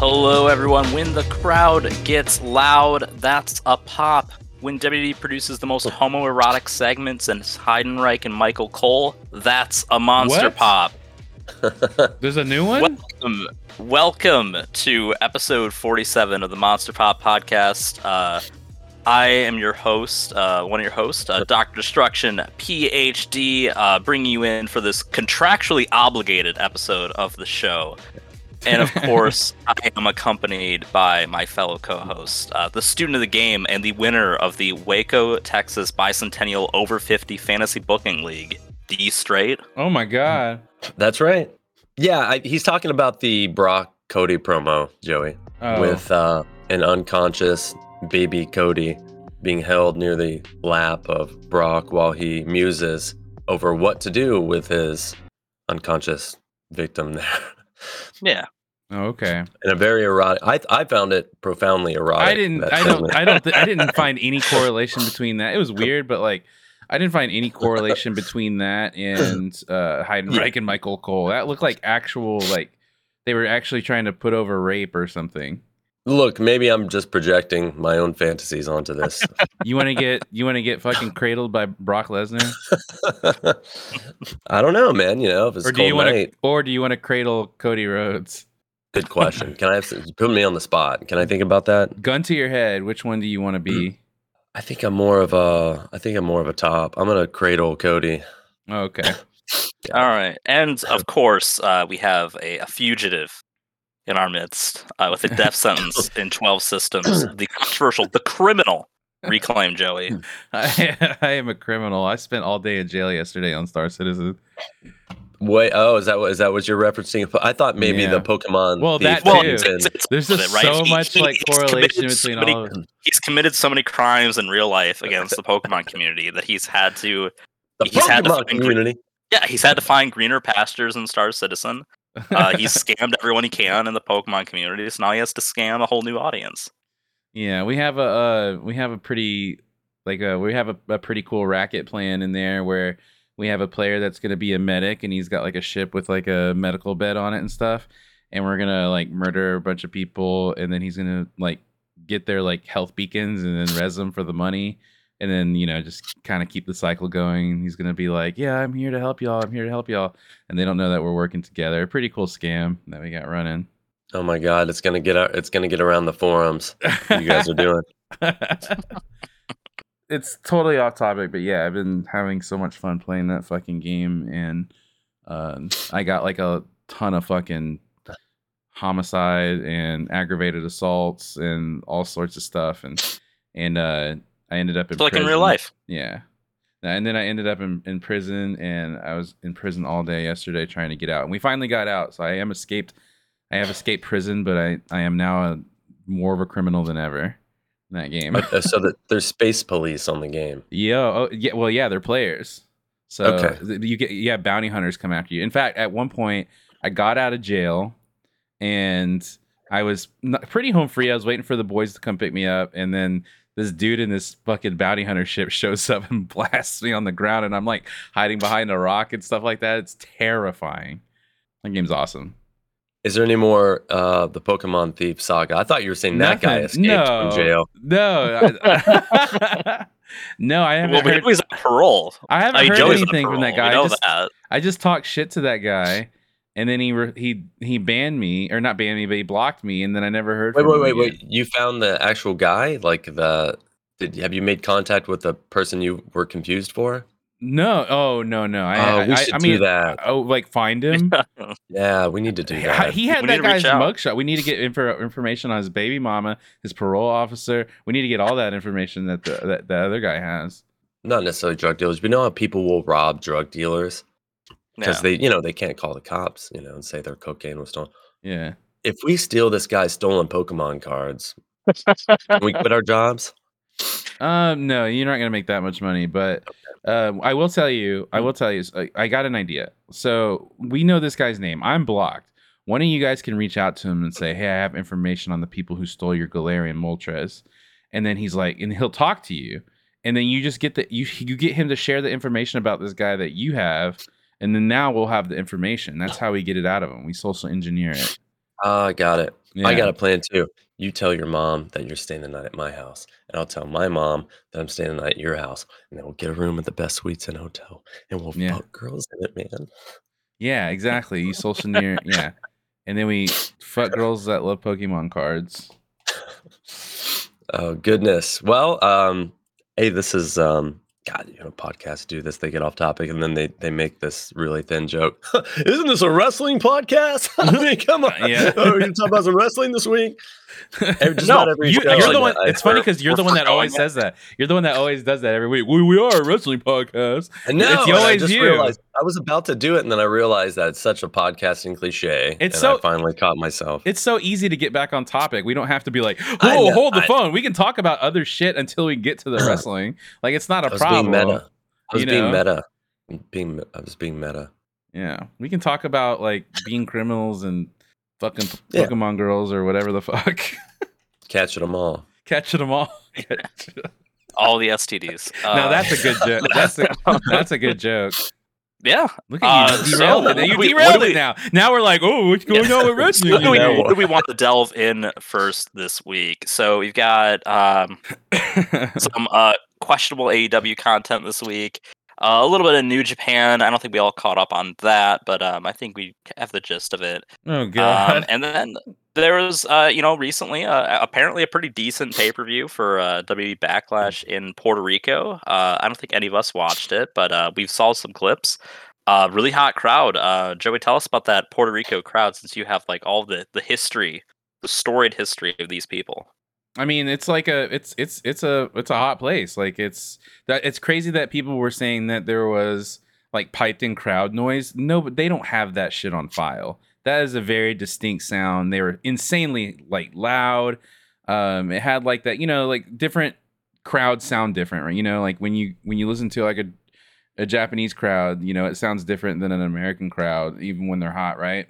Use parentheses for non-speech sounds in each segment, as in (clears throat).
Hello, everyone. When the crowd gets loud, that's a pop. When WWE produces the most homoerotic segments and Heidenreich and Michael Cole, that's a monster What? pop. (laughs) There's a new one. Welcome, welcome to episode 47 of the Monster Pop podcast. Uh, I am your host, uh, one of your hosts, uh, Dr. Destruction, PhD, uh, bringing you in for this contractually obligated episode of the show. And of (laughs) course, I am accompanied by my fellow co host, uh, the student of the game and the winner of the Waco, Texas Bicentennial Over 50 Fantasy Booking League, D Straight. Oh my god. That's right. Yeah, I, he's talking about the Brock Cody promo, Joey, Oh. with uh, an unconscious baby Cody being held near the lap of Brock while he muses over what to do with his unconscious victim there. (laughs) Yeah. Oh, okay. And a very erotic. I I found it profoundly erotic. I didn't. I don't. I don't. Th- I didn't (laughs) find any correlation between that. It was weird, but like, I didn't find any correlation (laughs) between that and uh, Heidenreich and Michael Cole. That looked like actual like they were actually trying to put over rape or something. Look, maybe I'm just projecting my own fantasies onto this. (laughs) You want to get you want to get fucking cradled by Brock Lesnar, (laughs) I don't know, man. You know, if it's or do cold you want night, to, or do you want to cradle Cody Rhodes? good question. Can I have some, put me on the spot? Can I think about that? Gun to your head. Which one do you want to be? I think I'm more of a. I think I'm more of a top. I'm gonna cradle Cody. Okay. (laughs) All right. And of course, uh, we have a, a fugitive in our midst uh, with a death (laughs) sentence in 12 systems. The controversial, the criminal reclaim Joey. (laughs) I, I am a criminal. I spent all day in jail yesterday on Star Citizen. Wait, oh, is that what is that what you're referencing? I thought maybe Yeah. the Pokemon. Well, thief that Well, too. comes it's- it's There's just it, right? so He- much he- like correlation committed so between many- all of them. (laughs) He's committed so many crimes in real life against the Pokemon community that he's had to, the he's had to Pokemon find community. yeah, he's had to find greener pastures in Star Citizen. Uh, he's (laughs) scammed everyone he can in the Pokemon community, so now he has to scam a whole new audience. yeah, we have a uh, we have a pretty like uh we have a, a pretty cool racket plan in there where we have a player that's gonna be a medic and he's got like a ship with like a medical bed on it and stuff, and we're gonna like murder a bunch of people and then he's gonna like get their like health beacons and then res them for the money. And then you know, just kind of keep the cycle going. He's gonna be like, "Yeah, I'm here to help y'all. I'm here to help y'all," and they don't know that we're working together. Pretty cool scam that we got running. Oh my God, it's gonna get out. It's gonna get around the forums. You guys are doing. (laughs) (laughs) it's totally off topic, but yeah, I've been having so much fun playing that fucking game, and uh, I got like a ton of fucking homicide and aggravated assaults and all sorts of stuff, and and uh, I ended up in It's like in real life. Yeah. And then I ended up in, in prison, and I was in prison all day yesterday trying to get out. And we finally got out, so I am escaped. I have escaped prison, but I, I am now a, more of a criminal than ever in that game. Uh, so that there's space police on the game. Yeah. Oh, yeah. Well, yeah, they're players. So Okay. you get yeah, bounty hunters come after you. In fact, at one point, I got out of jail, and I was not, pretty home free. I was waiting for the boys to come pick me up, and then this dude in this fucking bounty hunter ship (laughs) shows up and blasts me on the ground, and I'm like hiding behind a rock and stuff like that. It's terrifying. That game's awesome. Is there any more uh the Pokemon Thief saga? I thought you were saying that guy Nothing. escaped No. from jail. No, I, (laughs) (laughs) no, I haven't Well, heard. know he's on parole. I haven't I mean, heard Joey's anything from that guy. We I just, that. I just talked shit to that guy, and then he re- he he banned me, or not banned me, but he blocked me, and then I never heard. Wait, from wait, him wait, again. wait. You found the actual guy? Like the did have you made contact with the person you were confused for? No, oh no, no. I, oh, we I- should I mean, do that. oh, like find him. (laughs) Yeah, we need to do that. He had We that need to reach guy's mugshot. We need to get info, information on his baby mama, his parole officer. We need to get all that information that the that the other guy has. Not necessarily drug dealers, We know how people will rob drug dealers because Yeah. they, you know, they can't call the cops, you know, and say their cocaine was stolen. Yeah. If we steal this guy's stolen Pokemon cards, can we quit our jobs? Um, no, you're not gonna make that much money, but um, I will tell you, I will tell you, I, I got an idea. So we know this guy's name. I'm blocked. One of you guys can reach out to him and say, "Hey, I have information on the people who stole your Galarian Moltres," and then he's like, and he'll talk to you, and then you just get the you you get him to share the information about this guy that you have, and then now we'll have the information. That's how we get it out of them. We social engineer it. Ah, got it. I got a plan too. You tell your mom that you're staying the night at my house, and I'll tell my mom that I'm staying the night at your house, and then we'll get a room at the best suites and hotel, and we'll Yeah. fuck girls in it, man. Yeah, exactly. You social near, yeah. And then we fuck girls that love Pokemon cards. (laughs) Oh goodness. Well, um, hey, this is um, God. You know, podcasts do this. They get off topic, and then they they make this really thin joke. (laughs) Isn't this a wrestling podcast? (laughs) I mean, come on. Yeah. (laughs) Oh, we're gonna talk about some wrestling this week. Just No, not every you, are the that one. It's funny because you're the one that always says that. You're the one that always does that every week. We, we are a wrestling podcast. Know. It's always you. realized I was about to do it, and then I realized that it's such a podcasting cliche. It's and so- I finally caught myself. It's so easy to get back on topic. We don't have to be like, I "Whoa, know, hold the I- phone." We can talk about other shit until we get to the (clears throat) wrestling. Like it's not I a was problem. being meta. I was you being know? meta. Being, I was being meta. Yeah, we can talk about like being criminals and fucking Yeah. Pokemon girls or whatever the fuck. Catching them all. Catching them all. All the STDs. Uh, now that's a good joke. (laughs) That's a, that's a good joke. Yeah. Look at you, Uh, you derailed so it. You we- derailed it now. Now we're like, oh, what's going on with (laughs) wrestling? What do, we, what do we want to delve in first this week? So we've got um, (laughs) some uh, questionable AEW content this week. Uh, a little bit of New Japan. I don't think we all caught up on that, but um, I think we have the gist of it. oh Um, god. and then there was, uh, you know, recently uh, apparently a pretty decent pay per view for uh, WWE Backlash in Puerto Rico. Uh, I don't think any of us watched it, but uh, we've saw some clips. Uh, really hot crowd. Uh, Joey, tell us about that Puerto Rico crowd since you have like all the the history, the storied history of these people. I mean, it's like a it's it's it's a it's a hot place. Like it's that it's crazy that people were saying that there was like piped in crowd noise. No, but they don't have that shit on file. That is a very distinct sound. They were insanely like loud. Um, it had like that, you know, like different crowds sound different, right? You know, like when you when you listen to like a a Japanese crowd, you know, it sounds different than an American crowd, even when they're hot, right?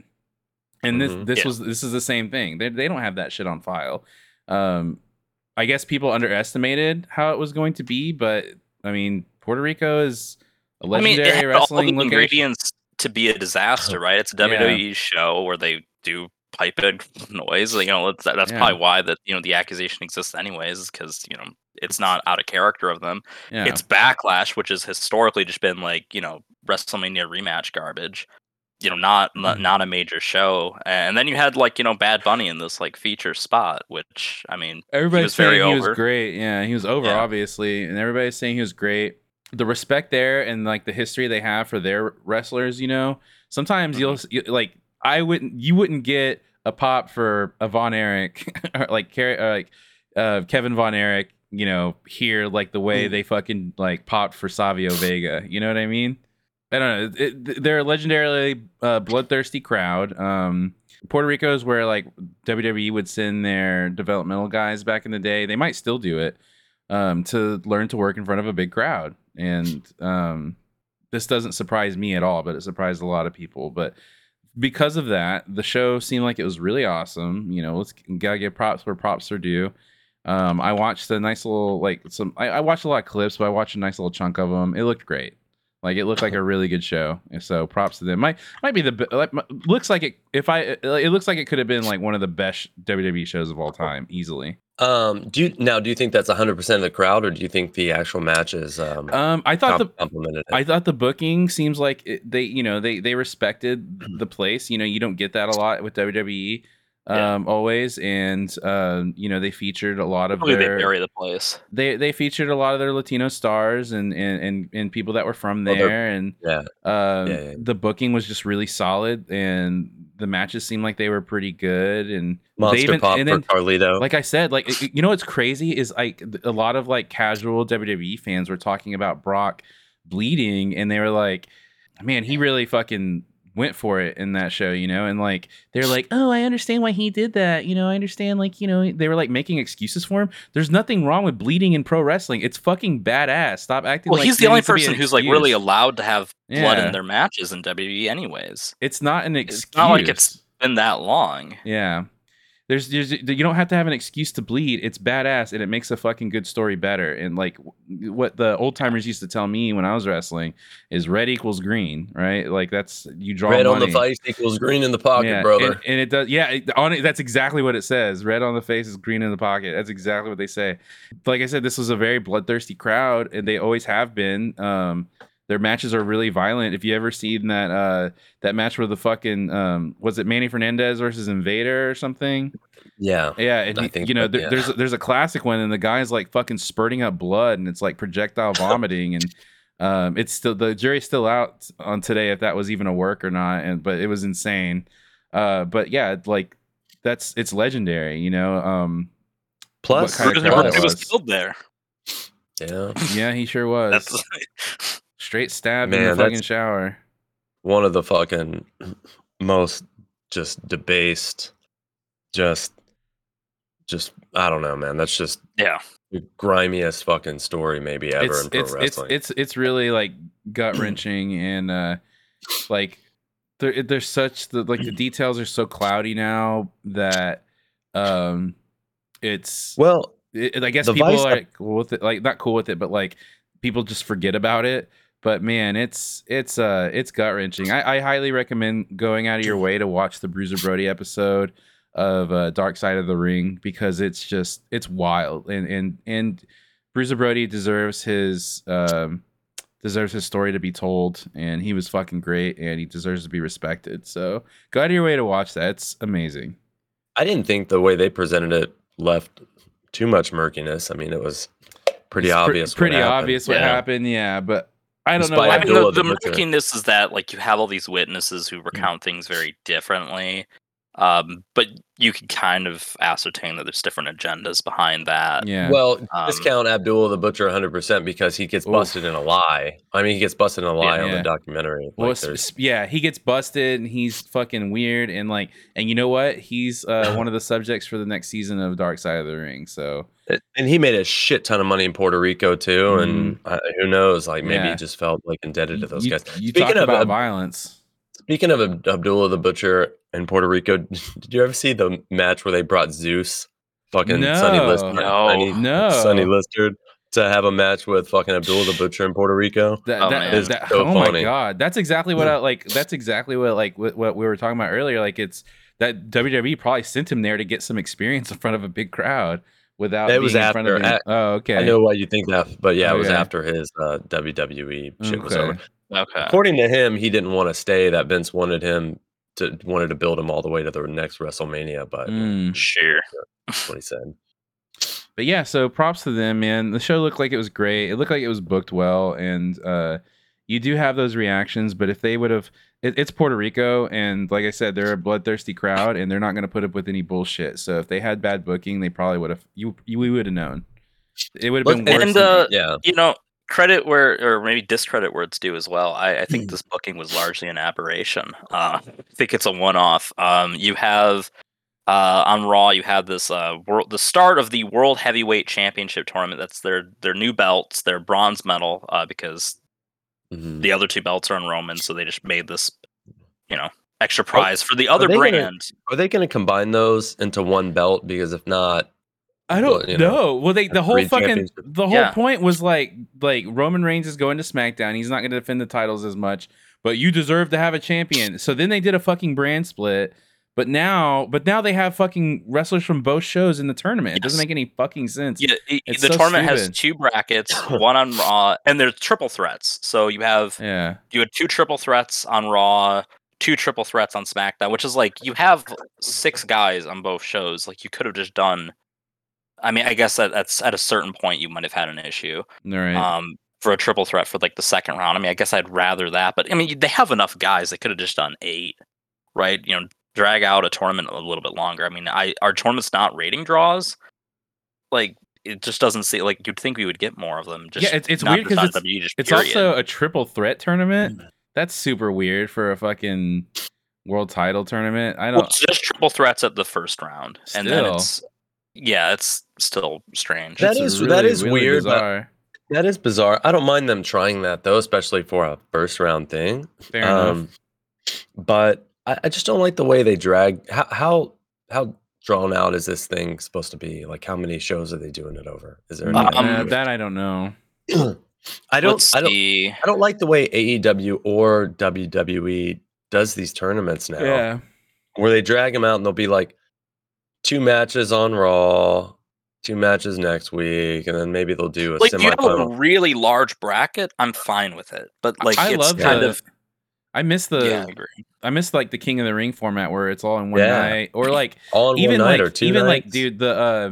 And this Mhm. this Yeah. was this is the same thing. They they don't have that shit on file. Um, I guess people underestimated how it was going to be, but I mean, Puerto Rico is a I mean, legendary it had all the wrestling ingredients to be a disaster, right? It's a Yeah. WWE show where they do pipe in (laughs) noise. You know, that's, that's Yeah. probably why that you know the accusation exists, anyways, because you know it's not out of character of them. Yeah. It's backlash, which has historically just been like you know WrestleMania rematch garbage. You know, not Mm-hmm. not, a major show. And then you had like you know Bad Bunny in this like feature spot, which I mean, Everybody's was very saying he was great. Yeah, he was over, Yeah. obviously, and everybody's saying he was great. The respect there and like the history they have for their wrestlers, you know. Sometimes you'll Mm-hmm. you, like I wouldn't you wouldn't get a pop for a Von Erich (laughs) or like or like uh, Kevin Von Erich, you know, here like the Mm. way they fucking like popped for Savio Vega. You know what I mean? I don't know. It, they're a legendarily uh, bloodthirsty crowd. Um, Puerto Rico is where like WWE would send their developmental guys back in the day. They might still do it um, to learn to work in front of a big crowd. And um, this doesn't surprise me at all, but it surprised a lot of people. But because of that, the show seemed like it was really awesome. You know, let's gotta give props where props are due. Um, I watched a nice little like some. I, I watched a lot of clips, but I watched a nice little chunk of them. It looked great. Like it looked like a really good show. So props to them. Might might be the like looks like it. If I it looks like it could have been like one of the best WWE shows of all time, easily. Um, do you now? Do you think that's 100 percent of the crowd, or do you think the actual matches um, Um, I thought the it? I thought the booking seems like it, they, you know, they they respected the place. You know, you don't get that a lot with WWE, Yeah. um, always, and um, you know, they featured a lot of probably they their bury the place. they they featured a lot of their Latino stars and and and, and people that were from Oh, there, and yeah, um, Yeah, yeah. the booking was just really solid, and the matches seemed like they were pretty good, and Monster they even Pop and for then Carlito. like I said, like you know what's crazy is like a lot of like casual WWE fans were talking about Brock bleeding, and they were like, "Man, he really fucking went for it in that show," you know. And like they're like, "Oh, I understand why he did that," you know. I understand, like you know, they were like making excuses for him. There's nothing wrong with bleeding in pro wrestling. It's fucking badass. Stop acting. Well, like he's the only needs to be person who's like really allowed to have blood Yeah. in their matches in WWE, anyways. It's not an excuse. It's not like it's been that long. Yeah. There's, there's you don't have to have an excuse to bleed. It's badass and it makes a fucking good story better. And like what the old timers used to tell me when I was wrestling is red equals green, right? Like that's you draw Red on the face equals green in the pocket, yeah, brother. And, and it does, yeah. it- On it, that's exactly what it says. Red on the face is green in the pocket. That's exactly what they say. Like I said, this was a very bloodthirsty crowd, and they always have been. Um, their matches are really violent. If you ever seen that uh that match where the fucking um was it Manny Fernandez versus Invader or something? yeah. Yeah, and I he- think you know that- there- yeah. there's there's a classic one, and the guy's like fucking spurting up blood, and it's like projectile (laughs) vomiting, and um, it's still the jury's still out on today if that was even a work or not, and but it was insane. Uh, but yeah, like that's it's legendary, you know. Um, Plus, kind of Bruiser crowd Brody it was was. killed there. yeah, yeah, he sure (laughs) was (laughs) Straight stabbed in the fucking shower. one of the fucking most just debased, just, just I don't know, man. That's just yeah. the grimiest fucking story maybe ever it's in pro it's, it's wrestling. it's it's really like (clears throat) gut wrenching and uh like there there's such the like the details are so cloudy now that um it's well, it, I guess people Vice- are like, cool with it like not cool with it but like people just forget about it but man it's it's uh it's gut wrenching I, I highly recommend going out of your way to watch the Bruiser Brody episode of uh, Dark Side of the Ring because it's just it's wild and and and Bruiser Brody deserves his um deserves his story to be told and he was fucking great and he deserves to be respected so go out of your way to watch that it's amazing I didn't think the way they presented it left too much murkiness. I mean, it was pretty It's obvious. what pretty happened. obvious what Yeah. happened yeah but I don't know I mean, the, the the murkiness is that like you have all these witnesses who recount things very differently, um, but you can kind of ascertain that there's different agendas behind that. yeah Well, Um, discount Abdullah the Butcher 100% because he gets Oof. busted in a lie. I mean, he gets busted in a lie on Yeah. the documentary. Well, Like, s- yeah, he gets busted and he's fucking weird and like, and you know what? He's uh, (laughs) one of the subjects for the next season of Dark Side of the Ring. So and he made a shit ton of money in Puerto Rico too. And uh, who knows? Like maybe Mm-hmm. Yeah. he just felt like indebted to those you, guys. you Speaking talk of about Ab- violence. Speaking of Abdullah the Butcher in Puerto Rico, (laughs) did you ever see the match where they brought Zeus, fucking Sonny No. Lister, No. Sonny, No, Sonny Lister, to have a match with fucking Abdullah the Butcher in Puerto Rico? That, Oh, that, man. It's that- so oh my god, that's exactly what I like. That's exactly what like what, what we were talking about earlier. Like it's that WWE probably sent him there to get some experience (laughs) in front of a big crowd without It being was in front of. after- Him. oh, okay. I know why you think that, but yeah, it was after his uh, WWE shit was over. Okay. According to him, he didn't want to stay. That Vince wanted him to wanted to build him all the way to the next WrestleMania, but Mm. Sure. that's what he said. but yeah, so props to them, man. The show looked like it was great. It looked like it was booked well, and uh, you do have those reactions. But if they would have, it, it's Puerto Rico, and like I said, they're a bloodthirsty crowd, and they're not going to put up with any bullshit. So if they had bad booking, they probably would have. You, you we would have known. It would have been worse. and, than- uh, Yeah, You know, credit where, or maybe discredit where it's due as well. I, I think this booking was largely an aberration. Uh, (laughs) I think it's a one-off. Um, you have uh, on Raw, you have this uh, world, the start of the World Heavyweight Championship tournament. That's their their new belts, their bronze medal, uh, because Mhm. the other two belts are on Roman, so they just made this, you know, extra prize for the other gonna- brand. Are they going to combine those into one belt? Because if not, I don't you know, know. Well, they the whole fucking the whole Yeah. point was like like Roman Reigns is going to SmackDown. He's not going to defend the titles as much, but you deserve to have a champion. So then they did a fucking brand split. But now, but now they have fucking wrestlers from both shows in the tournament. It doesn't make any fucking sense. Yeah, i- It's the so tournament has two brackets, one on Raw, and there's triple threats. So you have Yeah. you had two triple threats on Raw, two triple threats on SmackDown, which is like you have six guys on both shows. Like you could have just done. I mean, I guess that, that's at a certain point you might have had an issue. All right. Um, for a triple threat for like the second round. I mean, I guess I'd rather that, but I mean, they have enough guys. They could have just done eight, right? You know, drag out a tournament a little bit longer. I mean, I our tournament's not rating draws. Like it just doesn't seem like you'd think we would get more of them. Just Yeah, it's- it's weird 'cause just it's- it's also a triple threat tournament. That's super weird for a fucking world title tournament. I don't. it's just triple threats at the first round, and then it's yeah, it's still strange. That it's is- that is weird, but- that is bizarre. I don't mind them trying that though, especially for a first round thing. Fair enough. Um, but I, I just don't like the way they drag how how how drawn out is this thing supposed to be? Like, how many shows are they doing it over? Is there? Um, Any Uh, that I don't know. (clears throat) I don't. Let's I don't. see. I don't like the way AEW or WWE does these tournaments now. Yeah. where they drag them out and they'll be like two matches on Raw, two matches next week, and then maybe they'll do a Like you have a really large bracket, I'm fine with it. But like I it's love kind the- of I miss the yeah, I agree. I miss like the King of the Ring format where it's all in one Yeah. night or like all in even one night like or two even like dude the uh,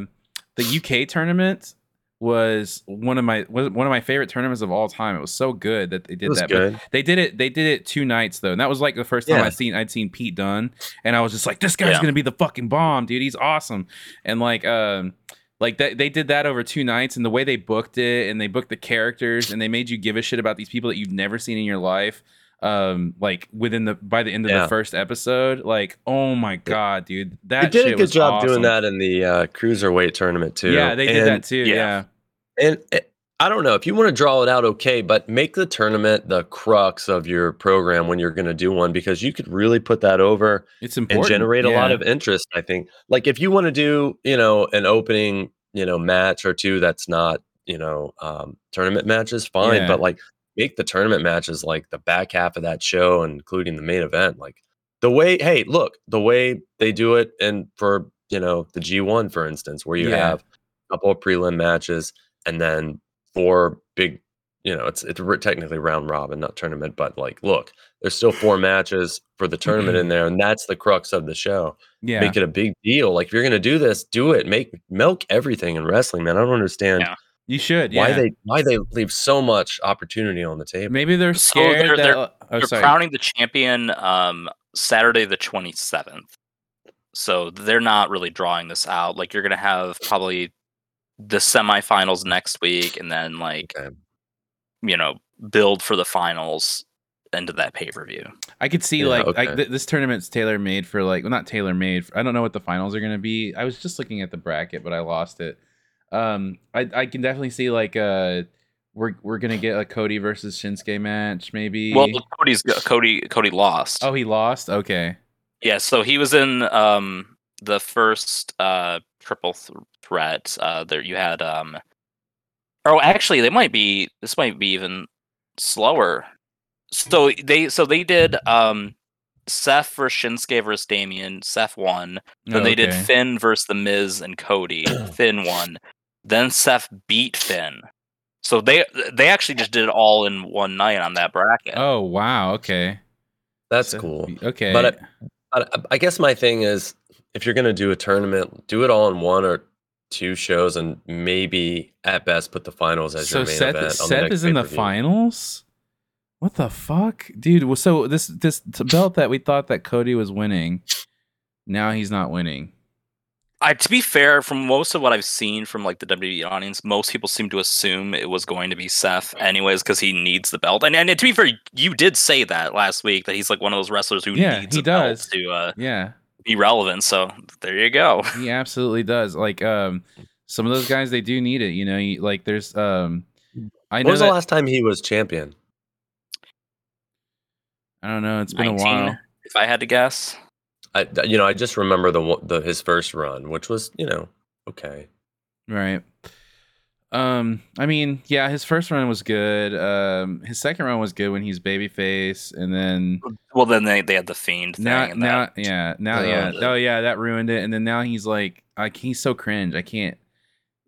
the UK tournament was one of my was one of my favorite tournaments of all time. It was so good that they did that. But they did it they did it two nights though. And that was like the first time Yeah. I'd seen I'd seen Pete Dunne and I was just like this guy's Yeah. going to be the fucking bomb, dude. He's awesome. And like um like that they did that over two nights and the way they booked it and they booked the characters and they made you give a shit about these people that you've never seen in your life um like within the by the end of Yeah. the first episode like oh my god dude They that did a good job awesome. doing that in the uh, cruiserweight tournament too. yeah they did And- that too yeah. yeah And it, I don't know if you want to draw it out, okay, but make the tournament the crux of your program when you're going to do one because you could really put that over it's important and generate a lot of interest. I think, like if you want to do, you know, an opening, you know, match or two that's not, you know, um, tournament matches, fine, Yeah. but like make the tournament matches like the back half of that show, including the main event, like the way. Hey, look, the way they do it, and for you know the G1, for instance, where you Yeah. have a couple of prelim matches and then four big. You know, it's it's technically round robin, not tournament, but like, look, there's still four matches for the tournament mm-hmm. in there, and that's the crux of the show yeah make it a big deal. Like if you're gonna do this, do it. Make milk everything in wrestling, man. I don't understand Yeah. You should why yeah. they why they leave so much opportunity on the table. maybe they're So scared they're- that they're- oh They're sorry crowning the champion um Saturday the 27th. So they're not really drawing this out. Like you're gonna have probably the semifinals next week, and then like Okay. you know build for the finals into that pay per view. I could see Yeah, like, like okay. th- this tournament's tailor made for like well not tailor made. I don't know what the finals are gonna be. I was just looking at the bracket, but I lost it. Um, I I can definitely see like uh we're we're gonna get a Cody versus Shinsuke match maybe. Well, Cody's Cody Cody lost. oh, he lost. Okay. Yeah, so he was in um the first uh triple th- threat. Uh there you had um Oh, actually they might be this might be even slower. So they so they did um Seth versus Shinsuke versus Damian. Seth won. Then Oh, they did. Finn versus the Miz and Cody. (clears throat) (clears throat) Finn won. Then Seth beat Finn. So they they actually just did it all in one night on that bracket. Oh wow. Okay. That's So- cool. Okay. But I- But I guess my thing is if you're gonna do a tournament, do it all in one or two shows and maybe at best put the finals as so your main Seth event. on the Seth next is in the pay-per-view. finals. What the fuck, dude? Well, so this this belt that we thought that Cody was winning, now he's not winning. I, to be fair, from most of what I've seen from like the WWE audience, most people seem to assume it was going to be Seth, anyways, because he needs the belt. And, and to be fair, you did say that last week that he's like one of those wrestlers who Yeah, needs he a belt does. to uh, Yeah, be relevant. So there you go. (laughs) he absolutely does. Like um, some of those guys, they do need it. You know, you, like there's um, I When know was that, the last time he was champion? I don't know. It's been a while. if I had to guess. I you know, I just remember the the his first run, which was, you know, okay. Right. Um, I mean, yeah, his first run was good. Um, his second run was good when he's babyface, and then Well, then they, they had the Fiend thing. now, and now, that, yeah, now, yeah, oh yeah, that ruined it. And then now he's like, like he's so cringe. I can't.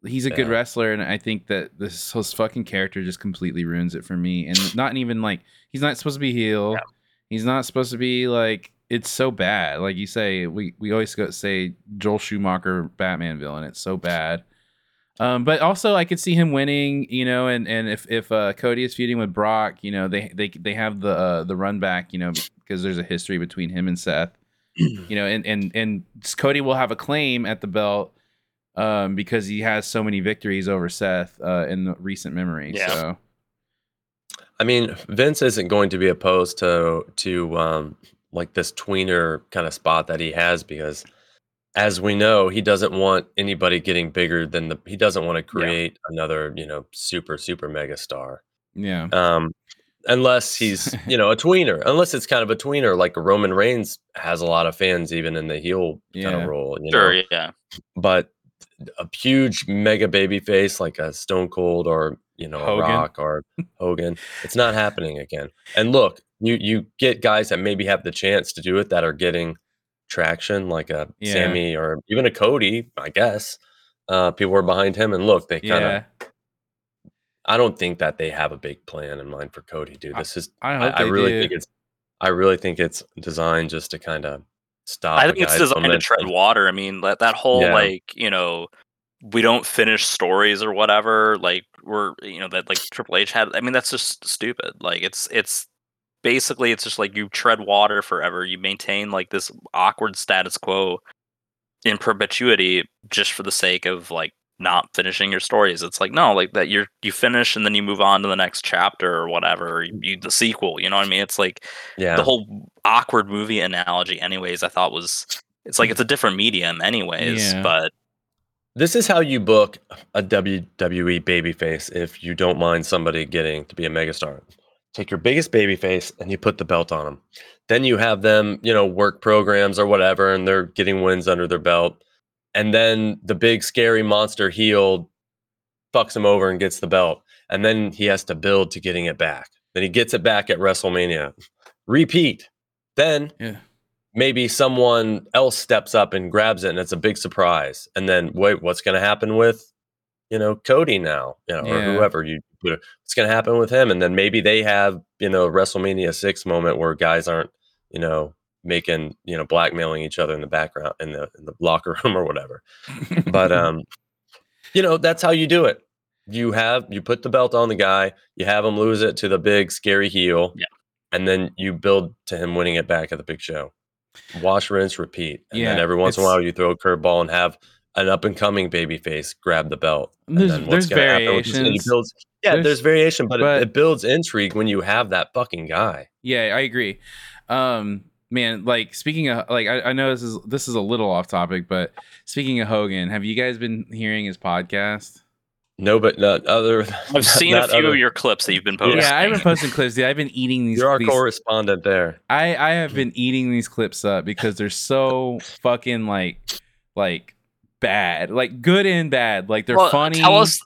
He's a good wrestler, and I think that this his fucking character just completely ruins it for me. And not even like he's not supposed to be heel. Yeah. He's not supposed to be like. It's so bad. Like you say, we we always go say Joel Schumacher Batman villain. It's so bad. Um, but also I could see him winning, you know, and and if if uh, Cody is feuding with Brock, you know, they they they have the uh, the run back, you know, because there's a history between him and Seth, (clears throat) you know, and and and Cody will have a claim at the belt um, because he has so many victories over Seth uh, in the recent memory. Yeah. So I mean, Vince isn't going to be opposed to to um, like this tweener kind of spot that he has because, as we know, he doesn't want anybody getting bigger than the. He doesn't want to create another, you know, super super mega star. yeah, Um, unless he's (laughs) you know a tweener. Unless it's kind of a tweener, like Roman Reigns has a lot of fans even in the heel kind of role. You Sure, know? yeah. but a huge mega baby face like a Stone Cold or you know a Hogan. Rock or Hogan, it's not happening again. And look, you you get guys that maybe have the chance to do it that are getting traction, like a Yeah. Sammy or even a Cody, I guess. Uh, people are behind him, and look, they kind of. Yeah. I don't think that they have a big plan in mind for Cody, dude. This is. I I, hope I they really do. think it's. I really think it's designed just to kind of stop. I think it's designed to tread water. I mean, that that whole Yeah. like you know, we don't finish stories or whatever. Like we're you know that like Triple H had. I mean, that's just stupid. Like it's it's basically it's just like you tread water forever. You maintain like this awkward status quo in perpetuity just for the sake of like not finishing your stories. It's like no, like that you're you finish and then you move on to the next chapter or whatever. Or you, you the sequel. You know what I mean? It's like Yeah. the whole awkward movie analogy anyways i thought was it's like it's a different medium anyways Yeah. but This is how you book a WWE babyface if you don't mind somebody getting to be a megastar. Take your biggest baby face and you put the belt on them. Then you have them, you know, work programs or whatever, and they're getting wins under their belt. And then the big scary monster heel fucks him over and gets the belt. And then he has to build to getting it back. Then he gets it back at WrestleMania. Repeat. Then Yeah. maybe someone else steps up and grabs it and it's a big surprise and then wait what's going to happen with you know cody now you know or whoever you put it- what's going to happen with him and then maybe they have you know wrestlemania 6 moment where guys aren't you know making you know blackmailing each other in the background in the in the locker (laughs) room or whatever. But (laughs) um you know that's how you do it. You have you put the belt on the guy you have him lose it to the big scary heel Yeah. and then you build to him winning it back at the big show. Wash rinse repeat and then every once in a while you throw a curveball and have an up and coming baby face grab the belt and There's- then there's gonna happen with this? And you variations. builds- yeah There's- there's, variation but, but- it, it builds intrigue when you have that fucking guy Yeah, I agree. Um, man, like speaking of like I, I know this is this is a little off topic, but speaking of Hogan, have you guys been hearing his podcast? no but not other (laughs) i've seen a few other- of your clips that you've been posting Yeah, I've been posting clips. Dude, I've been eating these. you're our these- correspondent there I I have been eating these clips up because they're so fucking like like bad, like good and bad. Like they're Well, funny. tell us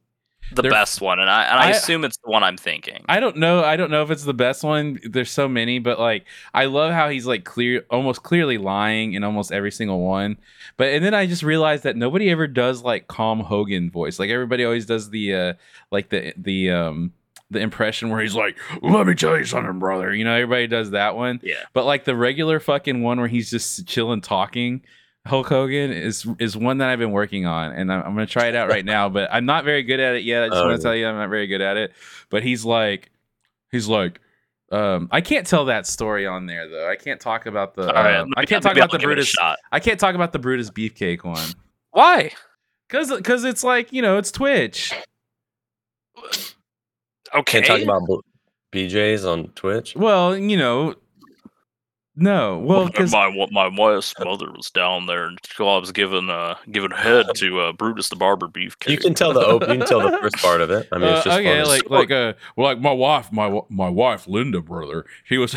the They're- best one and i and i, I- assume it's the one i'm thinking I don't know. I don't know if it's the best one. There's so many, but like I love how he's like clear, almost clearly lying in almost every single one. But and then I just realized that nobody ever does like calm Hogan voice. Like everybody always does the uh like the the um the impression where he's like, "Let me tell you something, brother." You know, everybody does that one. yeah But like the regular fucking one where he's just chilling talking, Hulk Hogan is is one that I've been working on, and I'm, I'm gonna try it out right now. But I'm not very good at it yet. I just Oh, want yeah. to tell you, I'm not very good at it. But he's like, he's like, um, I can't tell that story on there though. I can't talk about the. all right um, I maybe- can't talk about I'll the give it a Brutus. I can't talk about the Brutus beefcake one why because because it's like you know it's Twitch. okay can't talk about bjs on twitch Well, you know, no. Well, because my my wife's mother was down there and I was giving uh giving head to uh Brutus the barber beefcake. you can tell the op- you can tell the first part of it i mean it's Uh, just okay, funny. like like uh, well, like my wife, my my wife Linda, brother. She was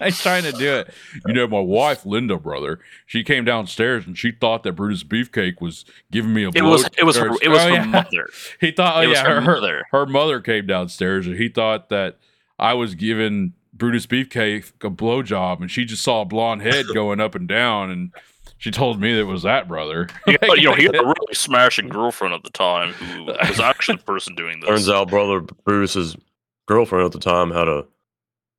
I'm (laughs) trying to do it. You know, my wife Linda, brother. She came downstairs and she thought that Brutus Beefcake was giving me a. it was it was her, it was oh, her yeah. mother. (laughs) He thought, oh It yeah, her her, her mother. her mother came downstairs and he thought that I was giving Brutus Beefcake a blowjob, and she just saw a blonde head (laughs) going up and down, and she told me that it was that brother. (laughs) Yeah, you know, he had a (laughs) really smashing girlfriend at the time who was actually the person doing this. turns out brother bruce's girlfriend at the time had a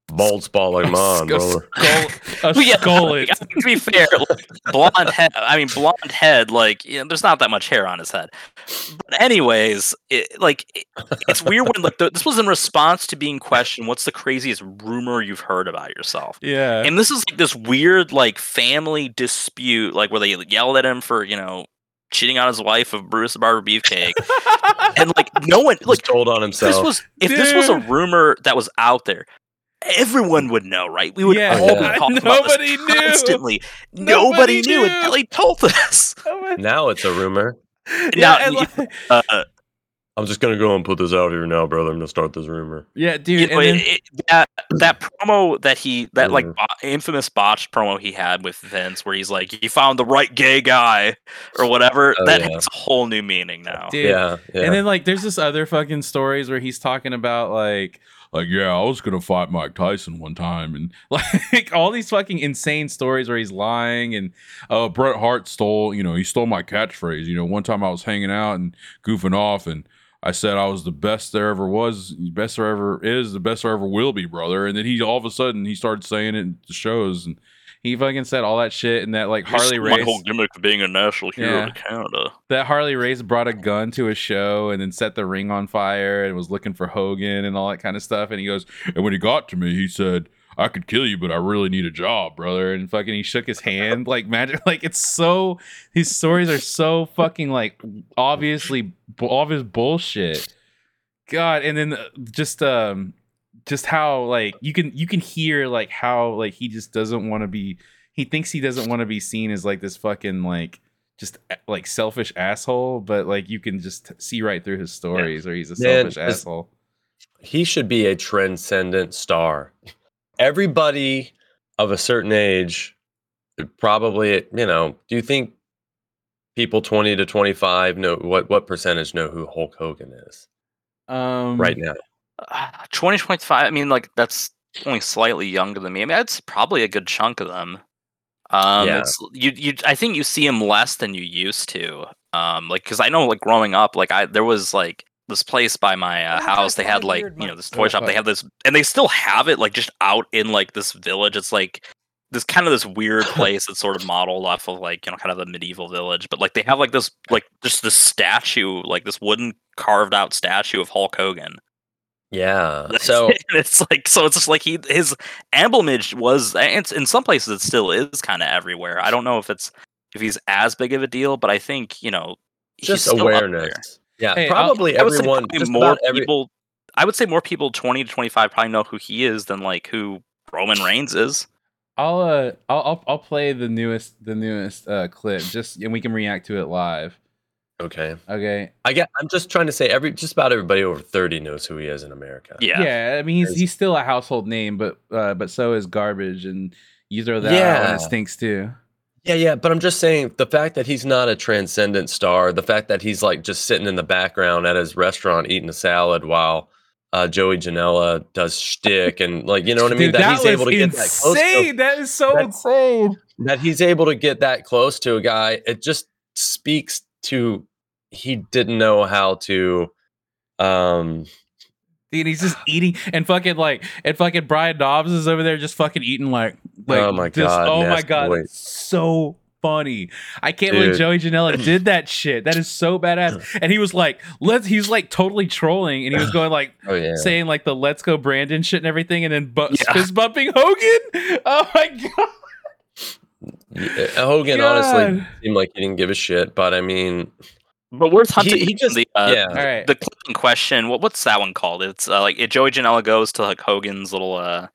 bald spot like mine A brother skull, (laughs) a Well, yeah, skull like. I mean, to be fair, like, blonde head. I mean, blonde head. Like, you know, there's not that much hair on his head. But anyways, it, like, it, it's weird when like the, this was in response to being questioned. What's the craziest rumor you've heard about yourself? Yeah. And this is like this weird like family dispute, like where they yelled at him for you know cheating on his wife of Bruce the Barber Beefcake, and like no one (laughs) Just like told on if this himself was if this was a rumor that was out there, everyone would know, right? We would Yeah. all Yeah. be talking about this Nobody knew. constantly. Nobody Nobody, knew knew. until he told us. (laughs) now it's a rumor (laughs) yeah, now, and like- Uh, I'm just gonna go and put this out here now, brother. I'm gonna start this rumor. Yeah, dude. You know, and then- it- it- that that promo that he that like Mhm. bo- infamous botched promo he had with Vince, where he's like, "You found the right gay guy," or whatever. Oh, that yeah. has a whole new meaning now. dude, Yeah, yeah. And then like there's this other fucking stories where he's talking about like like yeah, I was gonna fight Mike Tyson one time and (laughs) like all these fucking insane stories where he's lying and uh Bret Hart stole, you know, he stole my catchphrase. You know, one time I was hanging out and goofing off and I said I was the best there ever was, best there ever is, the best there ever will be, brother. And then he all of a sudden he started saying it in the shows and he fucking said all that shit and that like Harley Race. My whole gimmick of being a national hero Yeah. to Canada. that Harley Race brought a gun to a show and then set the ring on fire and was looking for Hogan and all that kind of stuff. And he goes, and when he got to me, he said, I could kill you, but I really need a job, brother. And fucking he shook his hand (laughs) like magic. Like it's so his stories are so fucking like obviously obvious bullshit. God, and then uh, just um just how like you can you can hear like how like he just doesn't want to be he thinks he doesn't want to be seen as like this fucking like just like selfish asshole, but like you can just see right through his stories, or he's a selfish this- asshole. he should be a transcendent star. Everybody of a certain age, probably, you know, do you think people 20 to 25 know what what percentage know who Hulk Hogan is Um, right now? (sighs) Uh, 2025. I mean, like that's only slightly younger than me. I mean, that's probably a good chunk of them. Um, Yeah. it's, you, you, I think you see him less than you used to. Um, like, cause I know, like, growing up, like, I there was like this place by my uh, house. They had like, you know, this toy shop. They had this, and they still have it, like, just out in like this village. It's like this kind of this weird (laughs) place that's sort of modeled off of like you know kind of the medieval village but like they have like this like just this statue like this wooden carved out statue of hulk hogan Yeah. (laughs) So it's like so it's just like he his emblemage was and in some places it still is kind of everywhere i don't know if it's if he's as big of a deal but i think you know he's just still up there. awareness. Yeah, Hey, I'll- probably I would say everyone. probably just more every, people i would say more people 20 to 25 probably know who he is than like who roman reigns is I'll uh, I'll, I'll I'll play the newest the newest uh clip just and we can react to it live. Okay. Okay. I get. I'm just trying to say every just about everybody over 30 knows who he is in America. yeah Yeah, I mean he's he's still a household name, but uh, but so is garbage, and you throw that out Yeah. it stinks too. Yeah, yeah, but I'm just saying the fact that he's not a transcendent star, the fact that he's like just sitting in the background at his restaurant eating a salad while uh, Joey Janela does shtick and like you know what I mean, Dude, that, he's was able to get that close to, insane. That is so That's- insane. that he's able to get that close to a guy. It just speaks to he didn't know how to um Dude, he's just eating and fucking like and fucking Brian Knobbs is over there just fucking eating like like Oh my just- God, oh my god boy. so funny I can't believe Joey Janela (laughs) did that shit that is so badass (clears throat) and he was like let's he's like totally trolling and he was going like oh yeah. saying like the let's go Brandon shit and everything and then bu- Yeah. fist bumping Hogan (laughs) oh my god Yeah, Hogan God. honestly seemed like he didn't give a shit, but I mean but where's hunting he just- the uh, yeah. all right the clip in question what what's that one called it's uh, like it, joey janela goes to like hogan's little uh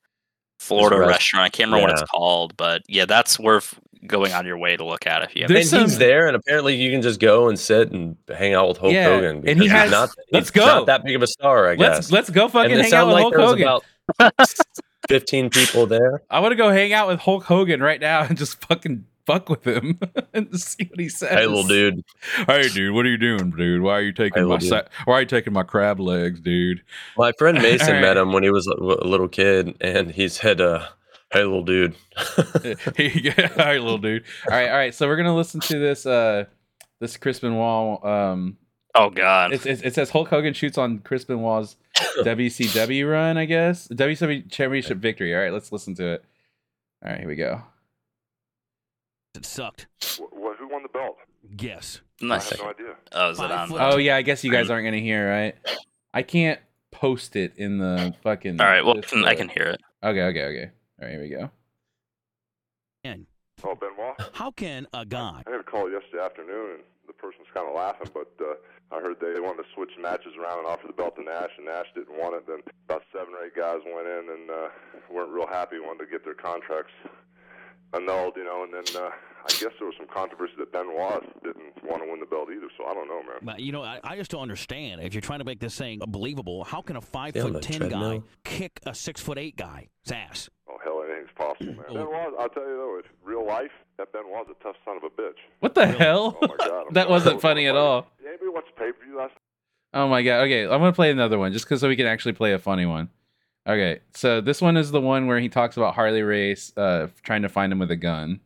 florida rest- restaurant i can't remember what it's called but yeah that's worth going on your way to look at if you have There's and he's there, and apparently you can just go and sit and hang out with Hulk Yeah, Hogan. and he has- he's not, let's he's go. not that big of a star, I let's guess. let's go fucking and hang out with like Hulk Hogan about (laughs) 15 people there. I want to go hang out with Hulk Hogan right now and just fucking fuck with him (laughs) and see what he says. Hey, little dude. Hey, dude, what are you doing, dude? Why are you taking Hey, my sa- Why are you taking my crab legs, dude? My friend (laughs) Mason All met him when he was a, a little kid, and he said, uh, "Hey, little dude." (laughs) hey, all right, little dude. All right, all right. So we're gonna listen to this. Uh, this Chris Benoit. Um, oh god it's, it's, it says Hulk Hogan shoots on Chris Benoit's WCW run. I guess WCW Championship victory. All right, let's listen to it. All right, here we go. It sucked. Wh- wh- who won the belt? Guess. I nice have no idea. oh is it on Oh yeah, I guess you guys aren't gonna hear, right? I can't post it in the fucking. all right well I can, i can hear it Okay, okay, okay. All right, here we go. And Oh, Benoit. how can a guy I had a call yesterday afternoon, and the person was kind of laughing, but uh, I heard they wanted to switch matches around and offer the belt to Nash, and Nash didn't want it. Then about seven or eight guys went in and uh, weren't real happy, wanted to get their contracts annulled, you know, and then uh, I guess there was some controversy that Benoit didn't want to win the belt either. So I don't know, man. You know, I, I just don't understand. If you're trying to make this thing believable, how can a five Yeah, foot the ten guy kick a six foot eight guy's ass? Anything's possible, man. Oh. Benoit, I'll tell you though, in real life, that Ben was a tough son of a bitch. What the hell? Oh my god, (laughs) that wasn't funny at all. Anybody watch pay per view last Oh my god. Okay, I'm gonna play another one just because so we can actually play a funny one. Okay, so this one is the one where he talks about Harley Race uh, trying to find him with a gun.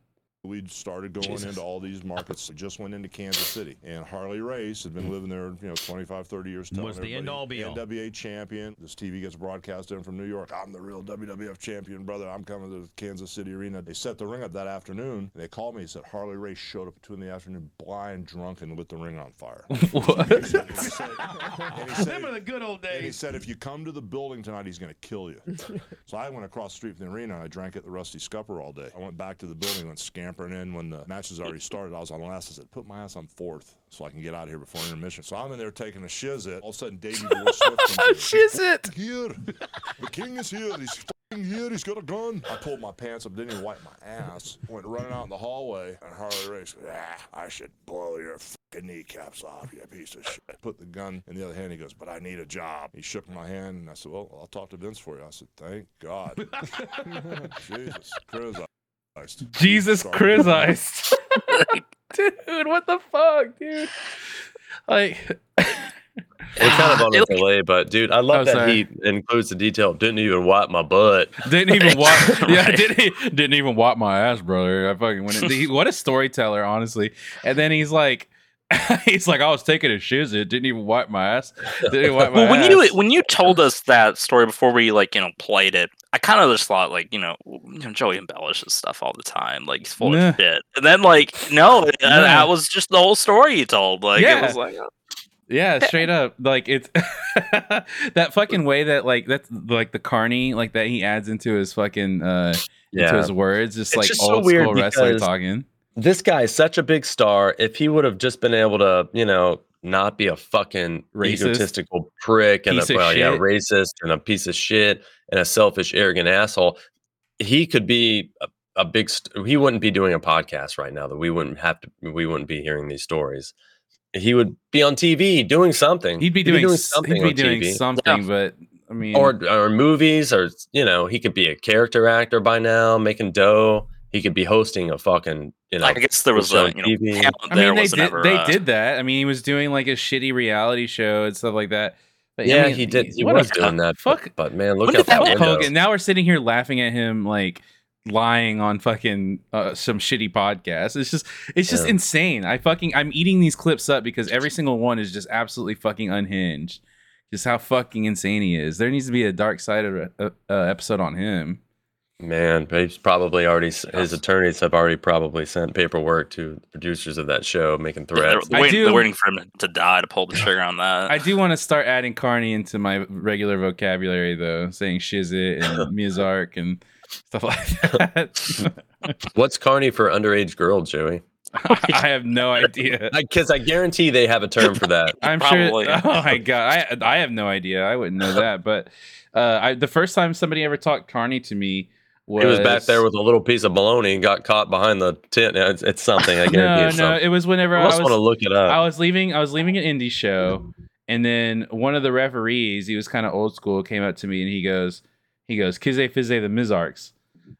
We started going Jesus. into all these markets. We just went into Kansas City, and Harley Race had been mm. living there, you know, 25, 30 years. Was the end all be all. NWA champion. This TV gets broadcast in from New York. I'm the real WWF champion, brother. I'm coming to the Kansas City arena. They set the ring up that afternoon. And they called me and said Harley Race showed up at two in the afternoon, blind, drunk, and lit the ring on fire. (laughs) what? And he said- and he said- the good old and he said, if you come to the building tonight, he's going to kill you. (laughs) so I went across the street from the arena and I drank at the Rusty Scupper all day. I went back to the building, and went scampering in when the match has already started. I was on last. I said, put my ass on fourth so I can get out of here before intermission. So I'm in there taking a shiz it. All of a sudden, Davey Boy (laughs) Smith comes. Shiz it. Here, the king is here. He's f***ing here. He's got a gun. I pulled my pants up, didn't even wipe my ass. Went running out in the hallway, and Harley Race, ah, I should blow your fucking kneecaps off, you piece of shit. Put the gun in the other hand. He goes, but I need a job. He shook my hand, and I said, well, I'll talk to Vince for you. I said, thank God. (laughs) Jesus Christ. Jesus Sorry. Christ. (laughs) (laughs) dude, what the fuck, dude? Like (laughs) We're kind of on a It- delay, but dude, I love Oh, that sorry. he includes the detail. Didn't even wipe my butt. didn't even wipe yeah, didn't, didn't even wipe my ass, brother. I fucking went in. he- what a storyteller, honestly. And then he's like (laughs) he's like, I was taking a shiz, it didn't even wipe my ass. Didn't wipe my Well, when ass. you when you told us that story before we like you know played it, I kind of just thought like you know, you know Joey embellishes stuff all the time, like he's full Nah. of shit. And then like no, that, Nah. that was just the whole story he told. Like Yeah. it was like Yeah, straight up. Like it's (laughs) that fucking way that like that's like the carny like that he adds into his fucking uh into his words, just It's like just so old weird school wrestler talking. This guy is such a big star. If he would have just been able to, you know, not be a fucking Racist. egotistical prick and Piece a well, yeah, racist and a piece of shit and a selfish, arrogant asshole, he could be a, a big. St- he wouldn't be doing a podcast right now. That we wouldn't have to. We wouldn't be hearing these stories. He would be on TV doing something. He'd be doing, s- something he'd be doing TV. something, but I mean or or movies or you know he could be a character actor by now making dough he could be hosting a fucking you know I guess there was show a you know TV. talent I mean, they did. ever, they uh, did that. I mean, he was doing like a shitty reality show and stuff like that. But, I yeah mean, he did he what a was doing that Fuck, but, but man look When at that that Hogan. Now we're sitting here laughing at him like lying on fucking uh, some shitty podcast. It's just, it's just Yeah. insane. I fucking, I'm eating these clips up because every single one is just absolutely fucking unhinged. Just how fucking insane he is. There needs to be a dark side of episode on him. Man he's probably already s- his attorneys have already probably sent paperwork to the producers of that show making They're, threats they're I waiting, do- they're waiting for him to die to pull the trigger on that. I do want to start adding Carney into my regular vocabulary though, saying shizit and (laughs) Mizark and stuff like that. (laughs) what's carney for underage girl joey (laughs) I have no idea. because I, guarantee they have a term for that I'm Probably. sure. Oh my god, I I have no idea. I wouldn't know that. But uh, I the first time somebody ever talked Carney to me was he was back there with a little piece of bologna and got caught behind the tent it's, it's something i (laughs) guarantee no, no. It was whenever I I was want to look it up I was leaving. I was leaving an indie show, mm-hmm. and then one of the referees, he was kind of old school, came up to me and he goes, he goes, "Kize Fize the Mizarks."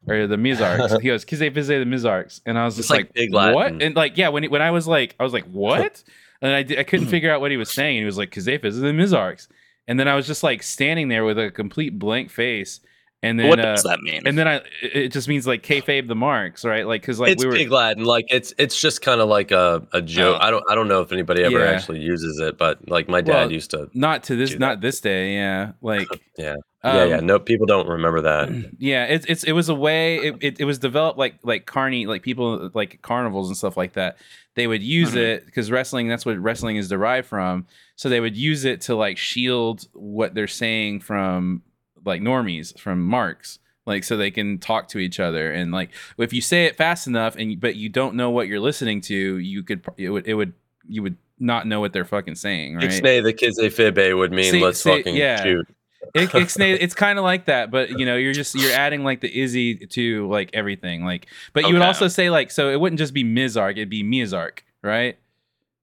Or the Mizarks. (laughs) he goes, Kize Fize the Mizarks. And I was just like like, Big what? And like, yeah, when when I was like, I was like, (laughs) what? and I, I couldn't figure out what he was saying. And he was like, Kize Fize the Mizarks. And then I was just like standing there with a complete blank face. And then, what uh, does that mean? and then I, it just means like kayfabe the marks, right? Like, cause like it's we were, big Latin. Like it's it's just kind of like a, a joke. Oh. I don't I don't know if anybody ever Yeah. actually uses it, but like my dad Well, used to. not to this, not this day. Yeah. Like, (laughs) Yeah, yeah, yeah. um, No, people don't remember that. (clears throat) yeah it's it's it was a way it, it, it was developed like like carney like people like carnivals and stuff like that they would use Mhm. it because wrestling that's what wrestling is derived from so they would use it to like shield what they're saying from like normies from marks like so they can talk to each other and like if you say it fast enough and but you don't know what you're listening to you could it would it would you would not know what they're fucking saying right Ixnay the kids they fibbe would mean See- let's see, fucking yeah. shoot. it, (laughs) ixnay, it's kind of like that, but you know, you're just you're adding like the Izzy to like everything, like. But you would also say like, so it wouldn't just be Mizark, it'd be Mizark, right?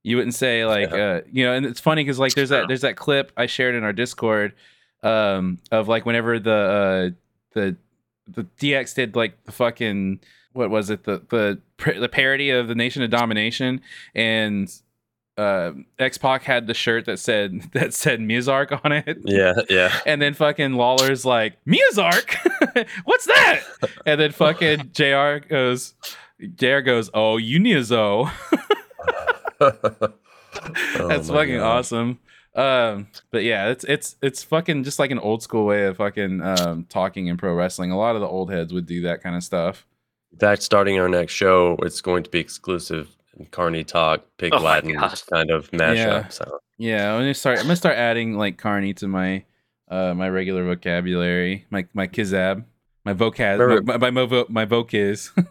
You wouldn't say like, Yeah. uh, you know, and it's funny because like there's that there's that clip I shared in our Discord, um, of like whenever the uh the the DX did like the fucking what was it the the the parody of the Nation of Domination and uh X Pac had the shirt that said (laughs) that said Mizark on it. Yeah, yeah. (laughs) And then fucking Lawler's like, Miyazark? (laughs) What's that? And then fucking JR goes, JR goes, Oh, you Niazo. Oh That's fucking God. awesome. Um, but yeah, it's it's it's fucking just like an old school way of fucking um talking in pro wrestling. A lot of the old heads would do that kind of stuff. In fact, starting our next show, it's going to be exclusive Carney Talk, Pig Oh Latin kind of mashup. Yeah. So Yeah, I'm gonna start. I'm gonna start adding like Carney to my uh my regular vocabulary, my my kizab, my vocab, Remember- my my, my, vo- my vokiz. uh,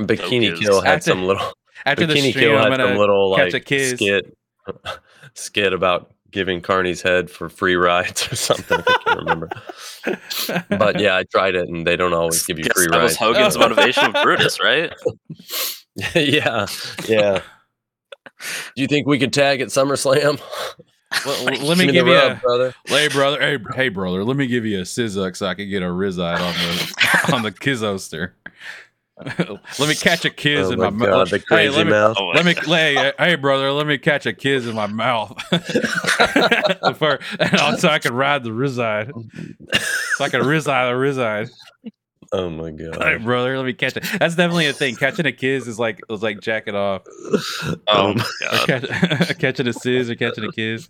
Bikini Focus. Kill had After- some little After the Bikini stream, Kill I'm had some gonna little catch a like kiss. skit (laughs) skit about giving Carney's head for free rides or something. I can't remember. But yeah, I tried it and they don't always give you Guess free that was rides. Hogan's Oh. (laughs) motivation with Brutus, right? (laughs) yeah, yeah. Do you think we could tag at SummerSlam? Well, let me give you rub, a, brother. hey brother, hey hey brother, let me give you a sizzuk so I can get a rizite on the on the kizoster. (laughs) let me catch a kiss Oh in my my, god, mouth. the crazy let me, mouth. Let me, hey, hey, brother, let me catch a kiss in my mouth, (laughs) For, and I'll- so I can ride the rizide, so I can rizide the rizide. Oh my Hey, god. brother, let me catch it. That's definitely a thing. Catching a kiss is like it was like jacking off. Oh um, my god. catch, (laughs) catching a sizz or catching a kiss.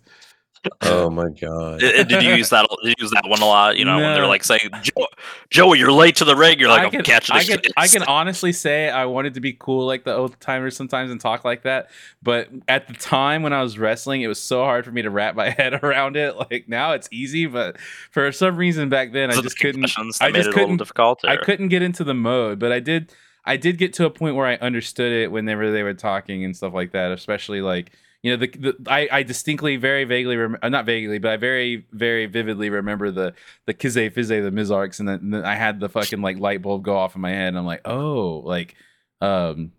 Oh my god. Uh, Did you use that? Did you use that one a lot? You know, when they're like saying, "Joe, Joey, you're late to the ring." You're like, I "I'm can, catching I the can. I can honestly say I wanted to be cool like the old timers sometimes and talk like that. But at the time when I was wrestling, it was so hard for me to wrap my (laughs) head around it. Like now it's easy, but for some reason back then I Was it just couldn't. I just it a little couldn't. difficult. I couldn't get into the mode, but I did. I did get to a point where I understood it whenever they were talking and stuff like that. Especially like you know the, the I, I distinctly very vaguely rem- uh, not vaguely but I very very vividly remember the the Kize Fize the Mizarks and then, and then I had the fucking like light bulb go off in my head and I'm like oh like um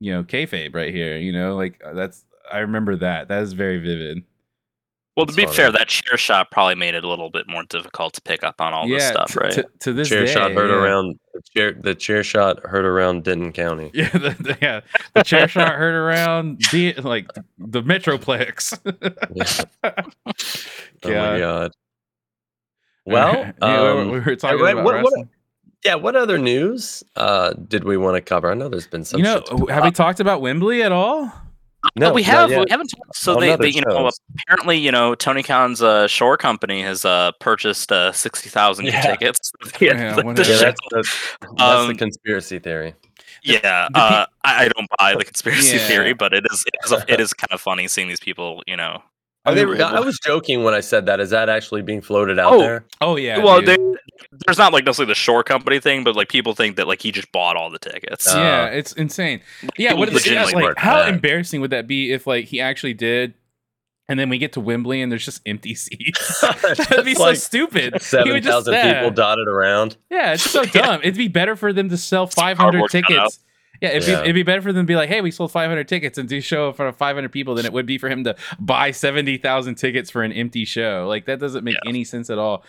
you know kayfabe right here you know like uh, that's I remember that. That is very vivid Well, to be fair, that chair shot probably made it a little bit more difficult to pick up on all this stuff, t- right? to, to this chair day, shot heard yeah. around the chair the chair shot heard around Denton County. (laughs) Yeah, the, the, yeah, the chair shot heard around the like the Metroplex. Yeah. (laughs) (laughs) Oh my God. god. Well, Yeah, we, um, we were talking wait, about what- what- yeah. What other news uh, did we want to cover? I know there's been some. You know, shit have we talked about Wembley at all? No, we have we haven't. So they, they, you know, apparently, you know, Tony Khan's uh, shell company has uh, purchased uh, sixty thousand Yeah. tickets. (laughs) Yeah, the, the Yeah, show. that's, that's, that's the Um, conspiracy theory. yeah. uh, I, I don't buy the conspiracy Yeah. theory, but it is it is, it (laughs) is kind of funny seeing these people. You know, Are they, I was joking when I said that. Is that actually being floated out Oh, there? Oh yeah. well, they, there's not like necessarily the shell company thing, but like people think that like he just bought all the tickets. Uh, yeah, it's insane. Yeah, people what is it? Like how that. embarrassing would that be if like he actually did, and then we get to Wembley and there's just empty (laughs) seats? (laughs) That'd be It's so stupid. He Seven would just- thousand yeah. people dotted around. Yeah, it's so (laughs) dumb. It'd be better for them to sell 500 cardboard cutout. tickets. Yeah, it'd, Yeah. Be, it'd be better for them to be like, hey, we sold 500 tickets and do show in front of 500 people than it would be for him to buy 70,000 tickets for an empty show. Like, that doesn't make Yeah. any sense at all.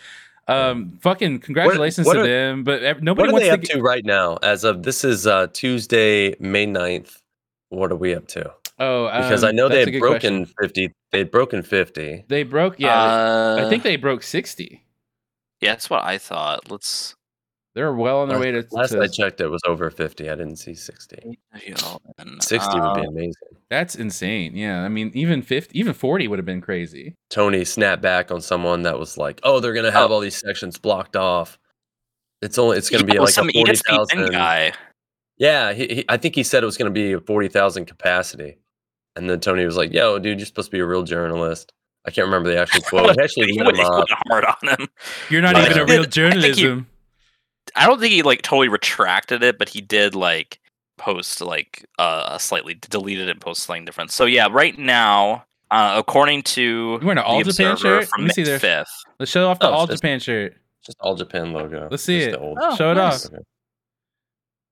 Um, fucking congratulations what to are- them, but ev- What nobody are wants they to. up get- to right now? As of this is uh, Tuesday, May 9th. What are we up to? Oh, Because I um, know they that's had broken question. 50. They had broken 50. They broke, yeah. Uh, I think they broke 60. Yeah, that's what I thought. Let's. They're well on their Last- way to. Last to I checked, it was over 50. I didn't see 60. you know, and, 60 would be uh, amazing. that's insane. Yeah, I mean, even 50, even 40 would have been crazy. Tony snapped back on someone that was like, "Oh, they're gonna have all these sections blocked off. It's only it's gonna yeah, be well, like some a forty ESPN guy. Yeah, he, he, I think he said it was gonna be a forty thousand capacity, and then Tony was like, "Yo, dude, you're supposed to be a real journalist." I can't remember the actual quote. He (laughs) actually he went, him he up. went hard on him. You're not even a real did- I think he- journalism. I don't think he like totally retracted it, but he did like post like uh slightly deleted it and post something different. So yeah, right now Uh, according to You wearing an the All Japan shirt? from Let me see May 5th. Let's show off the Oh, it's All just- Japan shirt. Just all Japan logo. Let's see Just it. the old- Oh, Show it nice. off. Okay.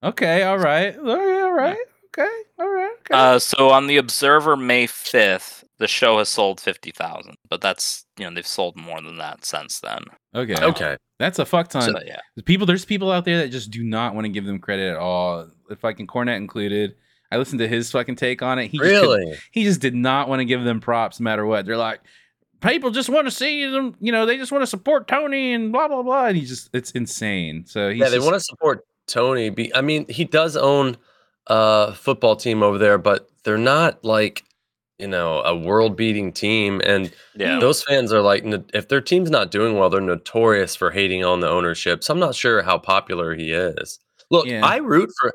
Okay, all right. All right, all right. Okay, all right. Okay. Uh, so on the Observer, May 5th, the show has sold 50,000, but that's, you know, they've sold more than that since then. okay. Okay. That's a fuck ton. So, yeah. people there's people out there that just do not want to give them credit at all The fucking Cornette included i listened to his fucking take on it he just Really? he just did not want to give them props no matter what they're like people just want to see them you know they just want to support tony and blah blah blah and he just it's insane so he's yeah, they just- want to support Tony. Be, I mean, he does own a football team over there, but they're not like you know a world-beating team. And Yeah. those fans are like, if their team's not doing well, they're notorious for hating on the ownership. So I'm not sure how popular he is. Look, Yeah. I root for.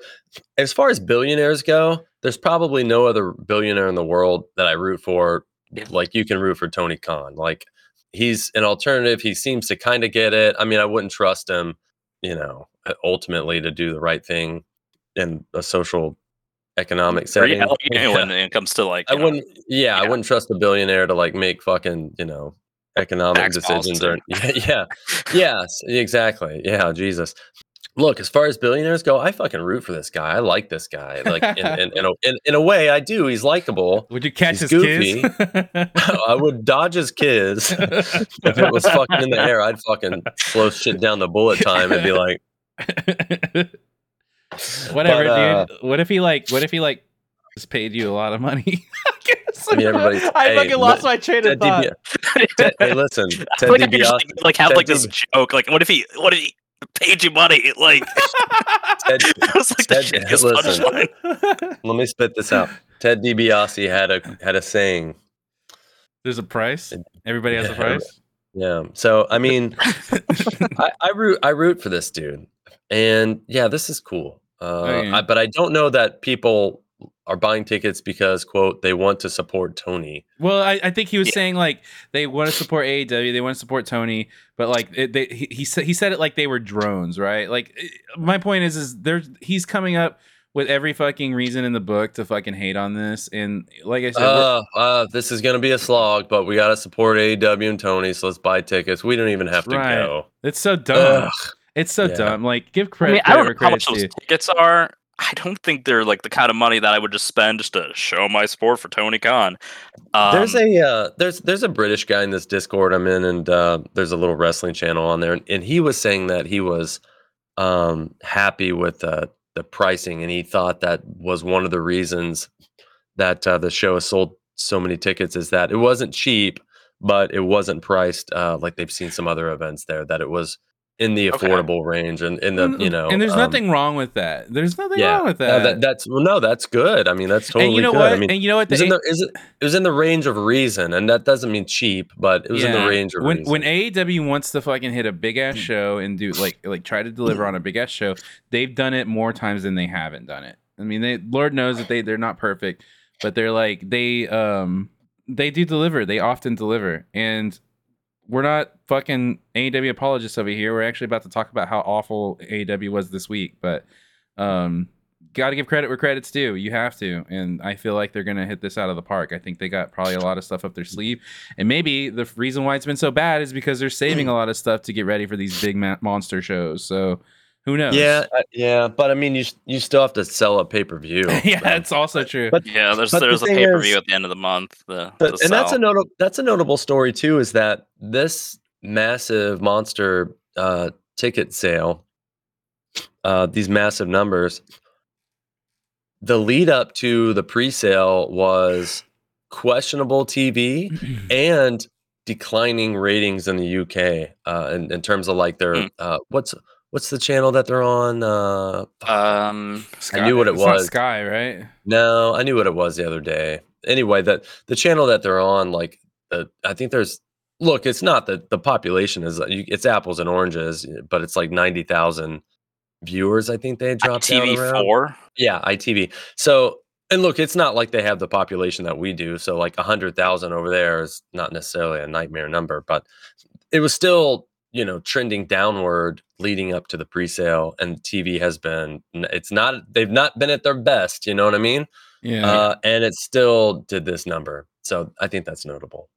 As far as billionaires go, there's probably no other billionaire in the world that I root for. Yeah. Like you can root for Tony Khan. Like he's an alternative. He seems to kind of get it. I mean, I wouldn't trust him, you know, ultimately to do the right thing in a social economic Or, setting. yeah, you know, Yeah. when it comes to like, I know, wouldn't. Yeah, I wouldn't trust a billionaire to like make fucking you know economic Tax decisions or (laughs) yeah, yeah, (laughs) yes, exactly. Yeah, Jesus. Look, as far as billionaires go, I fucking root for this guy. I like this guy. Like in in, in, a, (laughs) in, in a way, I do. He's likable. would you catch he's his kids I would dodge his kids if it was fucking in the air. I'd fucking slow shit down the bullet time and be like, (laughs) whatever But, uh, dude what if he like what if he like just paid you a lot of money (laughs) I mean, everybody's- (laughs) i hey, fucking lost my train Ted of thought DiBia- hey, listen, Ted like, I just, DiBiase, like, like have Ted like this joke. Like, what if he, what if he paid you money? Like, Ted, was like the Ted- listen. let me spit this out. Ted DiBiase had a had a saying. there's a price everybody has a price Yeah. So I mean, I, I root I root for this dude, and yeah, this is cool. Uh, Okay. I, but I don't know that people are buying tickets because quote they want to support Tony. Well, I, I think he was Yeah. saying like they want to support AEW, they want to support Tony, but like it, they, he he said he said it like they were drones, right? Like it- my point is is there's he's coming up with every fucking reason in the book to fucking hate on this, and like I said, Uh, uh, this is gonna be a slog, but we gotta support AEW and Tony, so let's buy tickets. We don't even have to Right. go. it's so dumb. Ugh. It's so Yeah. dumb. Like give I credit mean, I don't where know how much those due. tickets are. I don't think they're like the kind of money that I would just spend just to show my support for Tony Khan. Um, there's a uh, there's there's a British guy in this Discord I'm in, and uh, there's a little wrestling channel on there, and, and he was saying that he was um, happy with the the pricing, and he thought that was one of the reasons that uh, the show has sold so many tickets is that it wasn't cheap, but it wasn't priced uh, like they've seen some other events there. That it was in the Okay. affordable range, and in the you know, and there's um, nothing wrong with that. There's nothing yeah, wrong with no, that. that, that's well, no, that's good. I mean, that's totally and you know good. what? I mean, and you know what? it was, The in the, is it, it was in the range of reason, and that doesn't mean cheap, but it was in the range of when reason. when AEW wants to fucking hit a big ass show and do like like try to deliver on a big ass show, they've done it more times than they haven't done it. I mean, they Lord knows that they they're not perfect, but they're like they um they do deliver. They often deliver, and we're not fucking AEW apologists over here. We're actually about to talk about how awful AEW was this week, but um got to give credit where credit's due. You have to, and I feel like they're gonna hit this out of the park. I think they got probably a lot of stuff up their sleeve, and maybe the reason why it's been so bad is because they're saving a lot of stuff to get ready for these big ma- monster shows. So who knows? yeah, uh, yeah, but I mean, you you still have to sell a pay per view. (laughs) yeah, that's also true. But- yeah, there's but the there's a pay per view at the end of the month. The, But, to and that's a sell. notable that's a notable story too. Is that this massive monster uh, ticket sale, uh, these massive numbers, the lead up to the pre sale was questionable TV (clears throat) and declining ratings in the UK uh, in, in terms of like their Mm. uh, what's what's the channel that they're on? Uh, Um, Sky, knew what it it's was. Sky, right? no, I knew what it was the other day. Anyway, that the channel that they're on, like the I think there's look, it's not that the population is it's apples and oranges, but it's like ninety thousand viewers. I think they dropped TV four. Yeah, ITV. So, and look, it's not like they have the population that we do. So, like a hundred thousand over there is not necessarily a nightmare number, but it was still, you know, trending downward leading up to the pre-sale. And TV has been it's not, they've not been at their best. You know what I mean? Yeah. Uh, and it still did this number. So I think that's notable.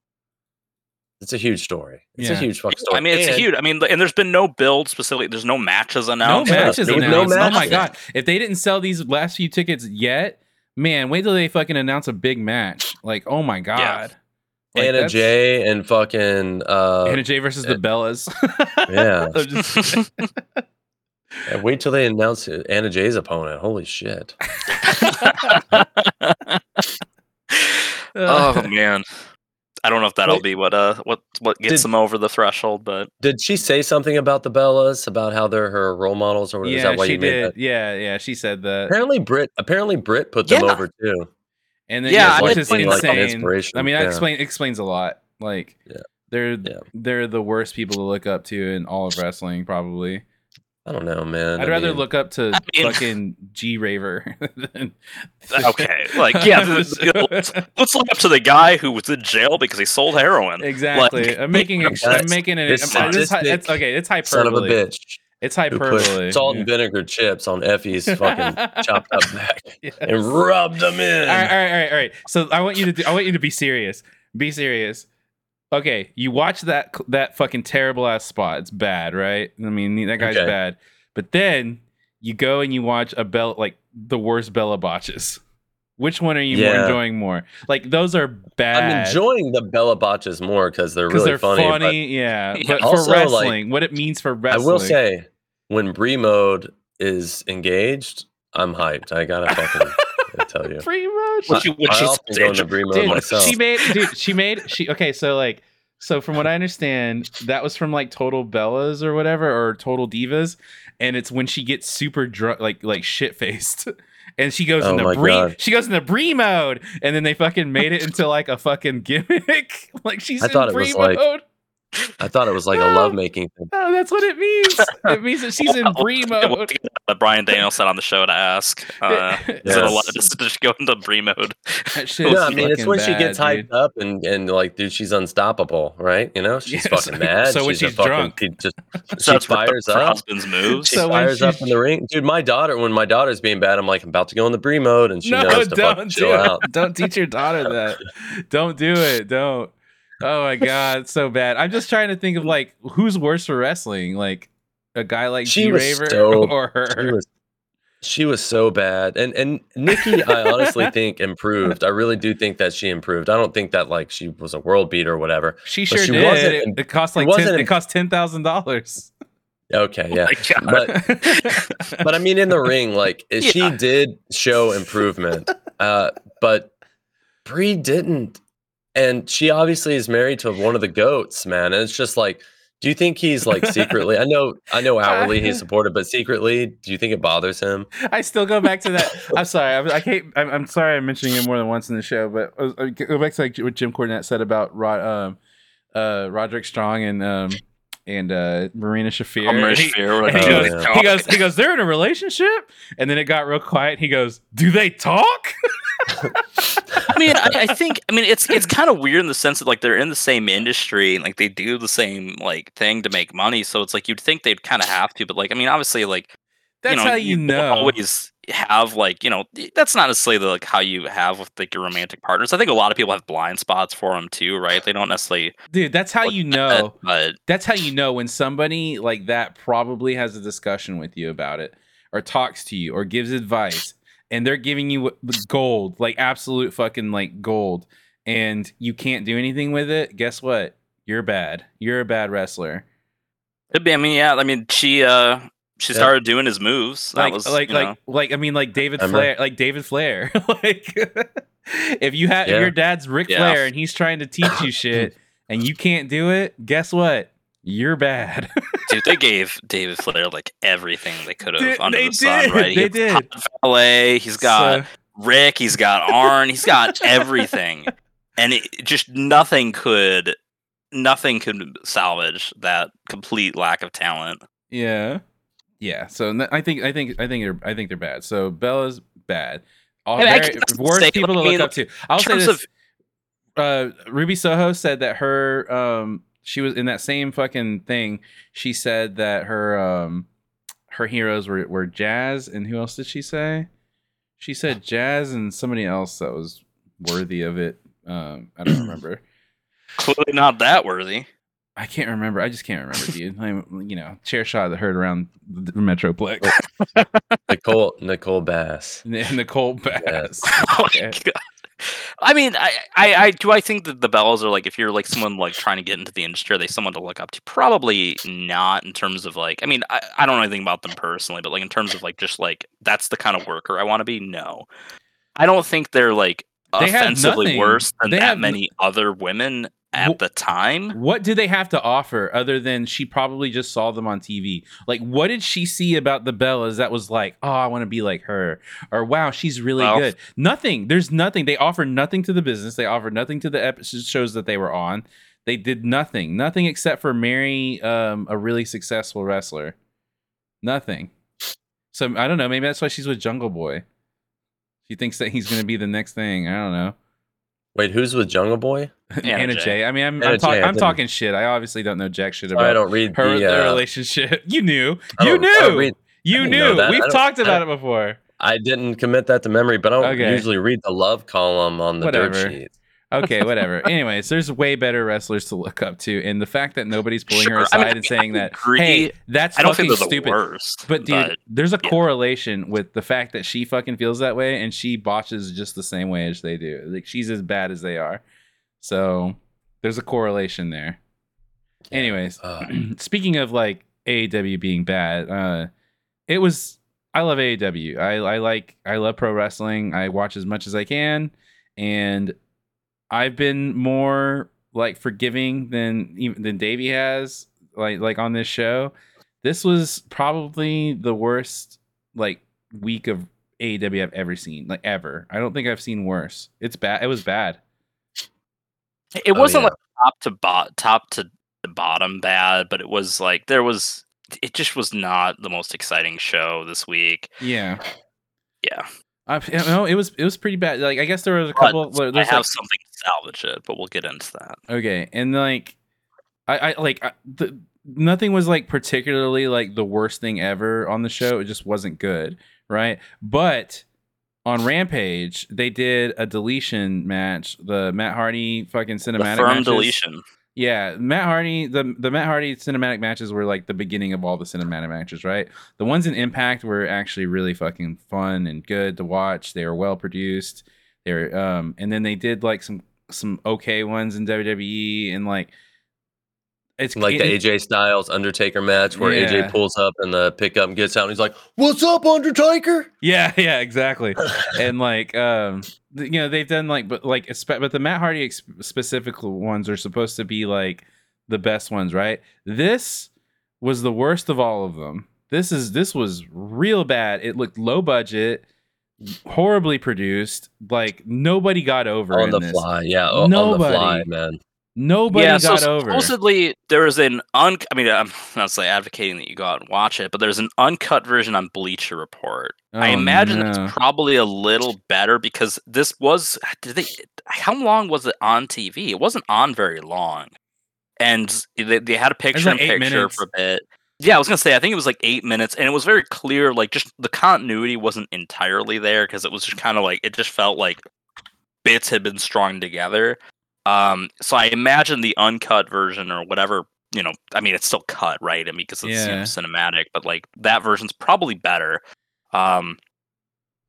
It's a huge story. It's a huge fucking story. I mean, it's And- huge. I mean, and there's been no build specifically. There's no matches announced. No matches announced. no Oh my god! If they didn't sell these last few tickets yet, man, wait till they fucking announce a big match. Like, oh my god! Like, Anna that's- Jay and fucking uh, Anna Jay versus the Bellas. (laughs) yeah. I'm just- (laughs) Yeah, Wait till they announce Anna Jay's opponent. Holy shit! (laughs) oh man, I don't know if that'll Wait. be what uh what what gets Did- them over the threshold, but Did she say something about the Bellas about how they're her role models or whatever? Is yeah, that why she you made did. that? Yeah, yeah, she said that. Apparently, Brit. Apparently, Brit put them Yeah. over too. And then Yeah, yeah, I which did is find, like, insane. inspiration, I mean, that yeah. explain explains a lot. Like, Yeah. they're Yeah. they're the worst people to look up to in all of wrestling, probably. I don't know, man. I'd I rather mean, look up to I mean- fucking G Raver (laughs) than (laughs) okay, like yeah, the- (laughs) the- let's, let's look up to the guy who was in jail because he sold heroin. exactly. Like, I'm making ex- I'm making it. this I'm- it's, hy- sadistic it's okay. It's son of a bitch It's hyperbole. salt yeah. and vinegar chips on Effy's fucking chopped up back (laughs) Yes. and rubbed them in. All right, all right, all right, all right. So I want you to do, I want you to be serious. Be serious. Okay, you watch that that fucking terrible ass spot. It's bad, right? I mean, that guy's Okay. bad. But then you go and you watch a bell like the worst Bella botches. Which one are you more enjoying more? Like those are bad. I'm enjoying the Bella botches more because they're because really they're funny. funny. but yeah, Yeah. but Also, for like, wrestling, what it means for wrestling. I will say, when Brie mode is engaged, I'm hyped. I gotta fucking tell you. pretty much. Which, which I is often go into Brie mode dude, myself. She made dude, she made she okay, so like so from what I understand, that was from like Total Bellas or whatever, or Total Divas, and it's when she gets super drunk, like like shit faced. (laughs) And she goes Oh in the Brie, God. she goes in the Brie mode, and then they fucking made it into like a fucking gimmick. (laughs) like she's I in Brie was like- mode. I thought it was like a No. lovemaking thing. Oh, that's what it means. It means that she's in (laughs) Brie mode. Bryan Danielson on the show to ask. (laughs) Uh, Is it Yes. allowed to just go into Brie mode? That (laughs) shit No, I mean it's fucking when she bad, gets dude. hyped up and and like, dude, she's unstoppable, right? You know, she's Yeah, so- fucking mad. so when she's, a she's fucking- drunk. she just So she that's for- fires for up. husband's moves. She So fires up in the ring, dude. My daughter, when my daughter's being bad, I'm like, I'm about to go in the Brie mode, and she no, knows to don't chill do out. it. Don't teach your daughter that. don't do it. Don't. Oh my god, so bad. I'm just trying to think of like who's worse for wrestling, like a guy like She G was Raver so- (laughs) or She her. was, she was so bad, and and Nikki, I honestly (laughs) think improved. I really do think that she improved. I don't think that like she was a world beater or whatever. She sure she did. wasn't It, it cost like wasn't 10, it cost ten thousand dollars. Okay, yeah, My God. but (laughs) but I mean, in the ring, like eh, she did show improvement, uh, but Brie didn't, and she obviously is married to one of the goats, man. And it's just like, do you think he's like secretly? I know, I know, (laughs) outwardly he's supported, but secretly, do you think it bothers him? I still go back to that. (laughs) I'm sorry. I'm, I can't. I'm, I'm sorry. I'm mentioning it more than once in the show, but I, was- I go back to like what Jim Cornette said about Rod, um, uh, Roderick Strong and um, and uh, Marina Shafir. Oh, Marina He- Shafir, and he, Oh, goes, yeah. he goes, he goes, they're in a relationship, and then it got real quiet. He goes, do they talk? (laughs) I mean, I, I think I mean it's it's kind of weird in the sense that like they're in the same industry and like they do the same like thing to make money. So it's like you'd think they'd kind of have to, but like I mean, obviously, like That's you know, how you don't know. Always have like you know that's not necessarily the, like how you have with like your romantic partners. I think a lot of people have blind spots for them too, right? They don't necessarily Dude, that's how you know. it, but That's how you know when somebody like that probably has a discussion with you about it, or talks to you, or gives advice, and they're giving you gold, like absolute fucking like gold, and you can't do anything with it. Guess what? You're bad. You're a bad wrestler. could be. I mean, yeah. I mean, she uh she Yeah. started doing his moves. That like was like you like know. like I mean like David Remember? Flair like David Flair (laughs) like if you have if Yeah. your dad's Ric Yeah. Flair and he's trying to teach you (laughs) shit and you can't do it guess what you're bad (laughs) Dude, they gave David Flair like everything they could have Dude, under they the sun, did, right? He they gets did. Valet, he's got So- Ric, he's got Arn, he's got everything, and it, just nothing could, nothing could salvage that complete lack of talent. yeah yeah so I think I think I think they're I think they're bad so Bella's bad all very- worst say, people to look mean, up to I'll say this of uh Ruby Soho said that her um she was in that same fucking thing. She said that her um her heroes were were Jazz and who else did she say? She said Jazz and somebody else that was worthy of it. Um, I don't (clears throat) remember. Clearly not that worthy. I can't remember. I just can't remember, dude. I'm, you know, chair shot that heard around the Metroplex. Oh. (laughs) Nicole Nicole Bass. Nicole Bass. (laughs) Oh my Okay. God. I mean, I, I, I do. I think that the Bellas are like, if you're like someone like trying to get into the industry, are they someone to look up to? Probably not in terms of like. I mean, I, I don't know anything about them personally, but like in terms of like just like that's the kind of worker I want to be. No, I don't think they're like They offensively worse than They that have n- many other women at the time. What do they have to offer other than she probably just saw them on TV? Like, what did she see about the Bellas that was like, oh, I want to be like her? Or wow, she's really Well- good. Nothing. There's nothing. They offer nothing to the business. They offer nothing to the shows that they were on. They did nothing. Nothing except for marry um, a really successful wrestler. Nothing. So I don't know. Maybe that's why she's with Jungle Boy. She thinks that he's going to be the next thing. I don't know. Wait, who's with Jungle Boy? (laughs) Anna Jay. Jay. I mean, I'm I'm, talk- Jay, I'm talking shit. I obviously don't know jack shit Sorry, I don't read her the. their uh, relationship. (laughs) You knew. You don't- I don't knew. read- you knew. know that. I We've talked about it before. I didn't commit that to memory, but I don't Okay. usually read the love column on the dirt sheet. Okay, (laughs) whatever. Anyways, there's way better wrestlers to look up to, and the fact that nobody's pulling her aside I mean, and saying I that, agree. hey, that's I don't fucking think they're the stupid. worst. But dude, but there's a yeah. correlation with the fact that she fucking feels that way and she botches just the same way as they do. Like she's as bad as they are. So there's a correlation there. Anyways, Uh, (clears throat) speaking of like AEW being bad, uh it was I love AEW. I I like I love pro wrestling. I watch as much as I can and I've been more like forgiving than even than Davey has like like on this show. This was probably the worst like week of AEW I've ever seen, like ever. I don't think I've seen worse. It's bad. It was bad. It Oh, wasn't yeah. like top to bot top to the bottom bad, but it was like there was it just was not the most exciting show this week. Yeah. Yeah. I, you know, it was it was pretty bad. Like I guess there was a But couple. I there's have like, something to salvage it, but we'll get into that. okay, and like I, I like I, the nothing was like particularly like the worst thing ever on the show. It just wasn't good, right? But on Rampage, they did a deletion match, the Matt Hardy fucking The cinematic firm matches. deletion. Yeah, Matt Hardy, the the Matt Hardy cinematic matches were like the beginning of all the cinematic matches, right? The ones in Impact were actually really fucking fun and good to watch. They were well produced. They were um and then they did like some some okay ones in WWE and like it's like the AJ Styles Undertaker match where Yeah. AJ pulls up in the pickup and gets out and he's like, "What's up, Undertaker?" Yeah, (laughs) yeah, exactly. (laughs) and like um you know they've done like but like but the Matt Hardy ex- specific ones are supposed to be like the best ones, right? This was the worst of all of them. This is this was real bad. It looked low budget, horribly produced. Like nobody got over on the this. fly, yeah, o- on the Nobody. fly, man. Nobody yeah, got so over. supposedly there is an un. I mean, I'm not say advocating that you go out and watch it, but there's an uncut version on Bleacher Report. I Oh, imagine no. it's probably a little better because this was. Did they? How long was it on TV? It wasn't on very long, and they, they had a picture like in picture minutes. for a bit. Yeah, I was gonna say I think it was like eight minutes, and it was very clear. Like just the continuity wasn't entirely there because it was just kind of like it just felt like bits had been strung together. Um, so I imagine the uncut version or whatever, you know, I mean, it's still cut, right? I mean, because it's you know, cinematic, but like that version's probably better. Um,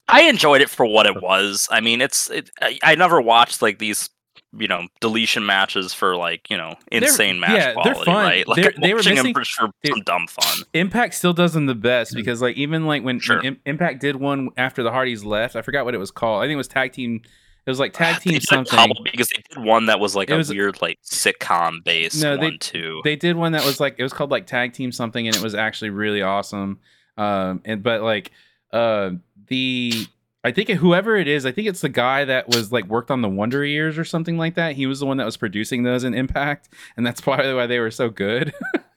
I enjoyed it for what it was. I mean, it's it, I, I never watched like these, you know, deletion matches for like you know insane match yeah, they're quality, fun. right? (laughs) Like They're- they were missing- for, they- some dumb fun. (sniffs) Impact still does them the best because like even like when, Sure. when Impact did one after the Hardys left, I forgot what it was called. I think it was tag team. It was like (laughs) tag team something. couple because they did one that was like It a was- weird like sitcom based No, they- one too. They did one that was like it was called like tag team something, and it was actually really awesome. Um, and but like uh the I think whoever it is, I think it's the guy that was like worked on the Wonder Years or something like that. He was the one that was producing those in Impact, and that's (laughs) probably why they were so good. Hmm. (laughs)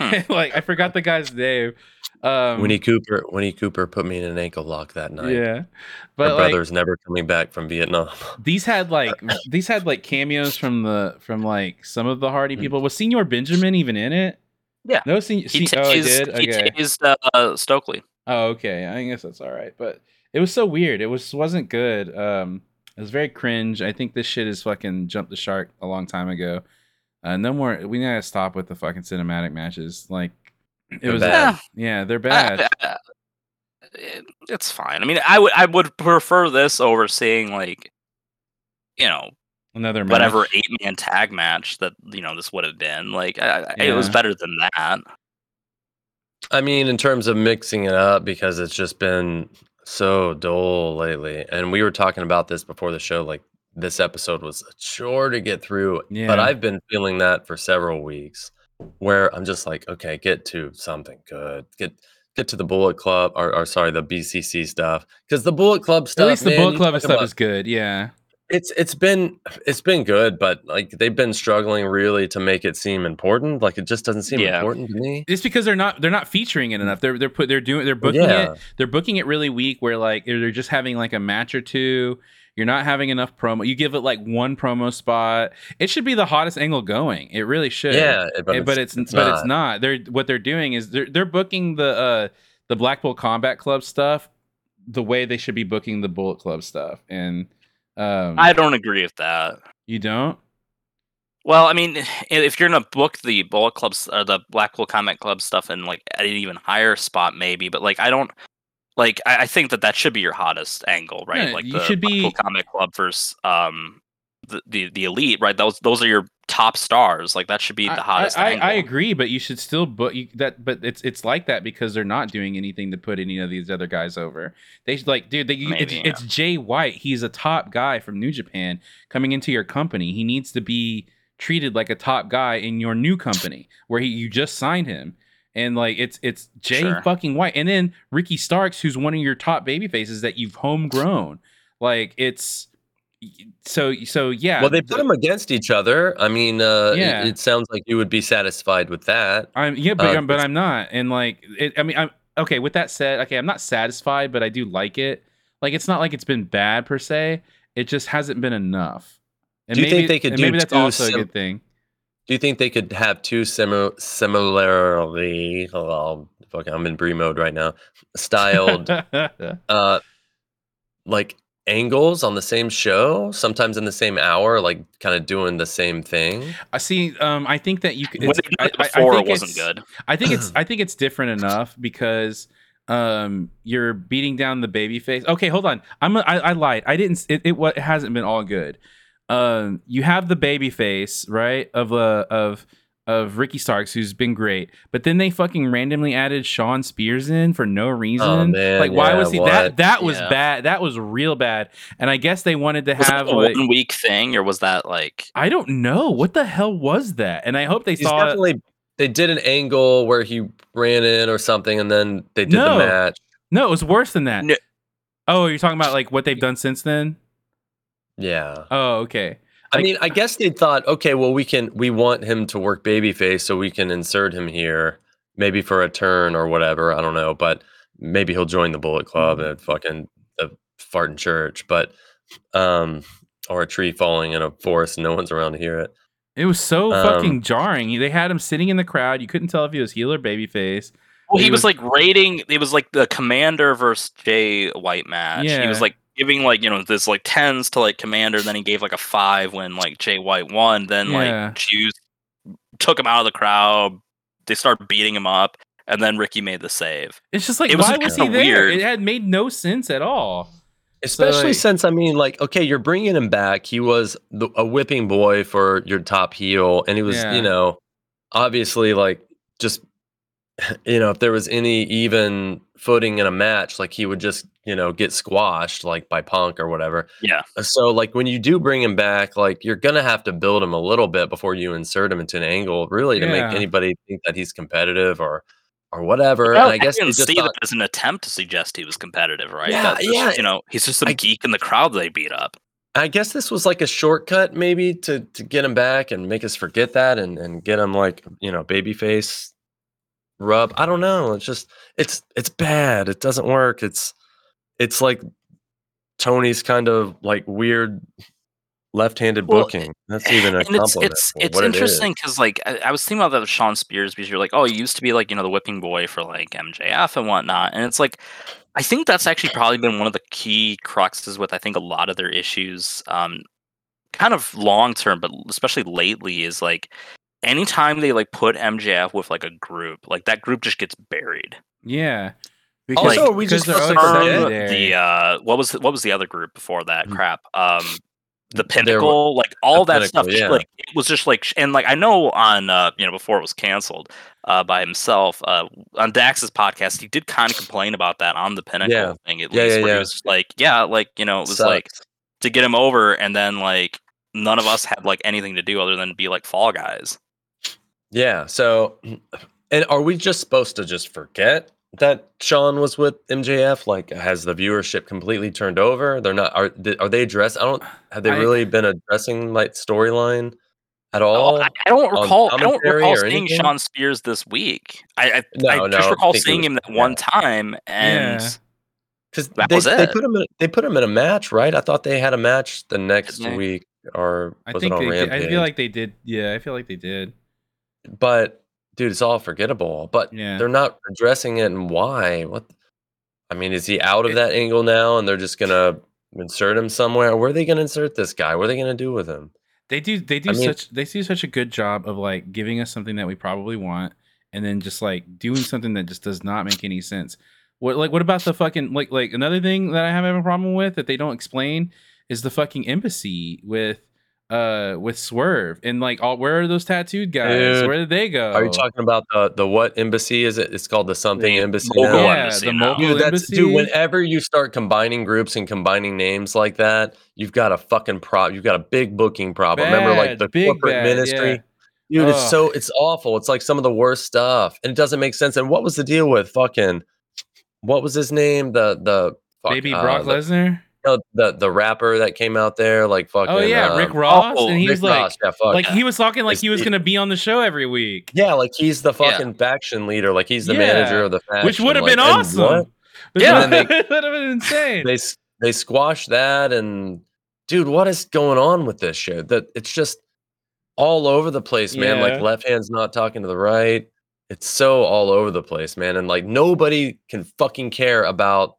And, like I forgot the guy's name. Um, Winnie Cooper, Winnie Cooper put me in an ankle lock that night. yeah, My but like, brother's never coming back from Vietnam. (laughs) these had like these had like cameos from the from like some of the Hardy Hmm. people. Was Señor Benjamin even in it? Yeah. No, sen- he sen- oh, he did. he Okay. tased uh, Stokely. Oh, okay. I guess that's all right. But it was so weird. It was wasn't good. Um, It was very cringe. I think this shit is fucking jumped the shark a long time ago. Uh, no more. We gotta stop with the fucking cinematic matches. Like it was. bad. Yeah, they're bad. Uh, it- it's fine. I mean, I would I would prefer this over seeing like, you know, Another match. whatever eight man tag match that you know this would have been. Like, I, I- it was better than that. I mean, in terms of mixing it up, because it's just been so dull lately. And we were talking about this before the show. Like, this episode was a chore to get through. Yeah. But I've been feeling that for several weeks where I'm just like, okay, get to something good. Get get to the Bullet Club or, or sorry, the BCC stuff. Because the Bullet Club stuff. At least the man, Bullet Club stuff is good. Yeah. it's it's been it's been good, but like they've been struggling really to make it seem important. Like it just doesn't seem Yeah. important to me. It's because they're not they're not featuring it mm. enough. They're they're put they're doing they're booking yeah. it they're booking it really weak where like they're just having like a match or two. You're not having enough promo. You give it like one promo spot. It should be the hottest angle going. It really should. Yeah, Eh, but it's, but it's not. They're what they're doing is they're they're booking the uh the Blackpool Combat Club stuff the way they should be booking the Bullet Club stuff. And um I don't agree with that. you don't? Well, I mean, if you're gonna book the Bullet Clubs or the Blackpool Combat Club stuff in like at an even higher spot, maybe, but like I don't like. I, I think that that should be your hottest angle, right? Yeah, like you the should be- Combat Club versus um the, the the elite, right? Those those are your top stars. Like that should be the hottest. I, I, angle. I agree, but you should still book you, that. But it's it's like that because they're not doing anything to put any of these other guys over. They like, dude, they, you- it's, Maybe, it's Jay White. He's a top guy from New Japan coming into your company. He needs to be treated like a top guy in your new company where he you just signed him. And like it's it's Jay Sure. fucking White, and then Ricky Starks, who's one of your top baby faces that you've homegrown. Like it's so so yeah. well, they put them against each other. I mean, uh, Yeah. it, it sounds like you would be satisfied with that. I'm yeah, but Uh, I'm- but I'm not. And like, it, I mean, I'm okay. With that said, okay, I'm not satisfied, but I do like it. Like, it's not like it's been bad per se. It just hasn't been enough. And Do you think they could do maybe that's also a good thing. Do you think they could have two similar, similarly? Oh, fuck, I'm in Brie mode right now. Styled, (laughs) uh, like angles on the same show, sometimes in the same hour, like kind of doing the same thing. I see. Um, I think that you. c- When It's, I, I- I before, think it wasn't it's- good. I think it's (clears throat) I think it's different enough because um you're beating down the baby face. Okay, hold on. I'm a, I, I lied. I didn't. It, it what it hasn't been all good. Um, you have the baby face right of uh of of Ricky Starks who's been great, but then they fucking randomly added Shawn Spears in for no reason. Oh, man, like why yeah, was he what? that? That was Yeah. bad. That was real bad. And I guess they wanted to Was have a like one week thing, or was that like? I don't know what the hell was that. And I hope they saw it. definitely. They did an angle where he ran in or something, and then they did No. the match. No, it was worse than that. No. Oh, you're talking about like what they've done since then? Yeah. Oh, okay. I Like- mean, I guess they thought, okay, well, we can we want him to work babyface, so we can insert him here, maybe for a turn or whatever. I don't know, but maybe he'll join the Bullet Club Mm-hmm. at fucking a farting church, but um, or a tree falling in a forest, and no one's around to hear it. It was so Um, fucking jarring. They had him sitting in the crowd. You couldn't tell if he was heel or babyface. Well, he, He was, was- like rating. It was like the Komander versus Jay White match. Yeah. He was like giving like you know this like tens to like Komander. Then he gave like a five when like Jay White won. Then Yeah. like Juice took him out of the crowd. They started beating him up, and then Ricky made the save. It's just like It why just was he kinda there? weird. It had made no sense at all. Especially like- since I mean, like, okay, you're bringing him back. He was the, a whipping boy for your top heel, and he was, Yeah. you know, obviously like just, (laughs) you know, if there was any even footing in a match, like he would just, you know, get squashed like by Punk or whatever. Yeah. Uh, So like when you do bring him back, like you're gonna have to build him a little bit before you insert him into an angle, really, to Yeah. make anybody think that he's competitive or or whatever. Well, and I guess they didn't just see thought, that as an attempt to suggest he was competitive, right? Yeah, just, yeah. You know, he's just some I- geek in the crowd they beat up. I guess this was like a shortcut, maybe to to get him back and make us forget that, and and get him like you know babyface rub. I don't know. It's just it's it's bad. It doesn't work. It's it's like Tony's kind of like weird left-handed Well, booking. That's even a and it's compliment. it's it's it interesting because like I, I was thinking about that with Shawn Spears because you're like, oh, he used to be like you know the whipping boy for like MJF and whatnot, and it's like I think that's actually probably been one of the key cruxes with I think a lot of their issues, um, kind of long term, but especially lately is like anytime they like put MJF with like a group, like that group just gets buried. Yeah. Also, Like, we just they're confirmed the uh, what was the, what was the other group before that Mm. crap? Um, the There wa- pinnacle, like all that stuff. Pinnacle, just, yeah. Like it was just like, and like I know on uh, you know before it was canceled uh, by himself uh, on Dax's podcast, he did kind of complain about that on the pinnacle Yeah. thing at Yeah, least, yeah, where yeah. he was like, yeah, like you know, it was like to get him over, and then like none of us had like anything to do other than be like fall guys. Yeah. So, and are we just supposed to just forget that Shawn was with MJF? Like, has the viewership completely turned over? They're not. Are th- are they addressed? I don't. Have they I- really been addressing like storyline at Oh, all? I, I don't recall. I don't recall seeing anything? Shawn Spears this week. I I, No, I no, just recall think seeing was- him that yeah. one time, and Yeah. Because they, they put him in, they put him in a match, right? I thought they had a match the next week, or I think it on they did, Rampage? I feel like they did. Yeah, I feel like they did. But dude, it's all forgettable. But Yeah. they're not addressing it, and why? What? I mean, is he out of that angle now, and they're just gonna insert him somewhere? Where are they gonna insert this guy? What are they gonna do with him? They do they do I mean- such they do such a good job of like giving us something that we probably want and then just like doing something that just does not make any sense. What like what about the fucking like like another thing that I have a problem with that they don't explain is the fucking embassy with uh with Swerve and like all where are those tattooed guys? Dude, where did they go? Are you talking about the the what embassy is it? It's called the something The embassy. Mogul now? yeah, embassy the now. Mogul Dude, that's embassy. dude. Whenever you start combining groups and combining names like that, you've got a fucking prop. You've got a big booking problem. Remember, like the big corporate bad, ministry. yeah. Dude, it's so it's awful. It's like some of the worst stuff, and it doesn't make sense. And what was the deal with fucking? What was his name? The the fuck, Baby uh, Brock the, Lesnar? No, the the rapper that came out there, like fucking. Oh yeah, Rick um, Ross, oh, and he Rick was like, Ross, yeah, fuck. like he was talking like he was gonna be on the show every week, yeah, like he's the Yeah. fucking faction leader, like he's the Yeah, manager of the faction, which would have like, been awesome. Yeah. would have (laughs) been insane. they they squash that and dude what is going on with this show that it's just all over the place man Yeah. like left hand's not talking to the right it's so all over the place man and like nobody can fucking care about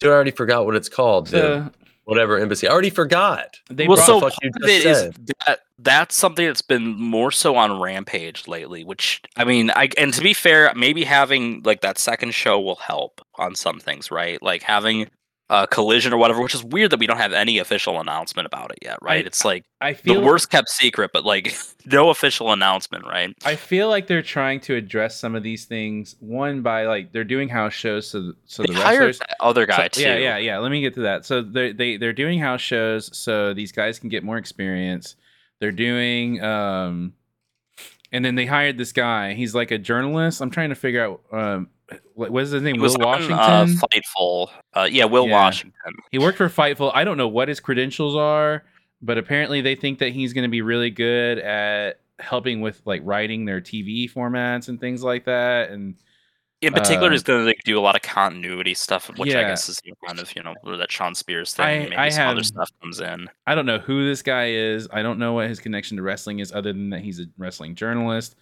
dude i already forgot what it's called the whatever embassy i already forgot they well, brought, so fuck part you of just it is said. that that's something that's been more so on Rampage lately. Which I mean, I and to be fair, maybe having like that second show will help on some things, right? Like having a collision or whatever. Which is weird that we don't have any official announcement about it yet, right? I- it's like I the feel worst kept secret, but like (laughs) no official announcement, right? I feel like they're trying to address some of these things. One by like they're doing house shows, so so They the wrestlers. that other guy so- too. Yeah, yeah, yeah. Let me get to that. So they they they're doing house shows, so these guys can get more experience. They're doing um, and then they hired this guy. He's like a journalist. I'm trying to figure out um, what is his name? He Will on, Washington. uh, Fightful. Uh, yeah, Will Yeah. Washington. He worked for Fightful. I don't know what his credentials are, but apparently they think that he's going to be really good at helping with like writing their TV formats and things like that. And In particular, Uh, he's going to like, do a lot of continuity stuff, which I guess is kind of you know that Shawn Spears thing. I- maybe I some other stuff comes in. I don't know who this guy is. I don't know what his connection to wrestling is, other than that he's a wrestling journalist.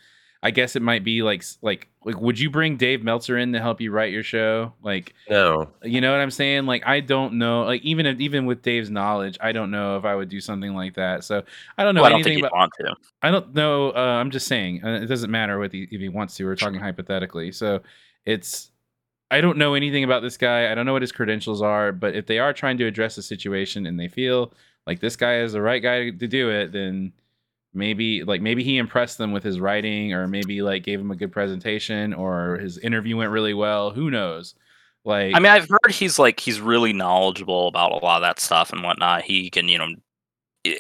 I guess it might be like like like would you bring Dave Meltzer in to help you write your show? Like no you know what I'm saying? Like I don't know. Like even if even with Dave's knowledge, I don't know if I would do something like that. So I don't know Well, I don't think about. Want to. I don't know. Uh, I'm just saying. Uh, it doesn't matter what he, if he wants to. We're talking hypothetically. So it's. I don't know anything about this guy. I don't know what his credentials are. But if they are trying to address the situation and they feel like this guy is the right guy to do it, then maybe like maybe he impressed them with his writing, or maybe like gave him a good presentation, or his interview went really well. Who knows? Like I mean, I've heard he's like he's really knowledgeable about a lot of that stuff and whatnot. He can, you know,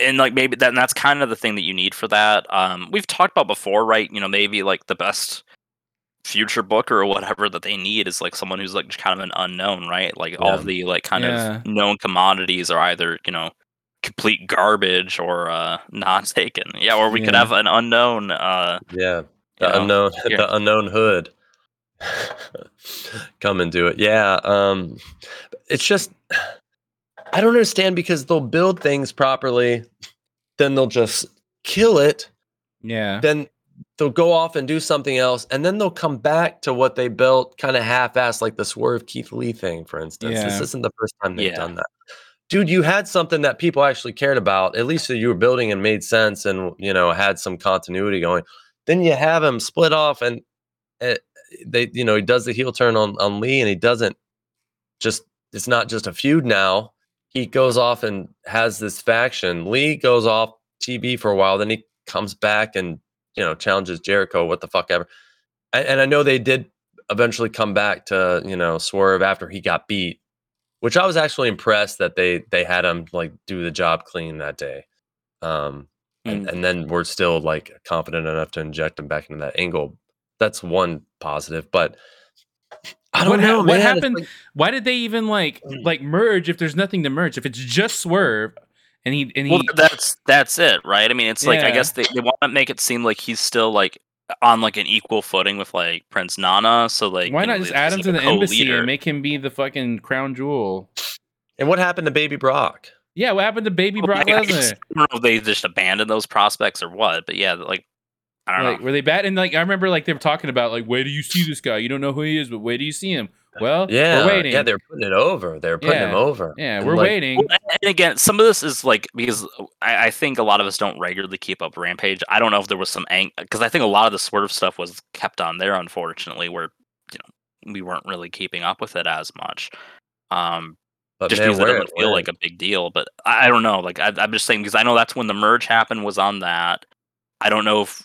and like maybe that that's kind of the thing that you need for that. Um, we've talked about before, right? You know, maybe like the best future booker or whatever that they need is like someone who's like just kind of an unknown, right? Like all Yeah. of the like kind Yeah. of known commodities are either you know complete garbage or uh not (laughs) taken. Yeah, or we could have an unknown. uh yeah the You know, unknown (laughs) yeah. the unknown hood (laughs) come and do it yeah um it's just i don't understand because they'll build things properly then they'll just kill it. Yeah. Then they'll go off and do something else, and then they'll come back to what they built kind of half-assed, like the Swerve Keith Lee thing, for instance. This isn't the first time they've Yeah. done that. Dude, you had something that people actually cared about. At least you were building and made sense, and you know had some continuity going. Then you have him split off, and uh, they, you know, he does the heel turn on on Lee, and he doesn't just. It's not just a feud now. He goes off and has this faction. Lee goes off TV for a while, then he comes back and you know challenges Jericho. What the fuck ever. And, and I know they did eventually come back to you know Swerve after he got beat, which I was actually impressed that they they had him like do the job clean that day. Um, and, and then we're still like confident enough to inject him back into that angle. That's one positive, but I don't What ha- know. what man. Happened- like- Why did they even like Mm. like merge if there's nothing to merge? If it's just Swerve and he and he Well, that's that's it, right? I mean, it's like I guess they, they want to make it seem like he's still like on like an equal footing with like Prince Nana. So like, why you know, not just add him like to the embassy co-leader. and make him be the fucking crown jewel? and what happened to Baby Brock? Yeah, what happened to baby Well, Brock (laughs) Lesnar? I don't know if they just abandoned those prospects or what, but yeah, like I don't Like, know. were they bad? And like, I remember like they were talking about like, where do you see this guy? You don't know who he is, but where do you see him? Well, Yeah, we're waiting. yeah, they're putting it over. They're putting him over. yeah, And, we're like, waiting. Well, and again, some of this is like because I, I think a lot of us don't regularly keep up Rampage. I don't know if there was some ang because I think a lot of the swerve stuff was kept on there, unfortunately, where you know we weren't really keeping up with it as much. Um, But just man, because it where- doesn't feel like a big deal. But I, I don't know. Like I, I'm just saying because I know that's when the merge happened was on that. I don't know if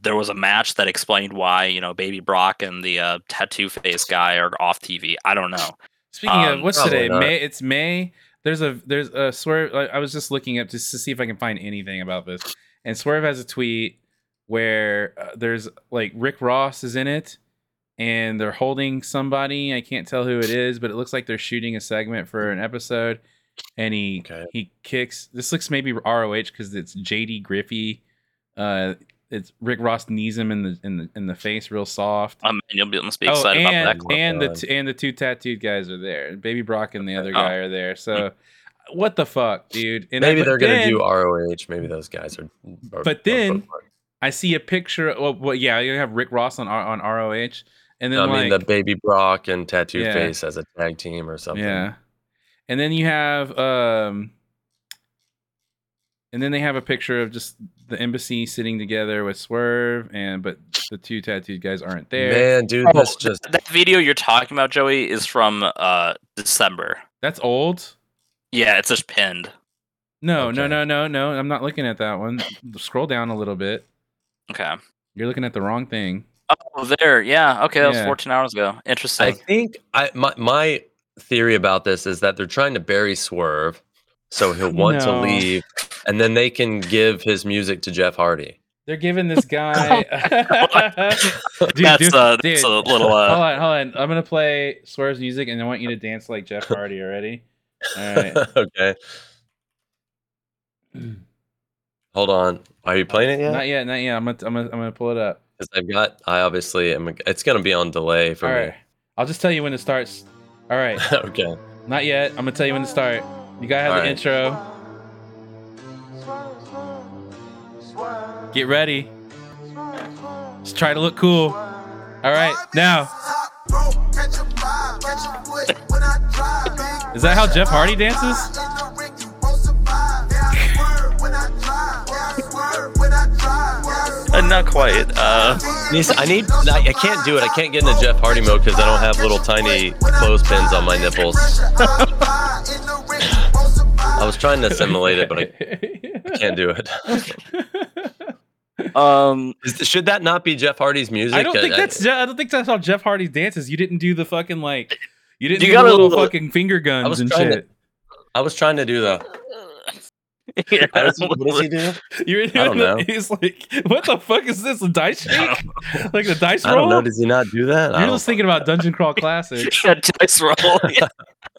there was a match that explained why you know Baby Brock and the uh, tattoo face guy are off TV. I don't know. Speaking of um, what's today? not. May. It's May. There's a there's a swerve. I I was just looking up just to see if I can find anything about this. And Swerve has a tweet where uh, there's like Rick Ross is in it, and they're holding somebody. I can't tell who it is, but it looks like they're shooting a segment for an episode. And he Okay. he kicks. This looks maybe ROH because it's JD Griffey. Uh, it's Rick Ross knees him in the in the in the face real soft. Um, and you'll be must be Oh, excited and about that. and the t- and the two tattooed guys are there. Baby Brock and the other Oh. guy are there. So, what the fuck, dude? And maybe I, they're gonna then do ROH. Maybe those guys are. are- But are then- bookmarked. I see a picture. Well, well yeah, you have Rick Ross on on ROH, and then I like mean, the Baby Brock and Tattoo Yeah. Face as a tag team or something. yeah, and then you have um, and then they have a picture of just the embassy sitting together with Swerve, and but the two tattooed guys aren't there. Man, dude, Oh, this just that video you're talking about, Joey, is from uh December. That's old. Yeah, it's just pinned. No, no, Okay. no, no, no. I'm not looking at that one. Scroll down a little bit. Okay. You're looking at the wrong thing. Oh, there. Yeah. Okay, that was 14 hours ago. Interesting. I think I my my theory about this is that they're trying to bury Swerve, so he'll want to leave, and then they can give his music to Jeff Hardy. They're giving this guy. (laughs) (laughs) Dude, that's dude, uh, dude. a little hold uh. on, hold on. I'm gonna play Swerve's music, and I want you to dance like Jeff Hardy already. All right. (laughs) okay, hold on. Are you playing it yet? Not yet, not yet. I'm gonna, I'm gonna, I'm gonna pull it up. Because I've got. I obviously am. It's gonna be on delay for All me. right. I'll just tell you when it starts. All right. okay. Not yet. I'm gonna tell you when to start. You gotta have All the right. intro. Get ready. Just try to look cool. All right, now. Is that how Jeff Hardy dances? Uh, not quite. Uh, Needs- I need. I, I can't do it. I can't get into Jeff Hardy mode because I don't have little tiny clothespins on my nipples. (laughs) I was trying to simulate it, but I can't do it. (laughs) um, Is, should that not be Jeff Hardy's music? I don't think I- that's Je- I don't think that's how Jeff Hardy dances. You didn't do the fucking like you didn't You do the gotta little look- fucking finger guns was and trying to- shit. I was trying to do the. yeah, How does what does he do? (laughs) You were I don't the- know. (laughs) He's like, what the fuck is this? A dice (laughs) shake? like the dice I don't roll? know. Does he not do that? I You're don't just thinking about Dungeon Crawl Classic. yeah, dice roll.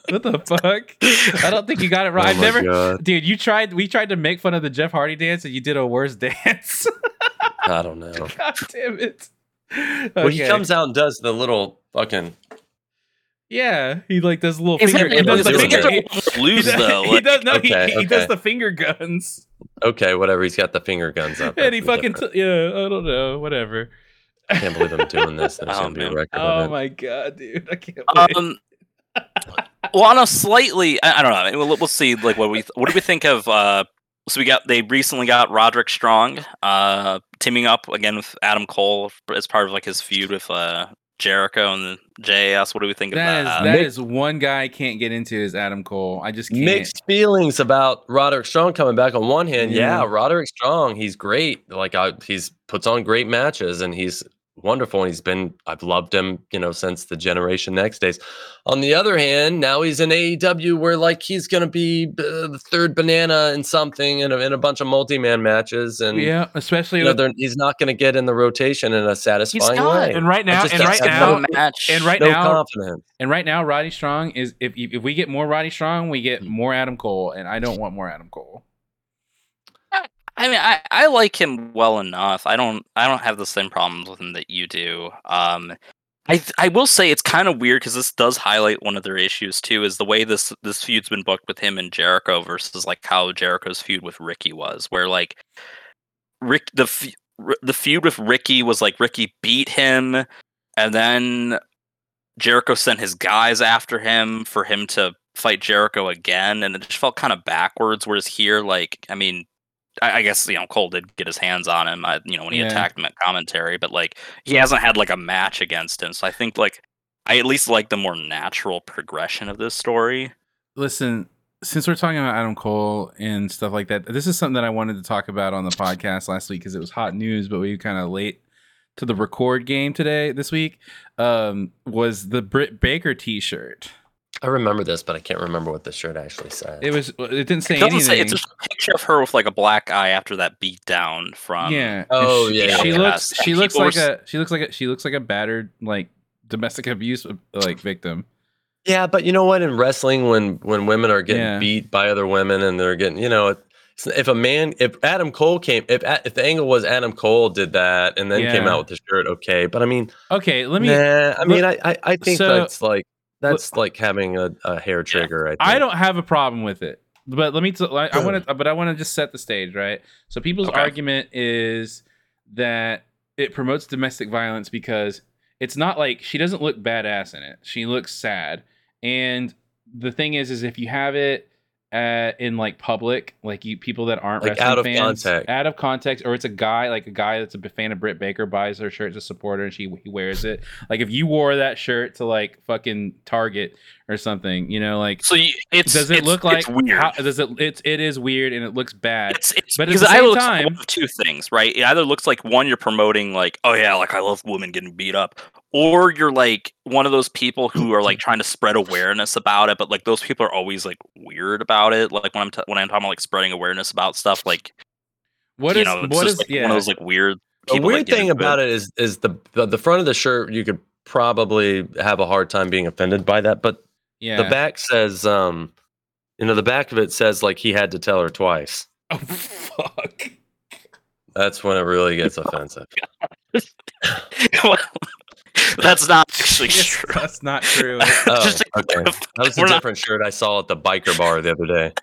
Yeah. what the fuck? I don't think you got it right. Oh I've never, God. dude. You tried. We tried to make fun of the Jeff Hardy dance, and you did a worse (laughs) dance. I don't know. (laughs) God damn it. Well, he comes out and does the little fucking. Yeah, he like does a little His finger. hands He does the finger. (laughs) He, loose he does, though. he does no. Okay, he, he does the finger guns, Okay, whatever. He's got the finger guns up. and he fucking different. t- yeah. I don't know. Whatever. I can't believe I'm doing this. There's Oh, gonna be a record Oh my god, dude! I can't. Wait. um, well, on a slightly, I, I don't know. I mean, We'll, we'll see. Like, what we what do we think of? uh So we got they recently got Roderick Strong, uh, teaming up again with Adam Cole as part of like his feud with uh Jericho and the JAS. What do we think of that is that? that Mixed- is one guy I can't get into is Adam Cole. I just can't. Mixed feelings about Roderick Strong coming back. On one hand, yeah, Yeah. Roderick Strong, he's great. Like I, he's puts on great matches, and he's wonderful. And he's been, I've loved him, you know, since the Generation Next days. On the other hand, now he's in AEW, where like he's gonna be uh, the third banana in something in a, in a bunch of multi-man matches, and Yeah, especially you know, with, he's not gonna get in the rotation in a satisfying way. and right now, just and right now, no- match. and right no now, confidence. and right now, Roddy Strong is if if we get more Roddy Strong, we get more Adam Cole, and I don't want more Adam Cole. I mean, I, I like him well enough. I don't I don't have the same problems with him that you do. Um, I I will say it's kind of weird because this does highlight one of their issues too, is the way this this feud's been booked with him and Jericho versus like how Jericho's feud with Ricky was, where like Rick the the feud with Ricky was like Ricky beat him, and then Jericho sent his guys after him for him to fight Jericho again, and it just felt kind of backwards. Whereas here, like, I mean, I, I guess you know Cole did get his hands on him, uh, you know, when he Yeah. attacked him at commentary, but like he hasn't had like a match against him, so I think like I at least like the more natural progression of this story. Listen, since we're talking about Adam Cole and stuff like that, this is something that I wanted to talk about on the podcast last week because it was hot news, but we kind of late to the record game today this week. Um, was the Britt Baker T-shirt? I remember this, but I can't remember what the shirt actually said. It was. It didn't say It doesn't anything. say it's just a picture of her with like a black eye after that beat down from yeah. Oh, she, yeah, She yeah. looks. Yes. She And looks like were a. She looks like a. She looks like a battered like domestic abuse like victim. Yeah, but you know what? In wrestling, when when women are getting Yeah. beat by other women and they're getting, you know, it's- if a man, if Adam Cole came, if if the angle was Adam Cole did that and then came out with the shirt, okay. But I mean, Okay, let me. nah, I look- mean, I I, I think so- that's like that's like having a, a hair trigger. I, think. I don't have a problem with it, but let me. T- I want (clears throat) to, but I want to just set the stage, right? So people's Okay. argument is that it promotes domestic violence because it's not like she doesn't look badass in it. She looks sad, and the thing is, is if you have it. Uh, in like public, like you people that aren't Like, out of fans, context. out of context, or it's a guy like a guy that's a fan of Britt Baker buys her shirt to support her and she he wears it. Like if you wore that shirt to like fucking Target or something, you know, like So you, it's does it it's- look like it's weird? How, does it? It's it is weird and it looks bad. It's, it's But at because the it either same looks like time- one of two things, right? It either looks like one you're promoting, like, oh yeah, like I love women getting beat up, or you're like one of those people who are like trying to spread awareness about it, but like those people are always like weird about it. Like when I'm t- when I'm talking about like spreading awareness about stuff, like What you is know, it's what just is like yeah? one of those like weird. The people that weird get thing about it is is the, the the front of the shirt you could probably have a hard time being offended by that, but yeah. the back says um you know the back of it says like he had to tell her twice. oh fuck. That's when it really (laughs) gets offensive. (laughs) Well, That's not actually Yes, (laughs) true. That's not true. Oh, Just to okay. That was a we're not- different shirt I saw at the biker bar the other day.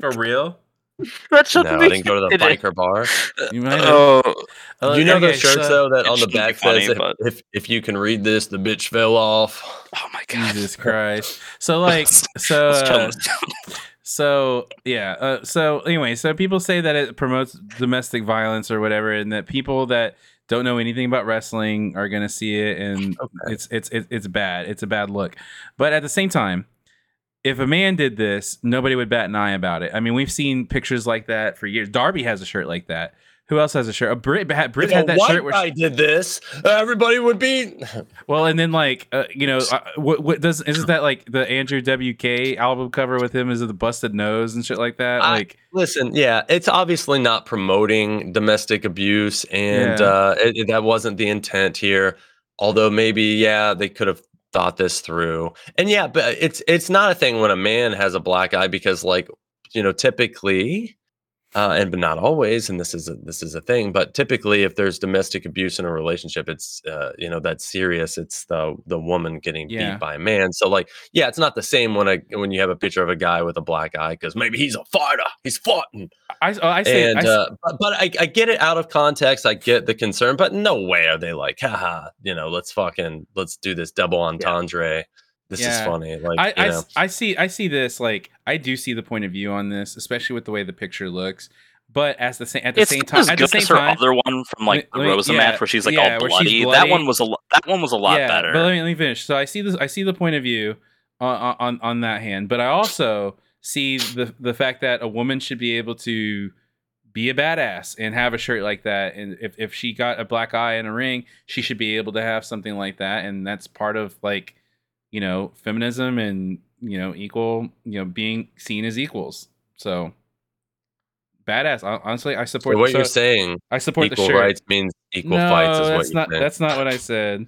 For real? (laughs) That shouldn't No, I didn't go to the it is. biker bar. (laughs) You might have. Oh, Uh, you know okay, those shirts so- though that on the back funny, says but- if, if if you can read this, the bitch fell off. oh my god. Jesus (laughs) Christ. So like so uh, so yeah uh, so anyway so people say that it promotes domestic violence or whatever and that people that don't know anything about wrestling are going to see it and Okay. it's, it's it's it's bad it's a bad look but at the same time if a man did this nobody would bat an eye about it i mean we've seen pictures like that for years darby has a shirt like that who else has a shirt? A Britt had Britt had that shirt. Where guy did this, everybody would be. (laughs) Well, and then like uh, you know, uh, what what does isn't that like the Andrew WK album cover with him? Is it the busted nose and shit like that? I- Like, Listen, yeah, it's obviously not promoting domestic abuse, and Yeah. uh, it, it- that wasn't the intent here. Although maybe, yeah, they could have thought this through. And yeah, but it's it's not a thing when a man has a black eye because, like, you know, typically uh, and but not always. And this is a, this is a thing. But typically, if there's domestic abuse in a relationship, it's uh, you know that's serious. It's the the woman getting Yeah. beat by a man. So like, yeah, it's not the same when I when you have a picture of a guy with a black eye because maybe he's a fighter. He's fighting. I, oh, I say, and I, s- uh, but, but I, I get it out of context. I get the concern, but no way are they like, haha, you know, let's fucking let's do this double entendre. This is funny. Like, I, you I, know. see I see this like I do see the point of view on this, especially with the way the picture looks. But as the same at the It's same time, as at the good same as her time, other one from like Let me- the let me- Rosa yeah, match where she's like yeah, all where she's bloody. That one was a lo- that one was a lot yeah, better. But let me, let me finish. So I see this. I see the point of view on on on that hand, but I also see the the fact that a woman should be able to be a badass and have a shirt like that. And if if she got a black eye in a ring, she should be able to have something like that. And that's part of like you know feminism and you know equal you know being seen as equals. So badass. Honestly, I support. So what so you're saying, I support equal the shirt. rights means equal no, fights is that's what you're not saying. that's not what I said.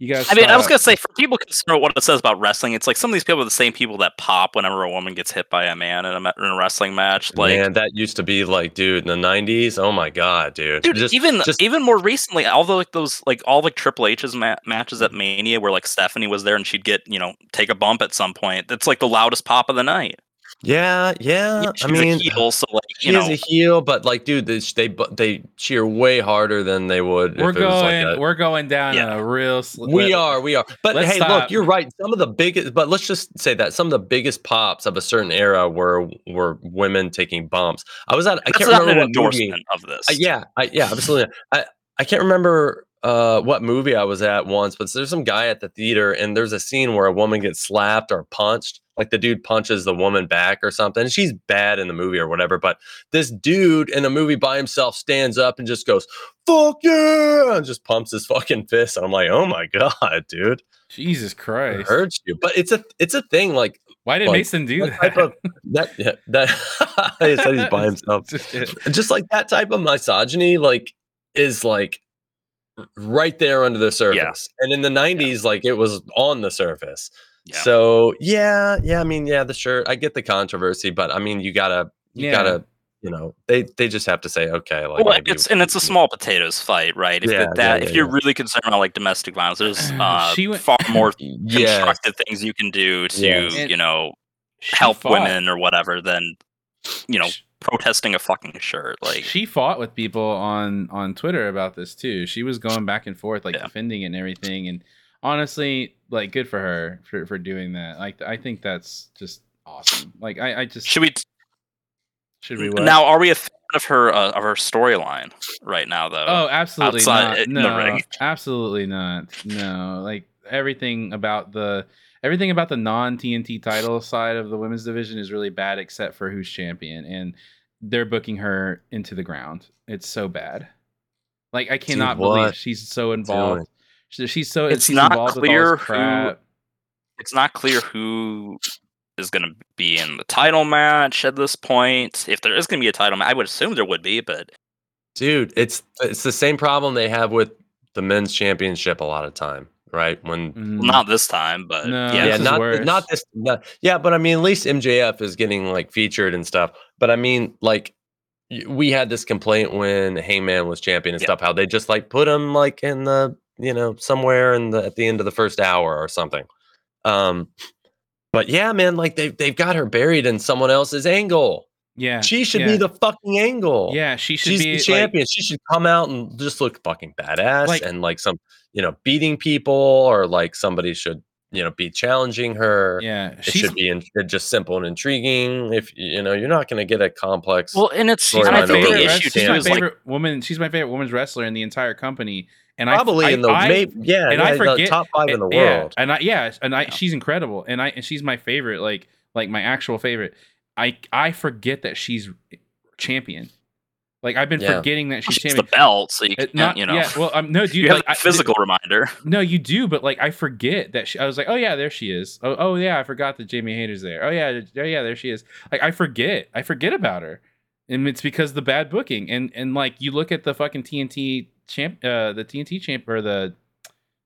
You guys. I mean, I was gonna say for people concerned with what it says about wrestling, it's like some of these people are the same people that pop whenever a woman gets hit by a man in a, in a wrestling match. Like, Man, that used to be like, dude, in the '90s. Oh my god, dude. dude, Just- even just- even more recently, all the like those like all like Triple H's ma- matches at Mania where like Stephanie was there and she'd get you know take a bump at some point. That's like the loudest pop of the night. Yeah, yeah. Yeah, I mean, a heel, so like she you is know, a heel, but like, dude, they they, they cheer way harder than they would. We're if it was going. like a, we're going down Yeah. a real. Sl- we are, we are. But let's hey, stop. look, you're right. Some of the biggest, but let's just say that some of the biggest pops of a certain era were were women taking bumps. I was at, I that's can't not remember an what movie. endorsement of this. Uh, yeah, I, yeah, absolutely. I I can't remember uh what movie I was at once, but there's some guy at the theater, and there's a scene where a woman gets slapped or punched. Like the dude punches the woman back or something. She's bad in the movie or whatever, but this dude in the movie by himself stands up and just goes, "Fuck yeah!" and just pumps his fucking fist. And I'm like, "Oh my (laughs) god, dude, Jesus it Christ! hurts you." But it's a it's a thing. Like Why did like, Mason do that that? type of that yeah, that (laughs) he said he's by (laughs) himself Just just like that type of misogyny like is like right there under the surface and in the 90s like it was on the surface Yeah. so yeah yeah i mean yeah the shirt i get the controversy but i mean you gotta you Yeah. gotta you know they they just have to say okay like well, maybe it's and it's a small potatoes fight, right? If Yeah, that, yeah, if you're yeah. really concerned about like domestic violence, there's (sighs) uh, She went- far more (clears throat) yeah constructive things you can do to Yes. You know help fought. women or whatever than you know Sh- protesting a fucking shirt. Like she fought with people on on Twitter about this too. She was going back and forth, like Yeah. defending it and everything. And honestly, like, good for her for for doing that. Like, I think that's just awesome. Like, I I just should we should we what? now? Are we a fan of her uh, of her storyline right now though? Oh, absolutely outside not. No, absolutely not. No, like everything about the everything about the non TNT title side of the women's division is really bad, except for who's champion, and they're booking her into the ground. It's so bad. Like I cannot believe she's so involved. She- She's so It's she's not involved with all clear who- it's not clear who is going to be in the title match at this point. If there is going to be a title match, I would assume there would be, but dude it's it's the same problem they have with the men's championship a lot of time right when Mm. not this time. But No, yeah, yeah, not worse. not this. Not, yeah, but I mean, at least MJF is getting like featured and stuff. But I mean, like we had this complaint when Hangman was champion and Yeah. stuff. How they just like put him like in the you know somewhere in the at the end of the first hour or something. Um, but yeah, man, like they they've got her buried in someone else's angle. yeah, She should yeah. be the fucking angle. yeah. She should She's be the like- champion. she should come out and just look fucking badass Like- and like some, you know, beating people or like somebody should, you know, be challenging her. yeah, It should be in, just simple and intriguing. If you know, you're not going to get a complex. well, and it's She's my I think the favorite issue she's my is like favorite woman. She's my favorite women's wrestler in the entire company, and probably I, in the I, maybe, yeah, and yeah, I the forget- top five in the Yeah, world. and I yeah, and I Yeah. she's incredible, and I and she's my favorite, like like my actual favorite. I I forget that she's champion. Like I've been Yeah. forgetting that she's she's champion. the belt, so you It- can't, not, you know, yeah, well, um, no, (laughs) dude, you have like, a I- physical reminder. no, you do, but like I forget that she, I was like, oh yeah, there she is. Oh, oh yeah, I forgot that Jamie Hayter's there. Oh yeah, oh yeah, there she is. Like I forget, I forget about her, and it's because of the bad booking. And and like you look at the fucking TNT champ, uh, the TNT champ or the,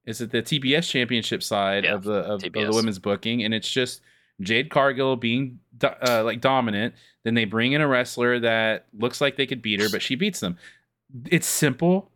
is it the TBS championship side Yeah, of the of, of the women's booking, and it's just Jade Cargill being do- uh, like dominant. Then they bring in a wrestler that looks like they could beat her, but she beats them. It's simple,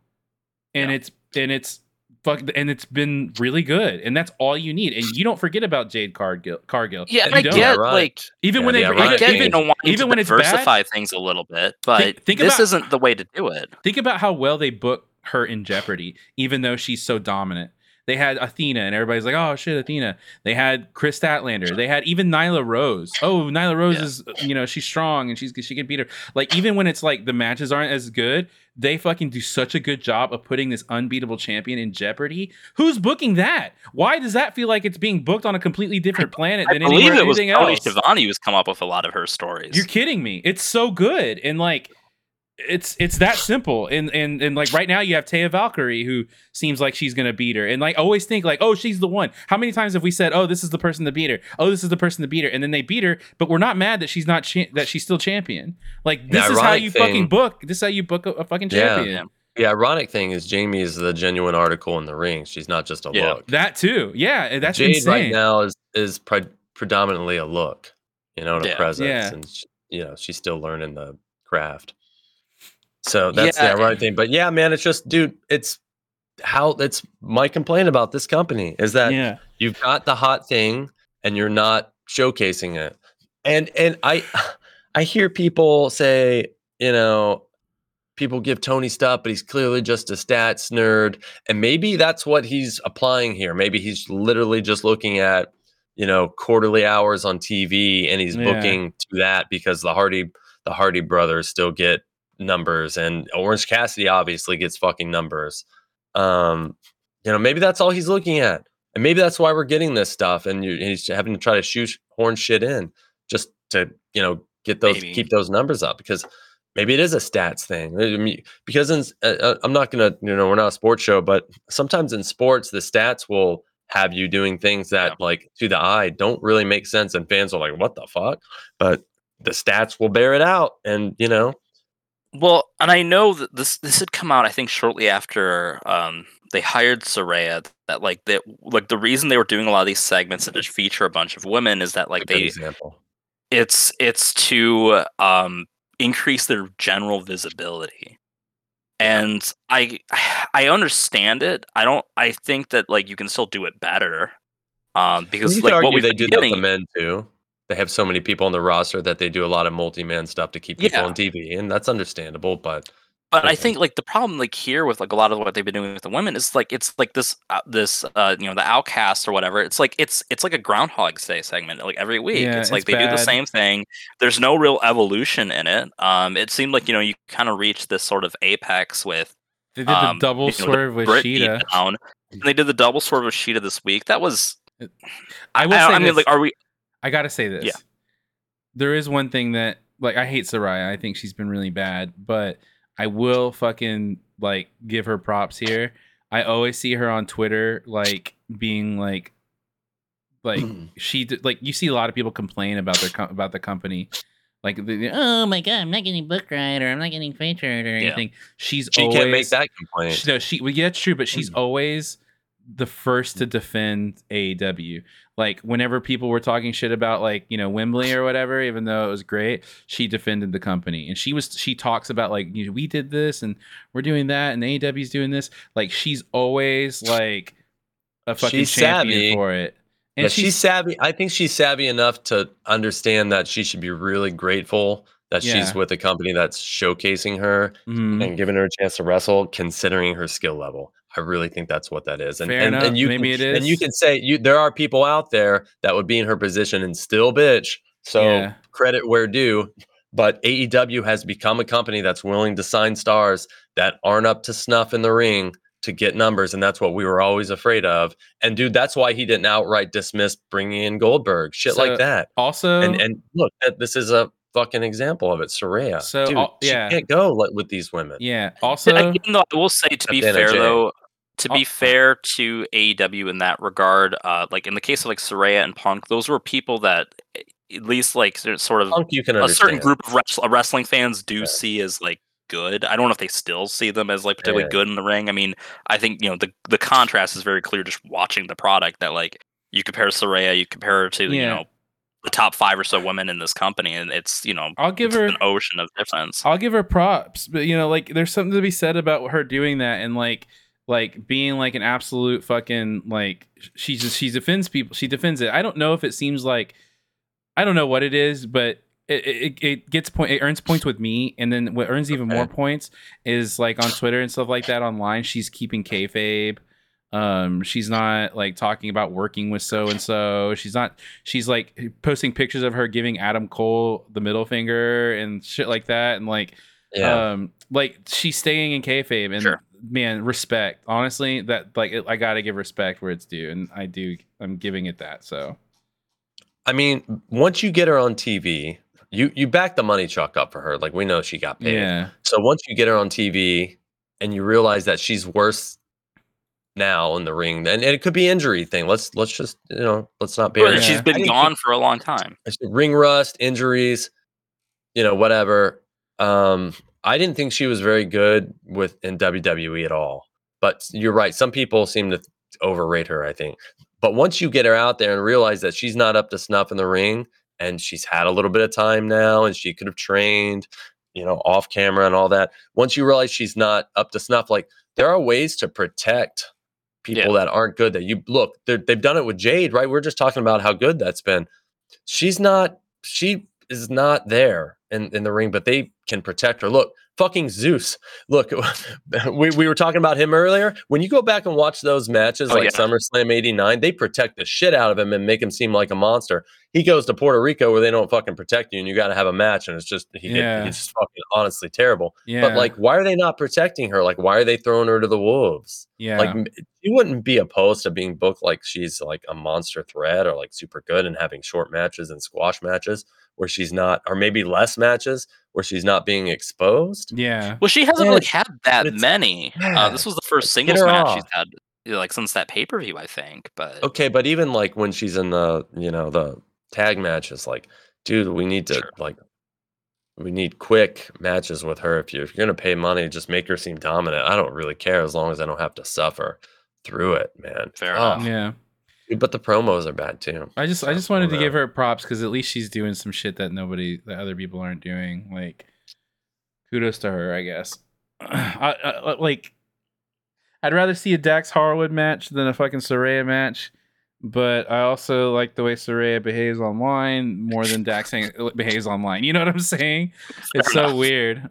and it's and it's fuck, and it's been really good, and that's all you need. And you don't forget about Jade Cargill. Cargill. Yeah, You I don't. get right. like even Yeah, when they the even, get thing you even, know even when it's bad- diversify things a little bit, but Think- think this about- isn't the way to do it. Think about how well they book her in Jeopardy, even though she's so dominant. They had Athena, and everybody's like, "Oh shit, Athena." They had Kris Statlander. They had even Nyla Rose. Oh, Nyla Rose Yeah. is, you know, she's strong and she's she can beat her. Like even when it's like the matches aren't as good, they fucking do such a good job of putting this unbeatable champion in Jeopardy. Who's booking that? Why does that feel like it's being booked on a completely different planet I than believe anywhere, it was anything Tony else? Schiavone who's come up with a lot of her stories. You're kidding me. It's so good. And like it's it's that simple. And and and like right now you have Taya Valkyrie who seems like she's gonna beat her. And like always think like, oh, she's the one. How many times have we said, oh, this is the person to beat her? Oh, this is the person to beat her. And then they beat her, but we're not mad that she's not cha- that she's still champion. Like this is how you thing- fucking book. This is how you book a, a fucking Yeah. The ironic thing is Jamie is the genuine article in the ring. She's not just a Yeah. look. That too. Yeah, that's Jade insane. right now is is pre- predominantly a look, you know, and a Yeah. presence, Yeah. and sh you know she's still learning the craft. So that's Yeah. the ironic thing. But yeah, man, it's just, dude, it's how it's my complaint about this company is that yeah. you've got the hot thing and you're not showcasing it and and i i hear people say you know people give tony stuff but he's clearly just a stats nerd and maybe that's what he's applying here maybe he's literally just looking at you know quarterly hours on tv and he's Yeah. booking to that because the hardy the hardy brothers still get numbers and orange cassidy obviously gets fucking numbers um you know maybe that's all he's looking at and maybe that's why we're getting this stuff, and, you, and he's having to try to shoehorn shit in just to you know get those Maybe. keep those numbers up because maybe it is a stats thing. I mean, because in, uh, uh, I'm not gonna you know we're not a sports show, but sometimes in sports the stats will have you doing things that like to the eye don't really make sense, and fans are like, "What the fuck?" But the stats will bear it out, and you know, Well, and I know that this this had come out I think shortly after um, they hired Saraya. That like that like the reason they were doing a lot of these segments that just feature a bunch of women is that like they example. it's it's to um, increase their general visibility. And I I understand it. I don't. I think that like you can still do it better. Um, because like what we've they do that with the men too. They have so many people on the roster that they do a lot of multi-man stuff to keep people Yeah. on TV, and that's understandable. But But I think like the problem like here with like a lot of what they've been doing with the women is like it's like this uh, this uh you know the outcast or whatever. It's like it's it's like a Groundhog Day segment like every week. Yeah, it's like it's they do the same thing. There's no real evolution in it. Um, it seemed like you know you kind of reached this sort of apex with They did um, the double you know, the swerve with Britt Shida. beatdown. And they did the double swerve with Shida this week. That was I will I, say I mean like are we I gotta say this. Yeah. There is one thing that like I hate Saraya. I think she's been really bad, but I will fucking like give her props here. I always see her on Twitter like being like like (clears throat) she like you see a lot of people complain about their com- about the company. Like, the, oh my god, I'm not getting booked right, or I'm not getting featured, or Yeah. anything. She's she always can't make that complaint. she, no, she well, yeah, it's true, but she's Mm. always the first to defend AEW. Like whenever people were talking shit about like you know Wembley or whatever, even though it was great, she defended the company, and she was she talks about like you know, we did this and we're doing that, and AEW's doing this. Like she's always like a fucking She's champion savvy. for it. And yeah, she's, savvy. I think she's savvy enough to understand that she should be really grateful that Yeah. she's with a company that's showcasing her Mhm. and giving her a chance to wrestle, considering her skill level. I really think that's what that is. And, Fair and, enough. and you Maybe can, it And you can say you there are people out there that would be in her position and still bitch. So Yeah. credit where due. But AEW has become a company that's willing to sign stars that aren't up to snuff in the ring to get numbers, and that's what we were always afraid of. And dude, that's why he didn't outright dismiss bringing in Goldberg, shit So, like that. Also, And and look, this is a fucking example of it. Saraya, So, dude, al- she yeah. can't go with these women. yeah. Also, Again, though, I will say to be At fair NRJ. though, to be Oh. fair to AEW in that regard, uh, like in the case of like Saraya and Punk, those were people that eh, at least like sort- of Punk, you can a understand. certain group of wrest- uh, wrestling fans do Yeah. see as like good. I don't know if they still see them as like particularly Yeah. good in the ring. I mean, I think you know the the contrast is very clear just watching the product that like you compare Saraya, you compare her to you know the top five or so women in this company, and it's you know I'll give her an ocean of difference. I'll give her props, but you know, like there's something to be said about her doing that and like like being like an absolute fucking like she just she defends people. She defends it. I don't know if it seems like I don't know what it is, but it, it, it gets point it earns points with me, and then what earns even more points is like on Twitter and stuff like that online. She's keeping kayfabe. Um, she's not like talking about working with so and so. She's not. She's like posting pictures of her giving Adam Cole the middle finger and shit like that, and like Yeah. um like she's staying in kayfabe and Sure. Man respect honestly that like i gotta give respect where it's due and i do i'm giving it that so I mean, once you get her on TV, you you back the money chalk up for her. Like we know she got paid. yeah So once you get her on TV and you realize that she's worse now in the ring, and, and it could be injury thing. Let's let's just you know let's not bury. But it. she's Yeah. been gone for a long time. Ring rust, injuries, you know, whatever. Um, I didn't think she was very good with in WWE at all. But you're right. Some people seem to overrate her, I think. But once you get her out there and realize that she's not up to snuff in the ring and she's had a little bit of time now and she could have trained, you know, off camera and all that. Once you realize she's not up to snuff, like there are ways to protect people that aren't good that you look, they've done it with Jade, right? We're just talking about how good that's been she's not she is not there in, in the ring, but they can protect her. Look, fucking Zeus. Look, (laughs) we, we were talking about him earlier. When you go back and watch those matches Oh, like yeah. SummerSlam 89, they protect the shit out of him and make him seem like a monster. He goes to Puerto Rico where they don't fucking protect you and you got to have a match. And it's just, he, Yeah. he's just fucking honestly terrible. yeah But like, why are they not protecting her? Like, why are they throwing her to the wolves? yeah Like, you wouldn't be opposed to being booked like she's like a monster threat or like super good and having short matches and squash matches where she's not, or maybe less matches where she's not being exposed. yeah Well, she hasn't Yeah, really had that it's- many. Uh, this was the first singles her match she's had like since that pay per view, I think. But Okay, but even like when she's in the, you know, the tag matches, like, dude, we need to Sure. like, we need quick matches with her. If you're, if you're gonna pay money, just make her seem dominant. I don't really care as long as I don't have to suffer through it, man. Fair Oh, enough. yeah dude, But the promos are bad too. i just i just wanted to give her props because at least she's doing some shit that nobody that other people aren't doing like kudos to her i guess (clears throat) I, I, uh, like i'd rather see a dax harwood match than a fucking Saraya match but I also like the way Saraya behaves online more than Dax hang- (laughs) uh, behaves online. You know what I'm saying? It's Fair so enough. weird.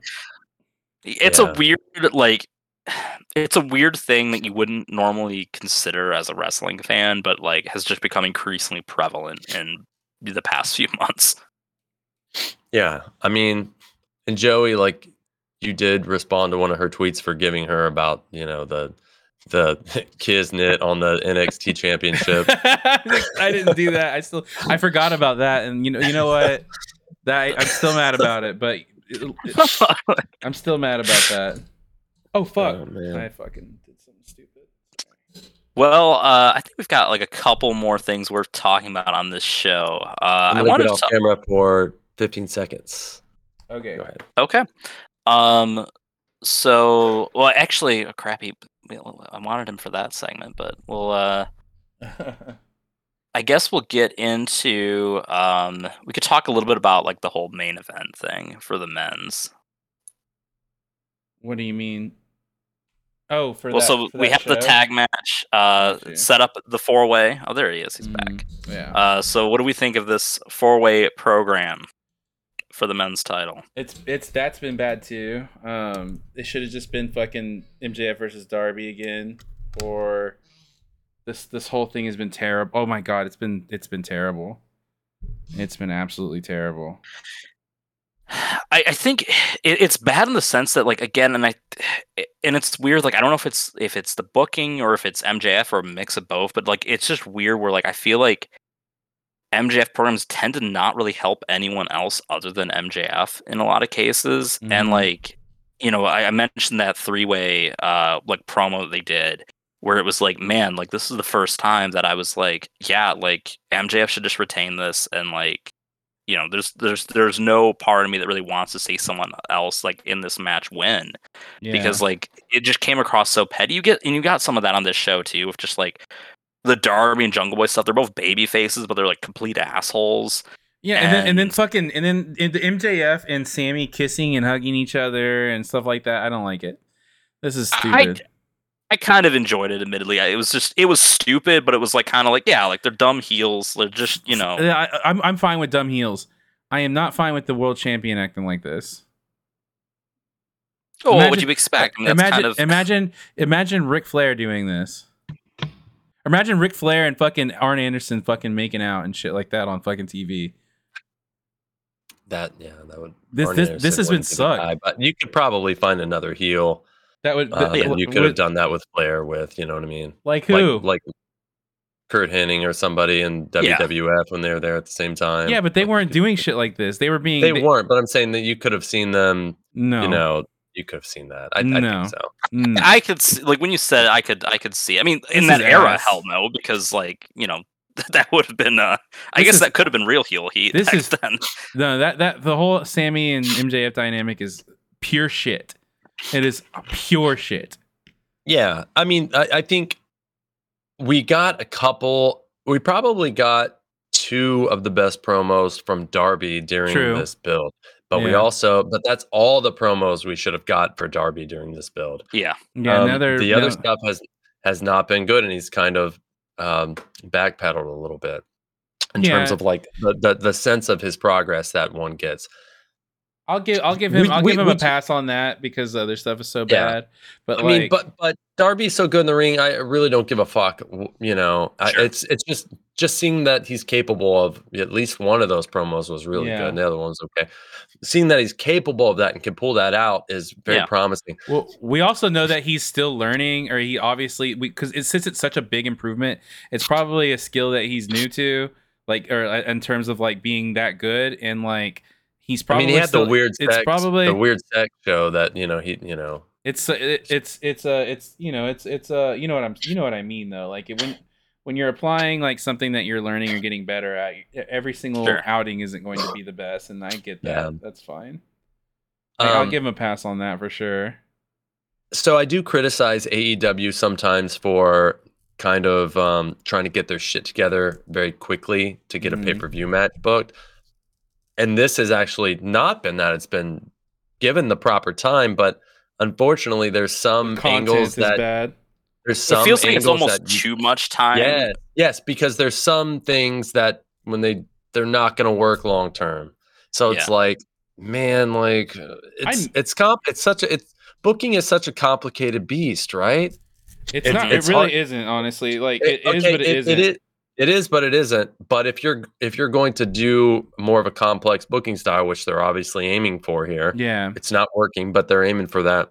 It's Yeah. a weird like it's a weird thing that you wouldn't normally consider as a wrestling fan, but like has just become increasingly prevalent in the past few (laughs) months. Yeah, I mean, and Joey, like, you did respond to one of her tweets for giving her about, you know, the the (laughs) Kisnet on the NXT Championship. (laughs) I didn't do that. I still I forgot about that, and you know you know what? That I'm still mad about it, but I'm still mad about that. Oh fuck! Oh, man. I fucking did something stupid. well, uh, I think we've got like a couple more things worth talking about on this show. Uh, I'm I gonna wanted get to off camera for 15 seconds. Okay. Go ahead. Okay. Um. So, well, actually, oh, crappy. I wanted him for that segment, but we'll. uh (laughs) I guess we'll get into. Um, we could talk a little bit about like the whole main event thing for the men's. what do you mean? Oh, for well, that, so for we have the tag match. Uh, set up the four way. Oh, there he is. He's Mm, back. Yeah, Uh, so what do we think of this four way program for the men's title? it's it's that's been bad too. Um, it should have just been fucking MJF versus Darby again, or this this whole thing has been terrible. Oh my god, it's been it's been terrible. It's been absolutely terrible. I, I think it, it's bad in the sense that like again and I and it's weird like I don't know if it's if it's the booking or if it's MJF or a mix of both but like it's just weird where like I feel like MJF programs tend to not really help anyone else other than MJF in a lot of cases and Mhm. like you know I, I mentioned that three way uh like promo they did where it was like man like this is the first time that I was like yeah like MJF should just retain this and like you know, there's there's there's no part of me that really wants to see someone else like in this match win Yeah. because like it just came across so petty. You get and you got some of that on this show too, with just like the Darby and Jungle Boy stuff. They're both baby faces, but they're like complete assholes. Yeah, and, then and then fucking and then and the MJF and Sammy kissing and hugging each other and stuff like that. I don't like it. This is I, stupid. I kind of enjoyed it. Admittedly, it was just it was stupid, but it was like kind of like yeah, like they're dumb heels. They're just you know. Yeah, I, I'm I'm fine with dumb heels. I am not fine with the world champion acting like this. Oh, what would you expect? I mean, that's imagine, kind of imagine, imagine Ric Flair doing this. Imagine Ric Flair and fucking Arn Anderson fucking making out and shit like that on fucking TV. That yeah, that would. This- Arn this- Anderson this has been wouldn't be the guy, but you could probably find another heel. That would, Um, th- and you could have done that with Flair, with you know what I mean, like who? like like Curt Hennig or somebody in Yeah. WWF when they were there at the same time. yeah, but they weren't doing shit like this. They were being. They weren't, but I'm saying that you could have seen them. No, You know, you could have seen that. I, I No. think so. no. I could see, like when you said it, I could I could see. I mean, in This that is era, ass. hell no, because like you know (laughs) that would have been. uh I This guess is- that could have been real heel heat this back is- (laughs) then. No, that that the whole Sammy and MJF dynamic is pure shit. It is pure shit. Yeah, I mean, I, I think we got a couple. We probably got two of the best promos from Darby during True. this build, but we also, but that's all the promos we should have got for Darby during this build. Yeah, Yeah, Um, another the other no- stuff has has not been good, and he's kind of um, backpedaled a little bit in terms of like the, the the sense of his progress that one gets. I'll give I'll give him We- I'll we- give him we a ju- pass on that because other stuff is so Yeah. bad. But I like, mean, but but Darby's so good in the ring. I really don't give a fuck. You know, I, it's it's just just seeing that he's capable of at least one of those promos was really Yeah. good. And the other one's okay. Seeing that he's capable of that and can pull that out is very Yeah. promising. Well, we also know that he's still learning, or he obviously because it since it's such a big improvement, it's probably a skill that he's new to, like or uh, in terms of like being that good, and like he's probably. I mean, he had still, the weird It's sex, probably the weird sex show that you know he you know it's uh, it, it's it's uh it's you know it's it's uh you know what I'm you know what I mean though like it, when when you're applying like something that you're learning or getting better at every single Sure. outing isn't going to be the best and I get that Yeah. that's fine Like, I'll Um, give him a pass on that for sure so I do criticize AEW sometimes for kind of um, trying to get their shit together very quickly to get Mhm. a pay per view match booked. And this has actually not been that. It's been given the proper time, but unfortunately, there's some content angles that bad there's some it feels like it's almost that too much time. Yes, yes, because there's some things that when they they're not going to work long term. So it's Yeah. like, man, like it's I'm- it's comp it's such a it's booking is such a complicated beast, right? it's it's- not it's it really hard- isn't honestly like It- it is okay, but it it- isn't It is, it is, but it isn't. But if you're if you're going to do more of a complex booking style, which they're obviously aiming for here, yeah it's not working, but they're aiming for that.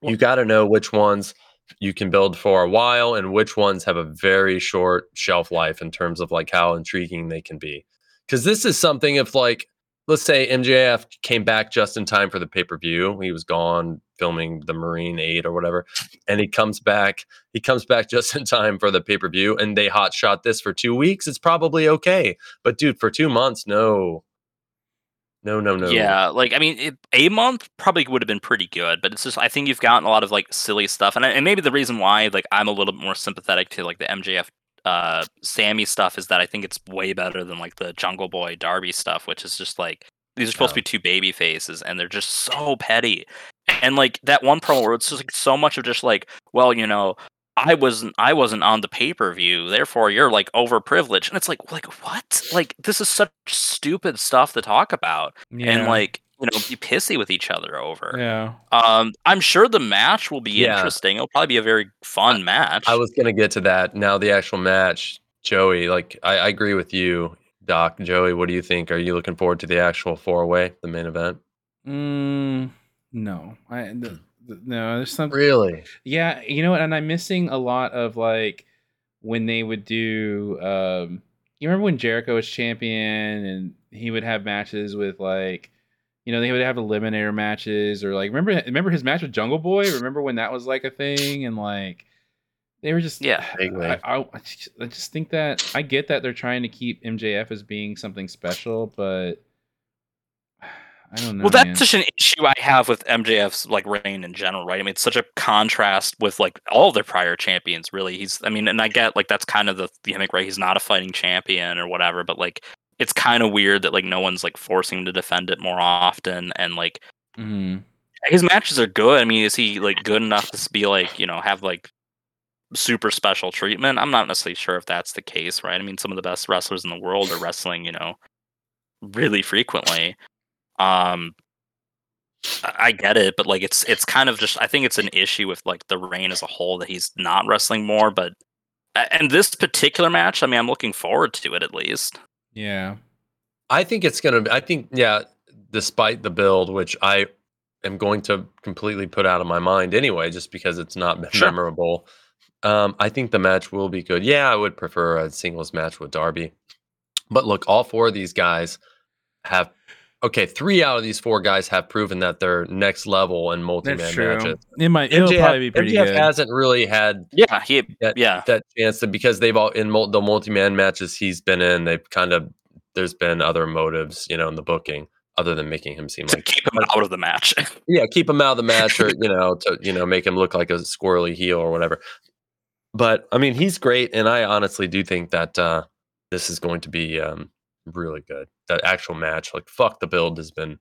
Well- you got to know which ones you can build for a while and which ones have a very short shelf life in terms of like how intriguing they can be. Because this is something if like let's say MJF came back just in time for the pay per view, he was gone filming the Marine Eight or whatever, and he comes back. He comes back (laughs) just in time for the pay per view, and they hot shot this for two weeks. It's probably okay, but dude, for two months, no, no, no, no. Yeah, like I mean, it, a month probably would have been pretty good, but it's just I think you've gotten a lot of like silly stuff, and I- and maybe the reason why like I'm a little bit more sympathetic to like the MJF uh Sammy stuff is that I think it's way better than like the Jungle Boy Darby stuff, which is just like these are supposed to be two baby faces, and they're just so petty, and like that one promo where it's just like so much of just like, well, you know. I wasn't I wasn't on the pay-per-view, therefore you're like overprivileged. And it's like like what? Like this is such stupid stuff to talk about yeah and like you know be pissy with each other over. yeah Um, I'm sure the match will be Yeah. interesting. It'll probably be a very fun match. I was gonna get to that. Now the actual match, Joey. Like I, I agree with you, Doc. Joey, what do you think? Are you looking forward to the actual four way, the main event? mm, no I th- th- no there's some Really? Yeah, you know what? And I'm missing a lot of like when they would do. um You remember when Jericho was champion and he would have matches with like, you know, they would have eliminator matches or like remember remember his match with Jungle Boy? Remember when that was like a thing and like they were just Yeah. I, I, I just- I just think that I get that they're trying to keep MJF as being something special, but (sighs) I don't know. well, that's man. such an issue I have with MJF's like reign in general, right? I mean, it's such a contrast with like all of their prior champions. Really, he's. I mean, and I get like that's kind of the the gimmick, right? He's not a fighting champion or whatever, but like it's kind of weird that like no one's like forcing him to defend it more often and like hmm his matches are good. I mean, is he like good enough to be like you know have like super special treatment? I'm not necessarily sure if that's the case, right? I mean, some of the best wrestlers in the world are wrestling, you know, really frequently. Um, I I get it, but like it's it's kind of just I think it's an issue with like the reign as a whole that he's not wrestling more. But and this particular match, I mean, I'm looking forward to it at least. Yeah. I think it's gonna. I think yeah. Despite the build, which I am going to completely put out of my mind anyway, just because it's not Sure. memorable. Um, I think the match will be good. Yeah, I would prefer a singles match with Darby. But look, all four of these guys have okay. Three out of these four guys have proven that they're next level in multi-man matches. It might. It'll MJF, probably be pretty MJF good. hasn't really had Yeah, he that, yeah. that chance to because they've all in mul- the multi-man matches he's been in. They've kind of there's been other motives, you know, in the booking other than making him seem to like keep him out of the match. (laughs) yeah, keep him out of the match or you know to you know make him look like a squirrely heel or whatever. But I mean, he's great, and I honestly do think that uh, this is going to be um, really good. That actual match, like fuck the build, has been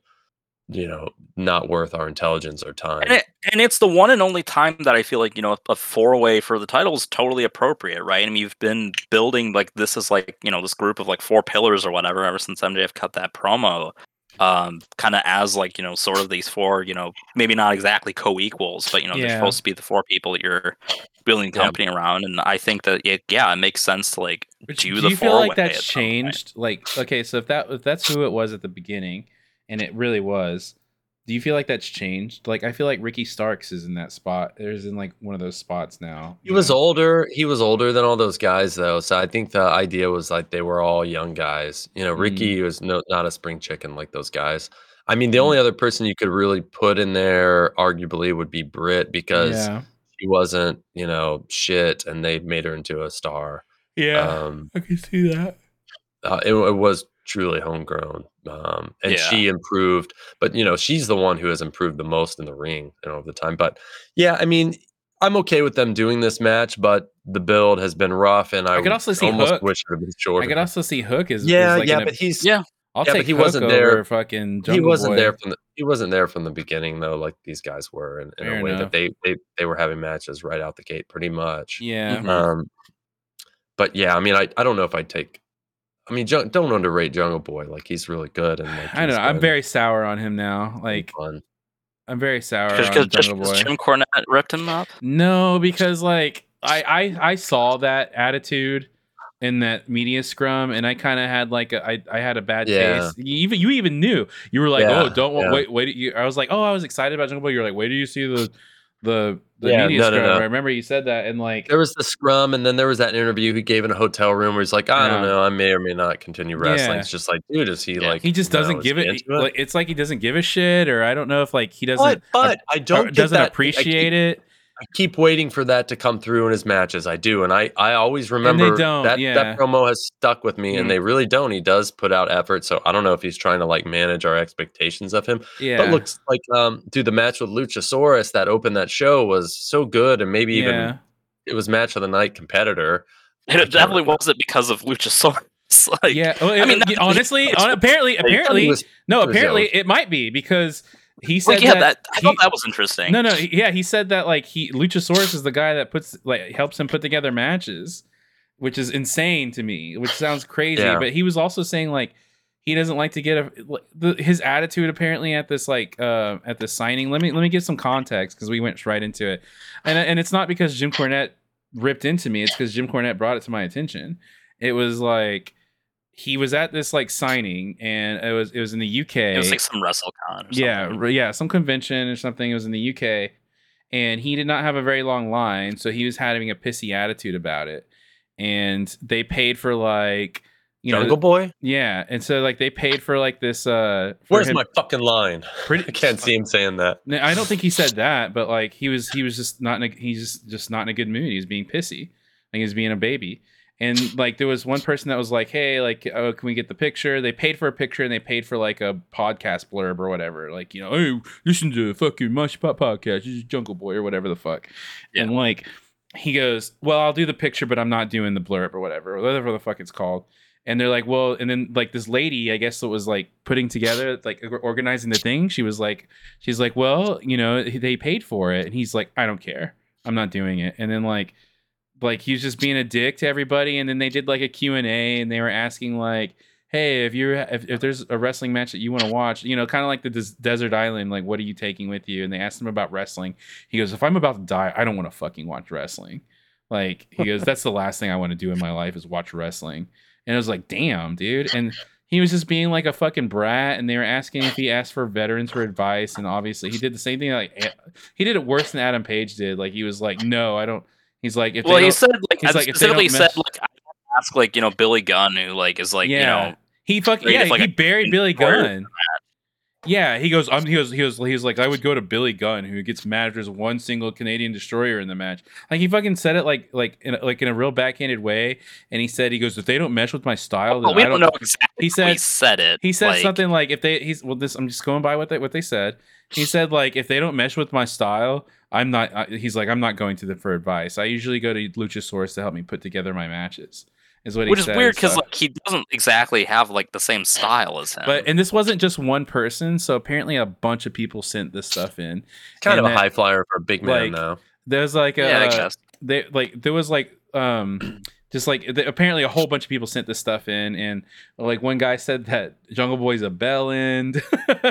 you know not worth our intelligence or time. and, it, and it's the one and only time that I feel like you know a four way for the title is totally appropriate, right? I mean, you've been building like this is like you know this group of like four pillars or whatever ever since MJF cut that promo, um, kind of as like you know sort of these four you know maybe not exactly co-equals, but you know they're supposed to be the four people that you're building the Yeah. company around, and I think that it, yeah, it makes sense to like do, do the you feel like that's at some point. changed? Like, okay, so if that if that's who it was at the beginning, and it really was, do you feel like that's changed? Like, I feel like Ricky Starks is in that spot. There's in like one of those spots now. He you was know? older. He was older than all those guys, though. So I think the idea was like they were all young guys. You know, Mm. Ricky was no not a spring chicken like those guys. I mean, the Mm. only other person you could really put in there, arguably, would be Britt because Yeah, she wasn't, you know, shit, and they made her into a star. yeah, Um, I can see that. uh, it, it was truly homegrown, um, and Yeah. she improved. But you know, she's the one who has improved the most in the ring, you know, over the time. But yeah, I mean, I'm okay with them doing this match, but the build has been rough, and I, I could also see almost Hook. wish it had been shorter. I could also see Hook is yeah, is like yeah, in a- but he's Yeah. I'll yeah, but take he Hook wasn't there- fucking he wasn't Boy. there from the he wasn't there from the beginning though, like these guys were, in, in a way enough. that they, they they were having matches right out the gate, pretty much. Yeah, Mhm. Um, but yeah, I mean, I, I don't know if I'd take. I mean, Jun- don't underrate Jungle Boy. Like he's really good, and like I don't know. I'm very sour on him now. Like, fun. I'm very sour Just on because Jungle Boy. Jim Cornette ripped him up. No, because like I I I saw that attitude in that media scrum, and I kind of had like a, I I had a bad Yeah. taste. You even you even knew you were like, Yeah, oh, don't yeah. wait wait. You, I was like, oh, I was excited about Jungle Boy. You're like, wait do you see the the the Yeah, media no, no, scrum. no. I remember you said that, and like There was the scrum, and then there was that interview he gave in a hotel room where he's like, I don't know, I may or may not continue wrestling. Yeah. It's just like, dude, is he Yeah. like he just doesn't give it, Like it's like he doesn't give a shit, or I don't know if like he doesn't But but I don't doesn't that- I- I appreciate keep- it. I keep waiting for that to come through in his matches. I do, and I I always remember don't, that yeah. that promo has stuck with me, Mm. and they really don't. He does put out effort, so I don't know if he's trying to like manage our expectations of him. Yeah, But looks like um, dude, the match with Luchasaurus that opened that show was so good, and maybe even yeah. it was match of the night competitor. And it definitely remember. wasn't because of Luchasaurus. (laughs) like, yeah, well, I mean, honestly, on, (laughs) apparently, apparently, no, apparently, it might be because he said yeah, that, that, I he- thought that was interesting. No, no, yeah, he said that like he Luchasaurus is the guy that puts like helps him put together matches, which is insane to me. Which sounds crazy, Yeah. but he was also saying like he doesn't like to get a the, his attitude apparently at this like uh at the signing. Let me let me give some context because we went right into it, and and it's not because Jim Cornette ripped into me. It's because Jim Cornette brought it to my attention. It was like he was at this like signing, and it was it was in the UK. it was like some WrestleCon. Or something. Yeah, yeah, some convention or something. It was in the UK, and he did not have a very long line, so he was having a pissy attitude about it. And they paid for like, you Jungle know, Boy. yeah, and so like they paid for like this. uh Where's him- my fucking line? Pretty- I can't see him saying that. I don't think he said that, but like he was, he was just not. In a, he's just just not in a good mood. He was being pissy, like he was being a baby. And like there was one person that was like, "Hey, like, oh, can we get the picture?" They paid for a picture and they paid for like a podcast blurb or whatever. Like, you know, hey, listen to the fucking Mush Pop podcast. This is Jungle Boy or whatever the fuck. Yeah. And like he goes, "Well, I'll do the picture, but I'm not doing the blurb or whatever, or whatever the fuck it's called." and they're like, well, and then like this lady, I guess that was like putting together, like organizing the thing. She was like, she's like, well, you know, they paid for it, and he's like, I don't care, I'm not doing it. And then like, like he was just being a dick to everybody. And then they did like a Q and A, and they were asking like, hey, if you're if, if there's a wrestling match that you want to watch, you know, kind of like the des- desert island, like what are you taking with you? And they asked him about wrestling. He goes, if I'm about to die, I don't want to fucking watch wrestling. Like he goes, that's the last thing I want to do in my life is watch wrestling. And i was like, damn, dude. And he was just being like a fucking brat. And they were asking if he asked for veterans for advice. And obviously, he did the same thing. Like he did it worse than Adam Page did. Like he was like, no, I don't. He's like, if well, he said like, he's like, specifically said like I ask like you know Billy Gunn who like is like you know he fucking yeah, like, he buried Billy Gunn. Yeah, he goes. Um, he goes. He was. He was like, I would go to Billy Gunn, who gets mad if there's one single Canadian destroyer in the match. Like he fucking said it like like in a, like in a real backhanded way. And he said, he goes, if they don't mesh with my style, then Well, we I don't know exactly. He He said- said said it. He said like, something like, if they he's well, this I'm just going by what they what they said. He said like, if they don't mesh with my style, I'm not. I, he's like, I'm not going to them for advice. I usually go to Luchasaurus to help me put together my matches. Is what he which is weird because so- like he doesn't exactly have like the same style as him. But and this wasn't just one person, so apparently a bunch of people sent this stuff in. Kind And of a high flyer for a big man like, now. There's like a yeah, I guess. they like there was like um just like th- apparently a whole bunch of people sent this stuff in and like one guy said that Jungle Boy's a bell end. (laughs)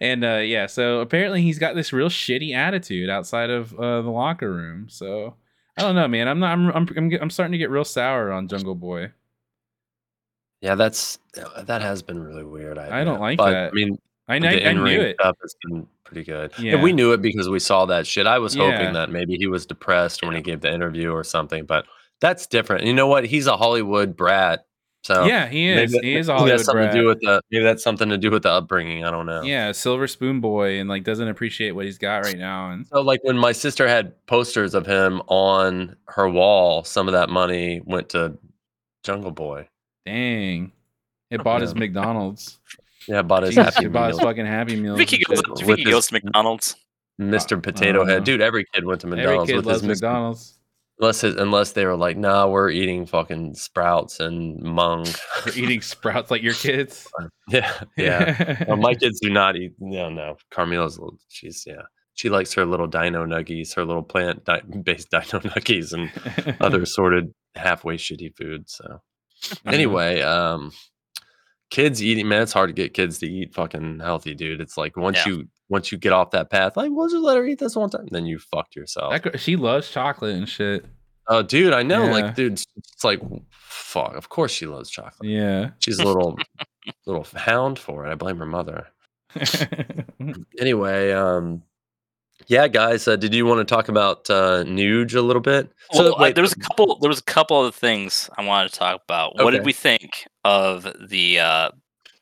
and uh yeah, so apparently he's got this real shitty attitude outside of uh the locker room. So I don't know, man. I'm not I'm I'm I'm, I'm starting to get real sour on Jungle Boy. Yeah, that's that has been really weird. I I don't like but, that. I mean, I, the I, I knew it. stuff has been pretty good. Yeah. And we knew it because we saw that shit. I was Yeah. hoping that maybe he was depressed when he gave the interview or something, but that's different. You know what? He's a Hollywood brat. So Yeah, he is. that- He is a maybe Hollywood that's something brat. to do with the maybe that's something to do with the upbringing. I don't know. Yeah, silver spoon boy, and like doesn't appreciate what he's got right now. And So like when my sister had posters of him on her wall, some of that money went to Jungle Boy. dang, it oh, bought his McDonald's. (laughs) Yeah, bought his Jeez, happy it bought his meal. fucking Happy Do Meals. you he goes? shit. Do you with think he goes to McDonald's? Uh, Mr. Potato don't Head. know. Dude, every kid went to McDonald's. Every McDonald's kid with loves his Mr. McDonald's. Unless it, unless they were like, nah, we're eating fucking sprouts and mung. Eating (laughs) sprouts like your kids. (laughs) yeah, yeah. Well, my (laughs) kids do not eat. No, no. Carmela's, a little- she's yeah. She likes her little dino nuggies, her little plant di- based dino nuggies, and other assorted halfway shitty food. So anyway, um, kids eating man, it's hard to get kids to eat fucking healthy, dude. It's like once Yeah. you once you get off that path, like we'll just let her eat this one time, then you fucked yourself. That she loves chocolate and shit. Oh, dude, I know. Yeah. Like, dude, it's it's like, fuck. Of course, she loves chocolate. Yeah. She's a little, (laughs) little hound for it. I blame her mother. (laughs) Anyway, um, yeah, guys, uh, did you want to talk about uh, Nuge a little bit? Well, uh, wait, there was a couple. There was a couple of things I wanted to talk about. What did we think of the uh,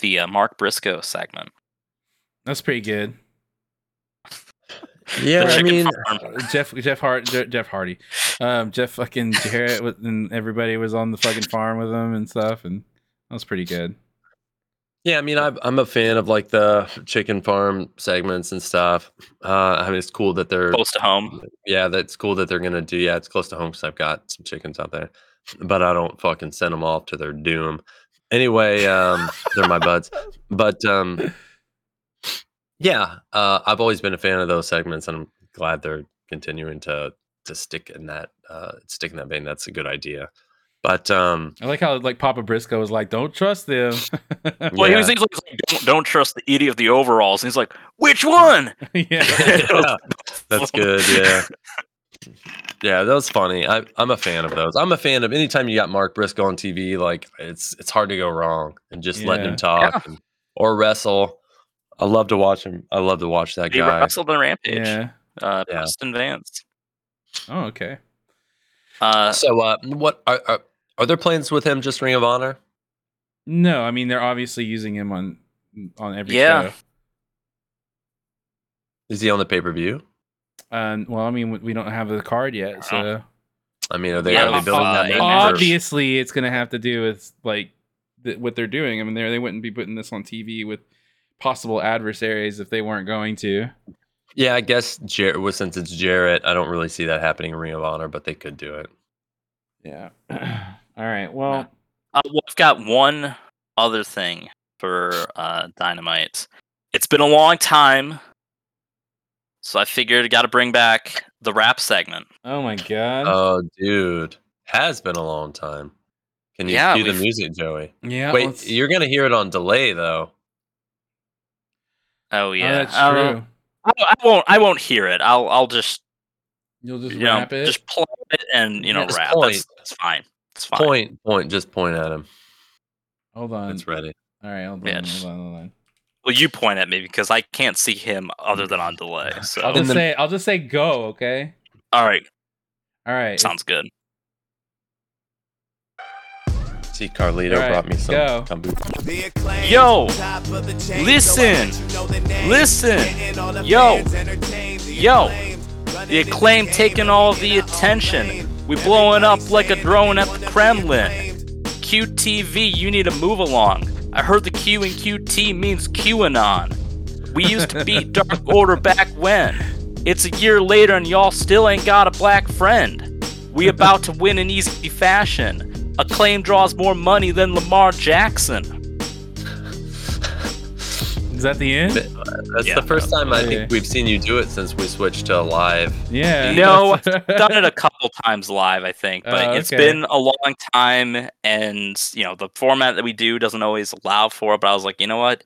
the uh, Mark Briscoe segment? That's pretty good. Yeah, I mean, farm. Jeff Jeff Hart Jeff Hardy, um, Jeff fucking Jarrett was- and everybody was on the fucking farm with him and stuff, and that was pretty good. yeah, I mean, I'm I'm a fan of like the chicken farm segments and stuff. Uh, I mean, it's cool that they're close to home. Yeah, that's cool that they're gonna do. Yeah, it's close to home because I've got some chickens out there, but I don't fucking send them off to their doom. Anyway, um, they're my buds. But um, yeah, uh, I've always been a fan of those segments, and I'm glad they're continuing to to stick in that uh, stick in that vein. That's a good idea. But um, I like how like Papa Briscoe was like, "Don't trust them." (laughs) Well, he was he's like, don't, don't trust the idiot of the overalls. And he's like, which one? (laughs) yeah. (laughs) that's good. Yeah. Yeah, that was funny. I, I'm a fan of those. I'm a fan of anytime you got Mark Briscoe on TV. Like it's it's hard to go wrong, and just letting him talk and, or wrestle. I love to watch him. I love to watch that He guy. wrestled in Rampage. yeah. Uh, Yeah. Preston Vance. Oh, okay. Uh, So, uh, what are, are are there plans with him? Just Ring of Honor? No, I mean they're obviously using him on on every Yeah. show. Is he on the pay per view? Um, well, I mean we- we don't have the card yet, so I mean, are they, Yeah, are they building uh, that? Amen. name obviously it's gonna have to do with like th- what they're doing. I mean, they they wouldn't be putting this on TV with possible adversaries if they weren't going to. Yeah, I guess Jarrett. Well, since it's Jarrett, I don't really see that happening in Ring of Honor, but they could do it. Yeah. (clears throat) All right. Well, Uh, well, I've got one other thing for uh, Dynamite. It's been a long time, so I figured I got to bring back the rap segment. oh my god. Oh, dude, has been a long time. Can you Yeah, cue the music, Joey? yeah. Wait, let's- you're gonna hear it on delay though. Oh oh, yeah, that's I, don't- true. I, I won't. I won't hear it. I'll. I'll just You'll just you know wrap it. just play it and you know Yeah, just rap. That's, that's fine. It's fine. Point, Point. point, just point at him. Hold on. It's ready. All right. Hold on. Yeah, just- hold on. Hold on. Well, you point at me because I can't see him other than on (laughs) delay. So I'll just say. I'll just say go. Okay. all right, All right. sounds good. See, Carlito Alright, brought me some go. kombucha. Yo, listen, listen, yo, yo. The acclaim taking all the attention. We blowing up like a drone at the Kremlin. QTV, you need to move along. I heard the Q in QT means QAnon. We used to beat (laughs) Dark Order back when. It's a year later and y'all still ain't got a black friend. We about to win in easy fashion. Acclaim draws more money than Lamar Jackson. Is that the end? That's Yeah. the first time I think we've seen you do it since we switched to live. Yeah. No, that's- (laughs) done it a couple times live, I think, but Oh, it's okay. been a long time, and you know the format that we do doesn't always allow for it. But I was like, you know what,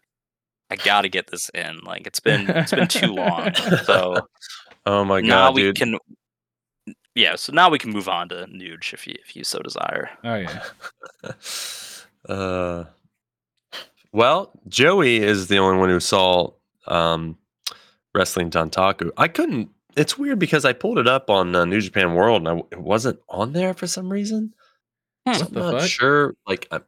I got to get this in. Like it's been it's been too long, (laughs) so Oh my god! now god, we dude! can. Yeah, so now we can move on to Nuge if you if you so desire. Oh yeah. (laughs) uh, well, Joey is the only one who saw um, wrestling Dontaku. I couldn't. It's weird because I pulled it up on uh, New Japan World and I, it wasn't on there for some reason. Hmm. So I'm not fuck? sure. Like, I,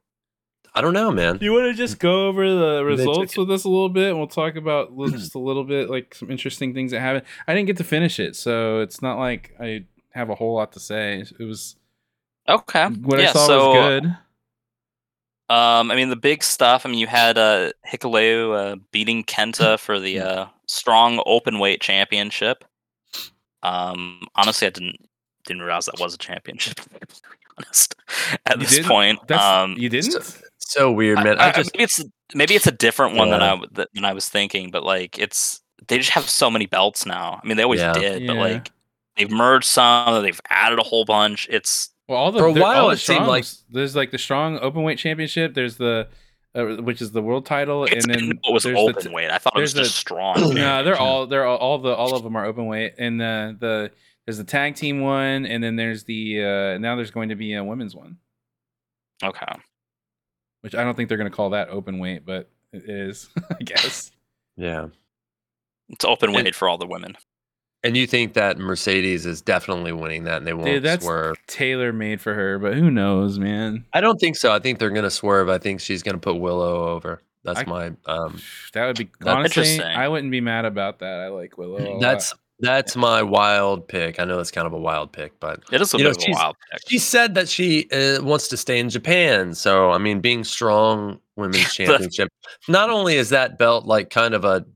I don't know, man. You want to just go over the results with us a little bit? and We'll talk about (clears throat) just a little bit, like some interesting things that happened. I didn't get to finish it, so it's not like I have a whole lot to say. It was Okay, what yeah. I saw so was good. Um, I mean, the big stuff. I mean, you had uh, Hikuleo uh, beating Kenta (clears throat) for the uh, strong open weight championship. Um, honestly, I didn't didn't realize that was a championship. (laughs) To be honest, at You this didn't? point, That's um, you didn't. So weird, man. I, I- I- just maybe it's maybe it's a different one than I Yeah. w- th- than I was thinking, but like it's they just have so many belts now. I mean, they always Yeah. did, but like they've merged some, they've added a whole bunch. It's Well, all the For a the- all while, it seemed like- there's like the strong open weight championship. There's the uh, which is the world title, it's, and then it was there's the open weight. I thought it was there's just the- strong. (clears throat) no, they're all they're all, all the all of them are open weight, and the the there's the tag team one, and then there's the uh now there's going to be a women's one, okay. which I don't think they're going to call that open weight, but it is, (laughs) I guess. yeah. It's open And- weight for all the women. And you think that Mercedes is definitely winning that, and they won't Dude, that's swerve? tailor made for her, but who knows, man? I don't think so. I think they're gonna swerve. I think she's gonna put Willow over. That's I- my um. That would be (laughs) honestly, interesting. I wouldn't be mad about that. I like Willow. a lot. That's that's my wild pick. I know it's kind of a wild pick, but It is a You know, of a wild pick. she said that she uh, wants to stay in Japan. So I mean, being strong women's (laughs) championship. Not only is that belt like kind of a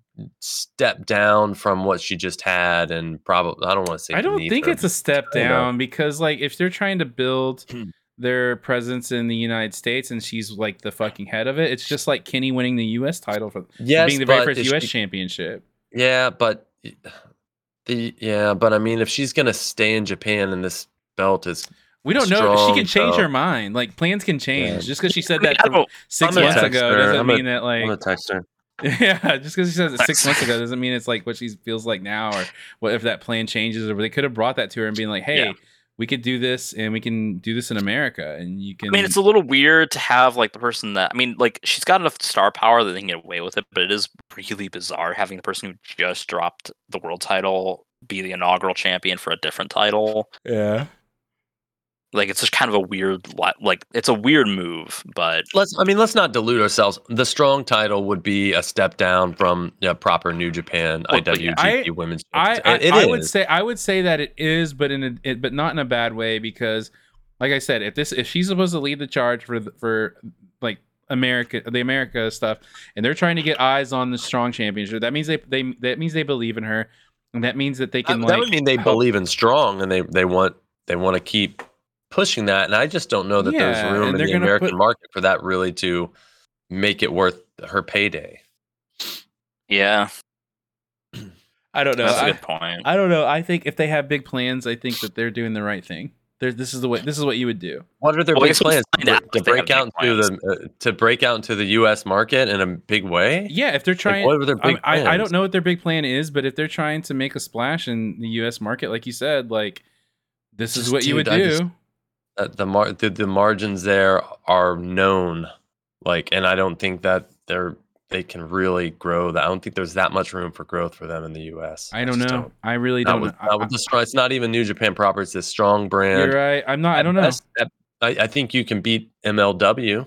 step down from what she just had, and probably I don't want to say. I don't think her, it's a step I know. down because like if they're trying to build (clears throat) their presence in the United States and she's like the fucking head of it, it's just like Kenny winning the US title for yes, being the very first US she- championship. Yeah, but (sighs) the yeah, but I mean, if she's gonna stay in Japan and this belt is We don't know. She can change her mind. Like plans can change. Yeah. Just because she said (laughs) that I don't- 6 months ago her. doesn't I'm gonna- mean that I'm gonna like text her. (laughs) yeah, just because she says it six months ago doesn't mean it's like what she feels like now, or what if that plan changes, or they could have brought that to her and being like, "Hey, Yeah. we could do this, and we can do this in America, and you can." I mean, it's a little weird to have like the person that I mean, like she's got enough star power that they can get away with it, but it is really bizarre having the person who just dropped the world title be the inaugural champion for a different title. yeah. Like it's just kind of a weird, like it's a weird move, but Let's. I mean, let's not delude ourselves. The strong title would be a step down from yeah, proper New Japan Well, IWGP I- Women's. I I, It I would say I would say that it is, but in a it, but not in a bad way because, like I said, if this if she's supposed to lead the charge for the- for like America the America stuff, and they're trying to get eyes on the strong championship, that means they they that means they believe in her, and that means that they uh, can that like would mean they help- believe in strong and they they want they want to keep pushing that, and I just don't know that Yeah, there's room in the American put- market for that really to make it worth her payday. Yeah, I don't know. that's a I, good point. I don't know. I think if they have big plans, I think that they're doing the right thing. They're, this is the way. This is what you would do. What are their Well, big plans to, out to if they have break out big into the uh, to break out into the U.S. market in a big way? Yeah, if they're trying. what are their I, big I, I don't know what their big plan is, but if they're trying to make a splash in the U.S. market, like you said, like this is Just, what you would I do. just- Uh, the mar- the, the margins there are known, like, and I don't think that they're they can really grow that. I don't think there's that much room for growth for them in the U.S. I don't just know. I really don't with, know. I- with the strong, it's not even New Japan proper. It's this strong brand. you're right. I'm not. I don't know. at- I, I think you can beat MLW.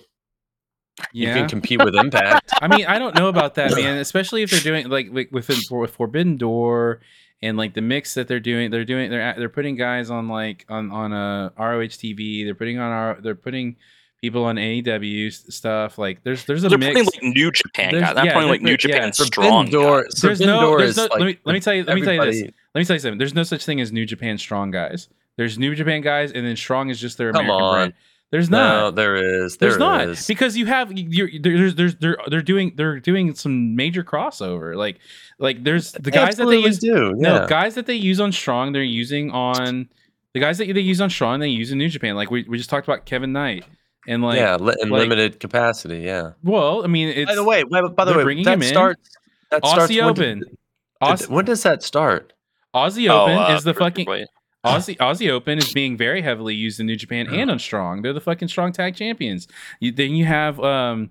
You can compete with Impact. (laughs) I mean, I don't know about that, man. Especially if they're doing like like with with Forbidden Door and like the mix that they're doing. They're doing they're they're putting guys on like on on uh, a ROH TV. They're putting on our they're putting people on AEW stuff. Like there's there's a they're mix. putting like New Japan There's- guys. They're yeah, putting like New put- yeah. Japan Forbidden strong Door- guys. there's Forbidden no, there's is no like let me let me tell you let me tell you this. Let me tell you something. There's no such thing as New Japan strong guys. There's New Japan guys, and then strong is just their Come American on. brand. There's not. No, there is. There's not is. because you have you're, there's there's they're they're doing they're doing some major crossover like like there's the guys that they use do. no guys that they use on strong they're using on the guys that they use on strong they use in New Japan like we, we just talked about Kevin Knight and like yeah, li- in like- limited capacity. Yeah. well I mean it's by the way, by, by the they're way, bringing that him in. starts. That starts Aussie when did- Open did- Aus- when does that start? Aussie Oh, Open uh, is the fucking wait. Aussie Aussie Open is being very heavily used in New Japan and on Strong. They're the fucking Strong Tag Champions. You, then you have um,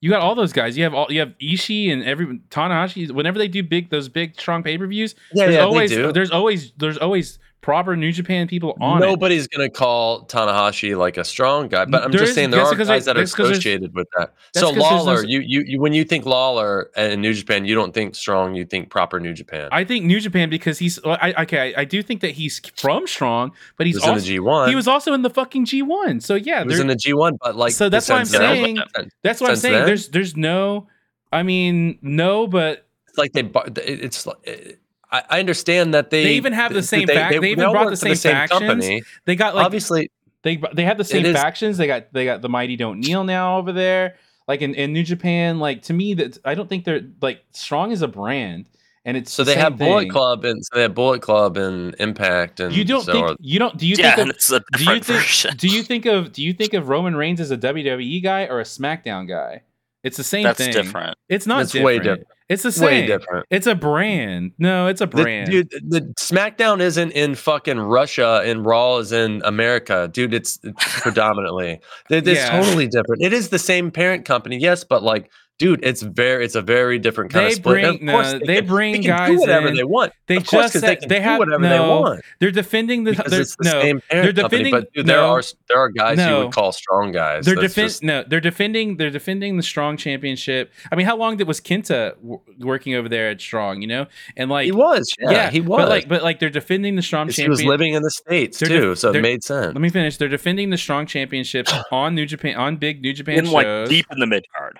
you got all those guys. You have all you have Ishii and every Tanahashi. Whenever they do big those big Strong pay per views, Yeah, there's yeah, always they do. there's always there's always proper New Japan people on it. Nobody's gonna call Tanahashi like a strong guy, but I'm There just saying there are guys that are that's 'cause there's- associated with that. So there's no Lawlor, you, you you when you think Lawlor and New Japan, you don't think strong, you think proper New Japan. I think New Japan because he's I okay I, I do think that he's from Strong, but he he's was in the G1. he was also in the fucking G one. So yeah, He was in the G1, but like So that's why I'm then- saying- that's what I'm saying. then? There's there's no, I mean no, but it's like they it's like I I understand that they They even have the same they, fac- they even all brought work the same factions. company. they got like Obviously, they they have the same is- factions. They got they got the mighty don't kneel now over there. Like in, in New Japan, like to me that I don't think they're like strong as a brand, and it's so the they same have Bullet thing. Club and so they have Bullet Club and Impact and You don't so think are- you don't do you yeah, think of, it's a do you think version. do you think of do you think of Roman Reigns as a WWE guy or a SmackDown guy? It's the same That's thing. different. It's not It's different. way different. It's the same. way different. It's a brand. No, it's a The- brand. dude, the SmackDown isn't in fucking Russia and Raw is in America, dude. It's, it's predominantly. It's Yeah. totally different. It is the same parent company, yes, but like, dude, it's very, it's a very different kind They of split. Bring- of course no, they they can- bring they can guys do whatever in. they want. They of course, said- they they have- whatever they want They're defending the. because they're, it's the no, same they're parent company. defending. But dude, there no, are there are guys you would call strong guys. They're That's defend. just- No, they're defending. They're defending the Strong Championship. I mean, how long did was Kenta w- working over there at Strong? You know, and like he was, yeah, he was. But like, but like, they're defending the Strong 'Cause he was living in the states They're too, def- so it made sense. Let me finish. They're defending the Strong (sighs) Championships on New Japan on big New Japan In shows. like deep in the mid card.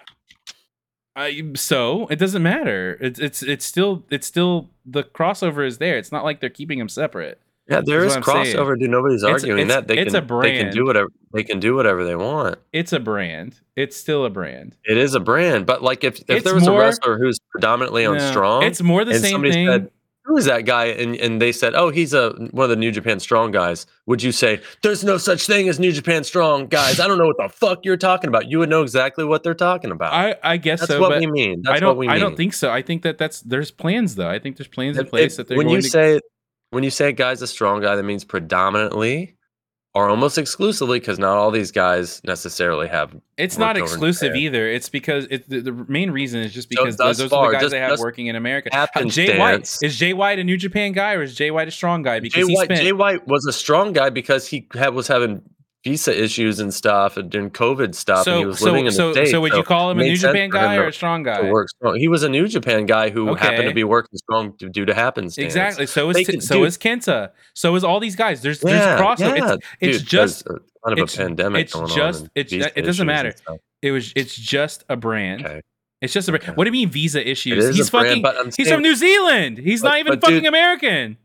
I, so it doesn't matter. It's it's it's still it's still the crossover is there. It's not like they're keeping them separate. Yeah, there Is is crossover. Dude, nobody's It's- arguing it's- that. They it's can, a They can do whatever. They can do whatever they want. It's a brand. It's still a brand. It is a brand, but like if, if there was more- a wrestler who's predominantly on No, strong, It's more the same thing. said, "Who is that guy?" and and they said, "Oh, he's a one of the New Japan Strong guys." Would you say there's no such thing as New Japan Strong guys? I don't know what the fuck you're talking about. You would know exactly what they're talking about. I I guess That's so, what we mean. That's I don't. what we mean. I don't think so. I think that that's there's plans though. I think there's plans in place if- that they're when going you to. say when you say a guy's a strong guy, that means predominantly or almost exclusively, because not all these guys necessarily have. it's not worked over in exclusive either. It's because it, the, the main reason is just because thus those, far, are the guys just- they have working in America. Jay White is Jay White a New Japan guy or is Jay White a strong guy? Jay Because he White, spent Jay White was a strong guy because he had, was having visa issues and stuff and doing COVID stuff, and he was so living in so the States. so would you call him a New Japan guy or a strong guy? work strong. He was a New Japan guy who happened to be working strong due to happenstance. Exactly. So is T- can- so dude. is Kenta. So is all these guys. There's Yeah, there's crossover. yeah, It's it's dude, just a kind of it's- a pandemic it's going just- on. it's- visa it doesn't matter. it was it's just a brand. Okay. It's just a brand. Okay. What do you mean visa issues? is He's a brand, fucking he's saying- from New Zealand. He's But- not even fucking dude- American.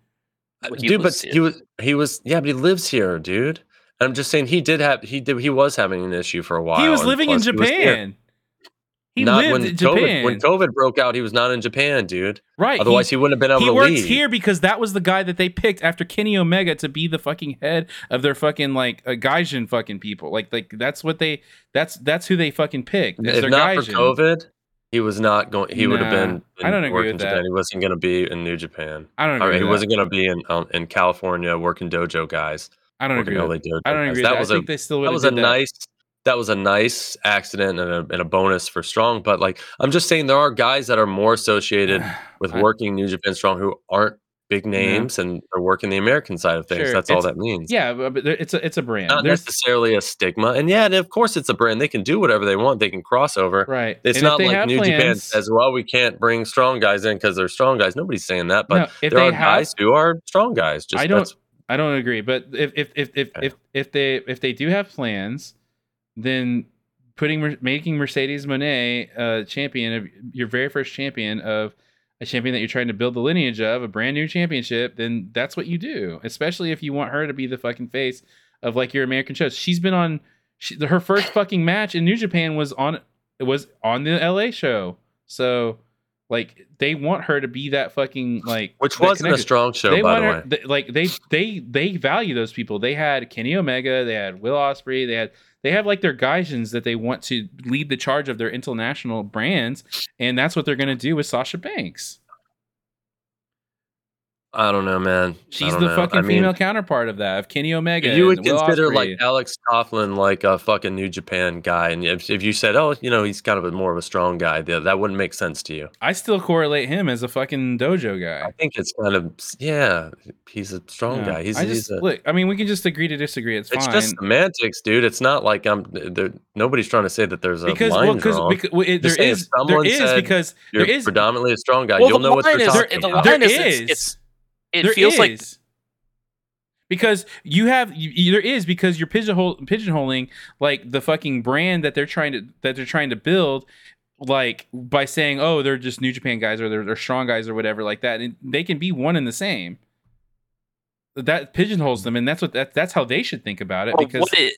Dude, but he was he was yeah, but he lives here, dude. I'm just saying he did have he did he was having an issue for a while. he was living in plus he. Japan. He not lived when in COVID, Japan. when COVID broke out, he was not in Japan, dude. right. Otherwise, he, wouldn't have been able he to works leave. here because that was the guy that they picked after Kenny Omega to be the fucking head of their fucking like uh, Gaijin fucking people. Like like that's what they that's that's who they fucking picked. if not for COVID, he was not going. He would have Nah, been. I don't agree with that. He wasn't going to be in New Japan. I don't agree. right, he with that. wasn't going to be in um, in California working dojo guys. I don't agree. With, LA I don't agree. That with was that. I a think they still that was a that. nice that was a nice accident and a, and a bonus for strong. But like I'm just saying, there are guys that are more associated (sighs) with working New Japan Strong who aren't big names and are working the American side of things. Sure, That's all that means. Yeah, but it's a it's a brand. Not There's necessarily a stigma. And yeah, and of course it's a brand. They can do whatever they want. They can cross over. right. It's And not like New Japan plans- says, well, we can't bring strong guys in because they're strong guys. Nobody's saying that. But No, there are have- guys who are strong guys. Just I don't- I don't agree, but if if if if if, if they if they do have plans, then putting making Mercedes Moné a champion of your very first champion of a champion that you're trying to build the lineage of a brand new championship, then that's what you do. Especially if you want her to be the fucking face of like your American shows. She's been on she, her first fucking match in New Japan was on it was on the LA show. So like they want her to be that fucking like which that wasn't a strong show, they by the her, way. th- like they they they value those people. They had Kenny Omega, they had Will Ospreay, they had they have like their Gaijins that they want to lead the charge of their international brands, and that's what they're gonna do with Sasha Banks. I don't know, man. She's the know. fucking I mean, female counterpart of that of Kenny Omega. You would and Will consider Ospreay. like Alex Coughlin like a fucking New Japan guy, and if, if you said, "Oh, you know, he's kind of a more of a strong guy," that, that wouldn't make sense to you. I still correlate him as a fucking dojo guy. I think it's kind of yeah, he's a strong Yeah. guy. He's, I he's a, look. I mean, we can just agree to disagree. It's, it's fine. just semantics, dude. It's not like I'm. there- Nobody's trying to say that there's a because line well, because drawn. because well, it, there Just saying if is there someone is because You're there is predominantly a strong guy. Well, You'll the know what line they're is- talking the about. line There is, it's- it's- it There feels like because you have you, there is because you're pigeonhole pigeonholing like the fucking brand that they're trying to that they're trying to build like by saying oh they're just New Japan guys or they're, they're strong guys or whatever like that and they can be one and the same that pigeonholes them and that's what that, that's how they should think about it well, because what it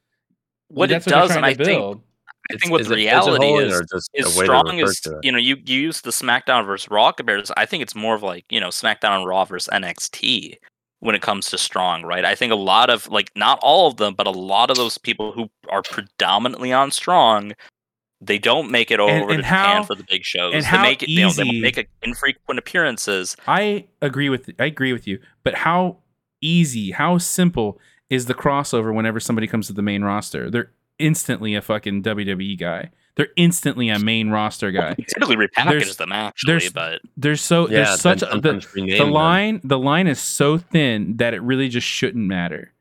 what it that's what they're does, and I to think build. I think what the reality is is strong as you know you, you use the SmackDown versus Raw comparisons. I think it's more of like you know SmackDown and Raw versus NXT when it comes to strong, right? I think a lot of like not all of them, but a lot of those people who are predominantly on strong, they don't make it over And- to and Japan for the big shows. and they how make it, you know, they make it infrequent appearances. I agree with I agree with you but how easy how simple is the crossover whenever somebody comes to the main roster they're instantly a fucking WWE guy they're instantly a main roster guy You typically repackage There's- them actually, there's but there's so yeah, there's such a, the, sometimes rename the them. line the line is so thin that it really just shouldn't matter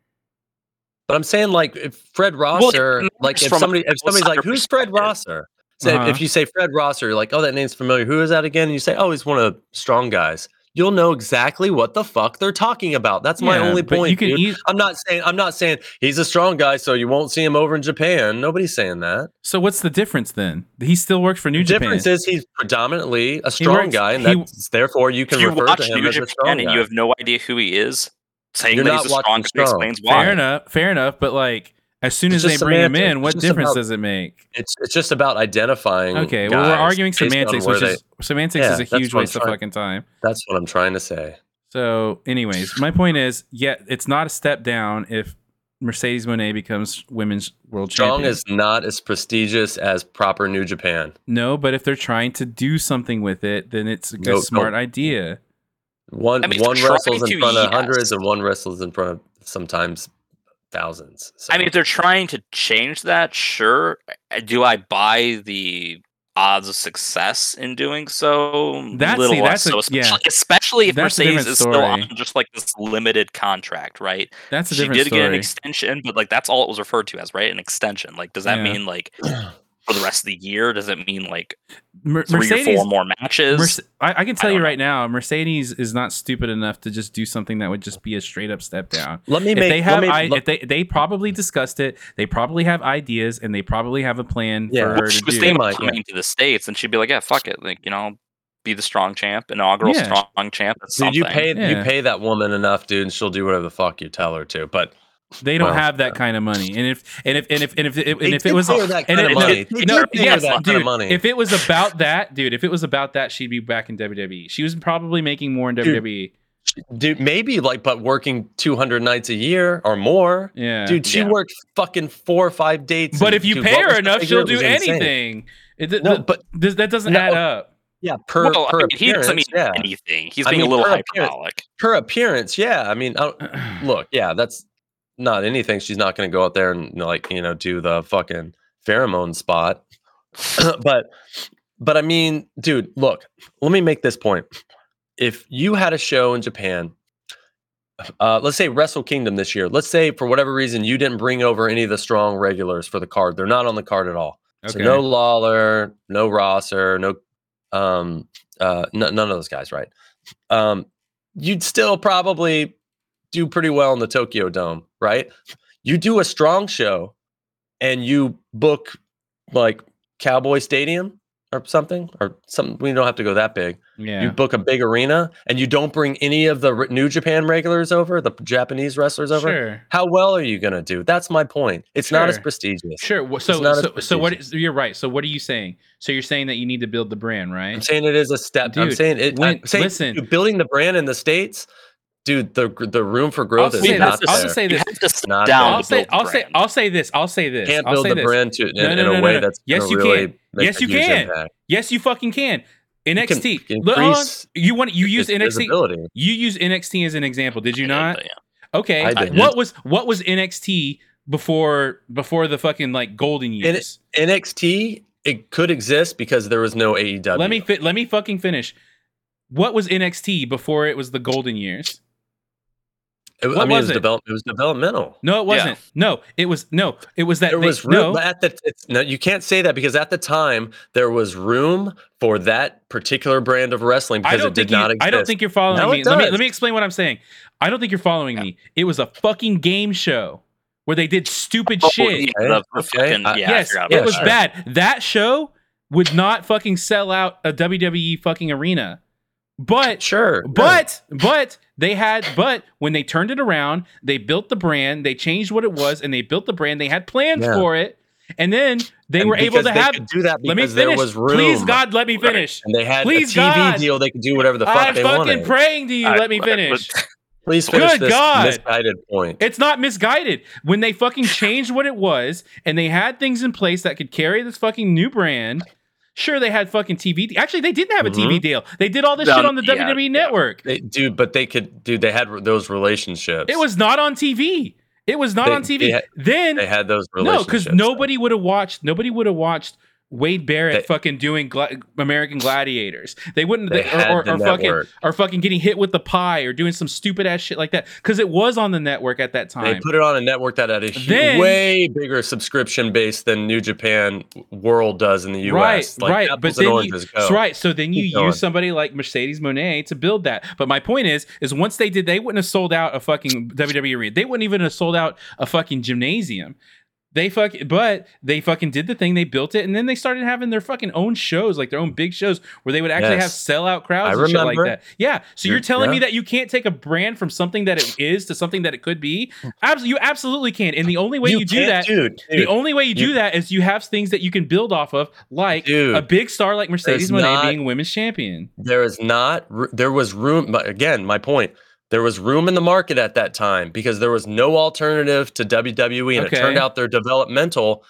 But I'm saying like if Fred it Rosser, like if somebody if somebody's like who's Fred perspective. Rosser? Say, Uh-huh. If you say Fred Rosser, you're like, oh, that name's familiar. Who is that again? And you say, oh, he's one of the strong guys. You'll know exactly what the fuck they're talking about. That's my Yeah, only point. you can dude. eas- I'm not saying I'm not saying he's a strong guy, so you won't see him over in Japan. Nobody's saying that. so what's the difference then he still works for New Japan. the Japan difference is he's predominantly a strong works- guy, and he- that's therefore you can you refer to him New as a Japan strong and guy. you have no idea who he is, saying You're that not he's a strong guy Strong. explains why. fair enough fair enough but like as soon It's as they just bring him semantics. in what difference about- does it make it's it's just about identifying. Okay, well, we're arguing semantics, which they- is semantics Yeah, is a huge I'm waste of fucking time. That's what I'm trying to say. So, anyways, my point is, yeah, it's not a step down if Mercedes Moné becomes women's world Strong champion. is not as prestigious as proper New Japan. no, but if they're trying to do something with it, then it's a No, smart no. idea. One I mean, one wrestles in to, front of yes. hundreds, and one wrestles in front of sometimes thousands. So. I mean, if they're trying to change that, sure. Uh, Do I buy the odds of success in doing so? That's- little see, that's a- so, especially, yeah. especially if That's Mercedes is still on just like this limited contract, right? That's a she different did story. get an extension, but like that's all it was referred to as, right? An extension. Like, does that Yeah. mean like (clears throat) for the rest of the year? Does it mean like Mer- three Mercedes, or four more matches? Merce- I, I can tell I you don't right now, Mercedes is not stupid enough to just do something that would just be a straight up step down. let me if make. they have, me, I, let- if they they probably discussed it, they probably have ideas, and they probably have a plan Yeah. for Well, her she to was do. thinking might, about yeah. coming to the states, and she'd be like, "Yeah, fuck it, like you know, be the strong champ, inaugural Yeah. strong champ." That's dude, you something. pay you pay that woman enough, dude, and she'll do whatever the fuck you tell her to. But They don't Well, have that kind of money. And if and if and if and if, and They if it was pay that kind of money. They no, did yes, that dude, money. If it was about that, dude, if it was about that, she'd be back in WWE. She was probably making more in. Dude, WWE. Dude, maybe like, but working 200 nights a year or more. Yeah, Dude, she Yeah. worked fucking four or five dates. But if you dude, pay her enough, she'll do anything. It, th- No, th- but th- that doesn't No. add up. yeah, per well, per I mean, he doesn't mean appearance, yeah, anything. He's I being mean, a little per appearance- hyperbolic. per appearance, yeah. I mean, I look, yeah, that's not anything. She's not going to go out there and like you know do the fucking pheromone spot. (coughs) but but I mean, dude, look, let me make this point. If you had a show in Japan, uh, let's say Wrestle Kingdom this year, let's say for whatever reason you didn't bring over any of the strong regulars for the card, they're not on the card at all. So Okay. no Lawlor, no Rosser, no um uh n- none of those guys, right? Um you'd still probably do pretty well in the Tokyo Dome, right? You do a strong show and you book like Cowboy Stadium or something or something we don't have to go that big. Yeah. You book a big arena and you don't bring any of the New Japan regulars over, the Japanese wrestlers over. Sure. How well are you going to do? That's my point. It's not as prestigious. Sure. So, not as so, so what? you're right. So, what are you saying? So, you're saying that you need to build the brand, right? I'm saying it is a step. I'm saying it. when- I'm saying listen. building the brand in the states, dude. The the room for growth I'll is say not this- I'll there. just say You this. have to Not down. I'll say. I'll say. I'll say this. I'll say this. Can't I'll build say the this. brand to in, No, no, in a no, way no. that's Yes, you really can. make Yes, you can. impact. Yes, you fucking can. You can NXT. Look, on. increase You want you use NXT. visibility. You use NXT as an example, did you Yeah, not? but yeah. Okay. I didn't. What was what was NXT before before the fucking like golden years? NXT it could exist because there was no AEW. Let me fit. Let me fucking finish. What was NXT before it was the golden years? It, what I mean, was it was it? develop. It was developmental. No, it wasn't. No, it was no. It was that There they- was room no. at the it's, no. You can't say that because at the time there was room for that particular brand of wrestling because it did you, not exist. I don't think you're following Now it me. Let me does. let me explain what I'm saying. I don't think you're following me. It was a fucking game show where they did stupid Oh, shit. yeah, the- the Okay, fucking- I- yeah, yes, forgot it was that. bad. That show would not fucking sell out a WWE fucking arena. But Sure, But but they had but when they turned it around, they built the brand, they changed what it was, and they built the brand. They had plans Yeah. for it, and then they And were able to have. do that Let me because there was room. Please, God, let me finish. and they had Please, a TV God. deal. They could do whatever the fuck I'm they fucking wanted. praying to you. I- let me finish. (laughs) Please finish Good this God. misguided point. It's not misguided. When they fucking changed what it was and they had things in place that could carry this fucking new brand. Sure, they had fucking TV. de- Actually, they didn't have a TV Mhm. deal. They did all this Um, shit on the yeah, WWE yeah. network. They, dude, but they could, dude. They had those relationships. It was not on TV. It was not They- on TV. they had- then They had those no, because nobody would have watched. Nobody would have watched Wade Barrett They- fucking doing gla- American Gladiators. They wouldn't. They They, or, or, the or fucking or fucking getting hit with the pie or doing some stupid ass shit like that because it was on the network at that time. They put it on a network that had a Then- way bigger subscription base than New Japan World does in the U.S. Right, Like, right, but then you, go. right, so then you Keep going. use somebody like Mercedes Moné to build that. But my point is, is once they did, they wouldn't have sold out a fucking WWE arena. They wouldn't even have sold out a fucking gymnasium. They fuck, but they fucking did the thing. They built it, and then they started having their fucking own shows, like their own big shows, where they would actually Yes. have sellout crowds I and shit like that. Yeah. So you're You're- telling me that you can't take a brand from something that it is to something that it could be? Absolutely, you absolutely can. And the only way you, do that, dude. the only way you, do you- that is you have things that you can build off of, like Dude, a big star like Mercedes not- being women's champion. there is not there was room but again my point there was room in the market at that time because there was no alternative to WWE and Okay. it turned out their developmental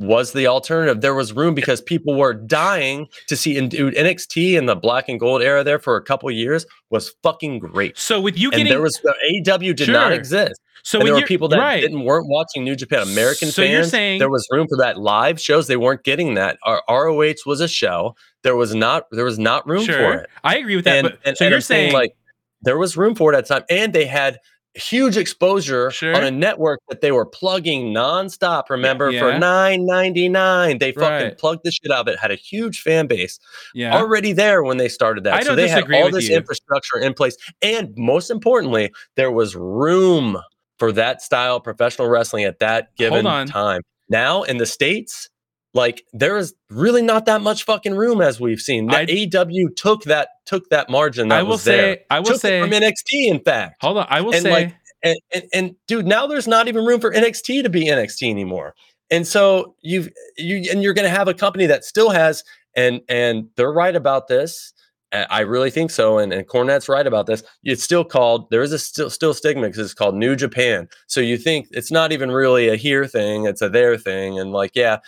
was the alternative. There was room because people were dying to see and dude NXT in the black and gold era there for a couple years was fucking great. So with you and getting there was the AEW did not exist. So there were people that right. didn't weren't watching New Japan. American So fans you're saying- there was room for that. Live shows they weren't getting that. Our ROH was a show. There was not there was not room for it. I agree with that. and, but and- so and you're saying, saying like there was room for it at the time, and they had huge exposure Sure. on a network that they were plugging nonstop. Remember Yeah. for nine ninety nine, they fucking Right. plugged the shit out of it. Had a huge fan base yeah, already there when they started that. I so they had all this you. infrastructure in place, and most importantly, there was room for that style of professional wrestling at that given time. Now in the states. Like there is really not that much fucking room as we've seen. That AEW took that took that margin that I will was say, there I will took say, from NXT, in fact. hold on, I will and, say, like, and, and and dude, now there's not even room for NXT to be NXT anymore. And so you've you and you're going to have a company that still has and and they're right about this. I really think so, and and Cornette's right about this. It's still called there is a still still stigma because it's called New Japan. So you think it's not even really a here thing; it's a there thing. And like, yeah,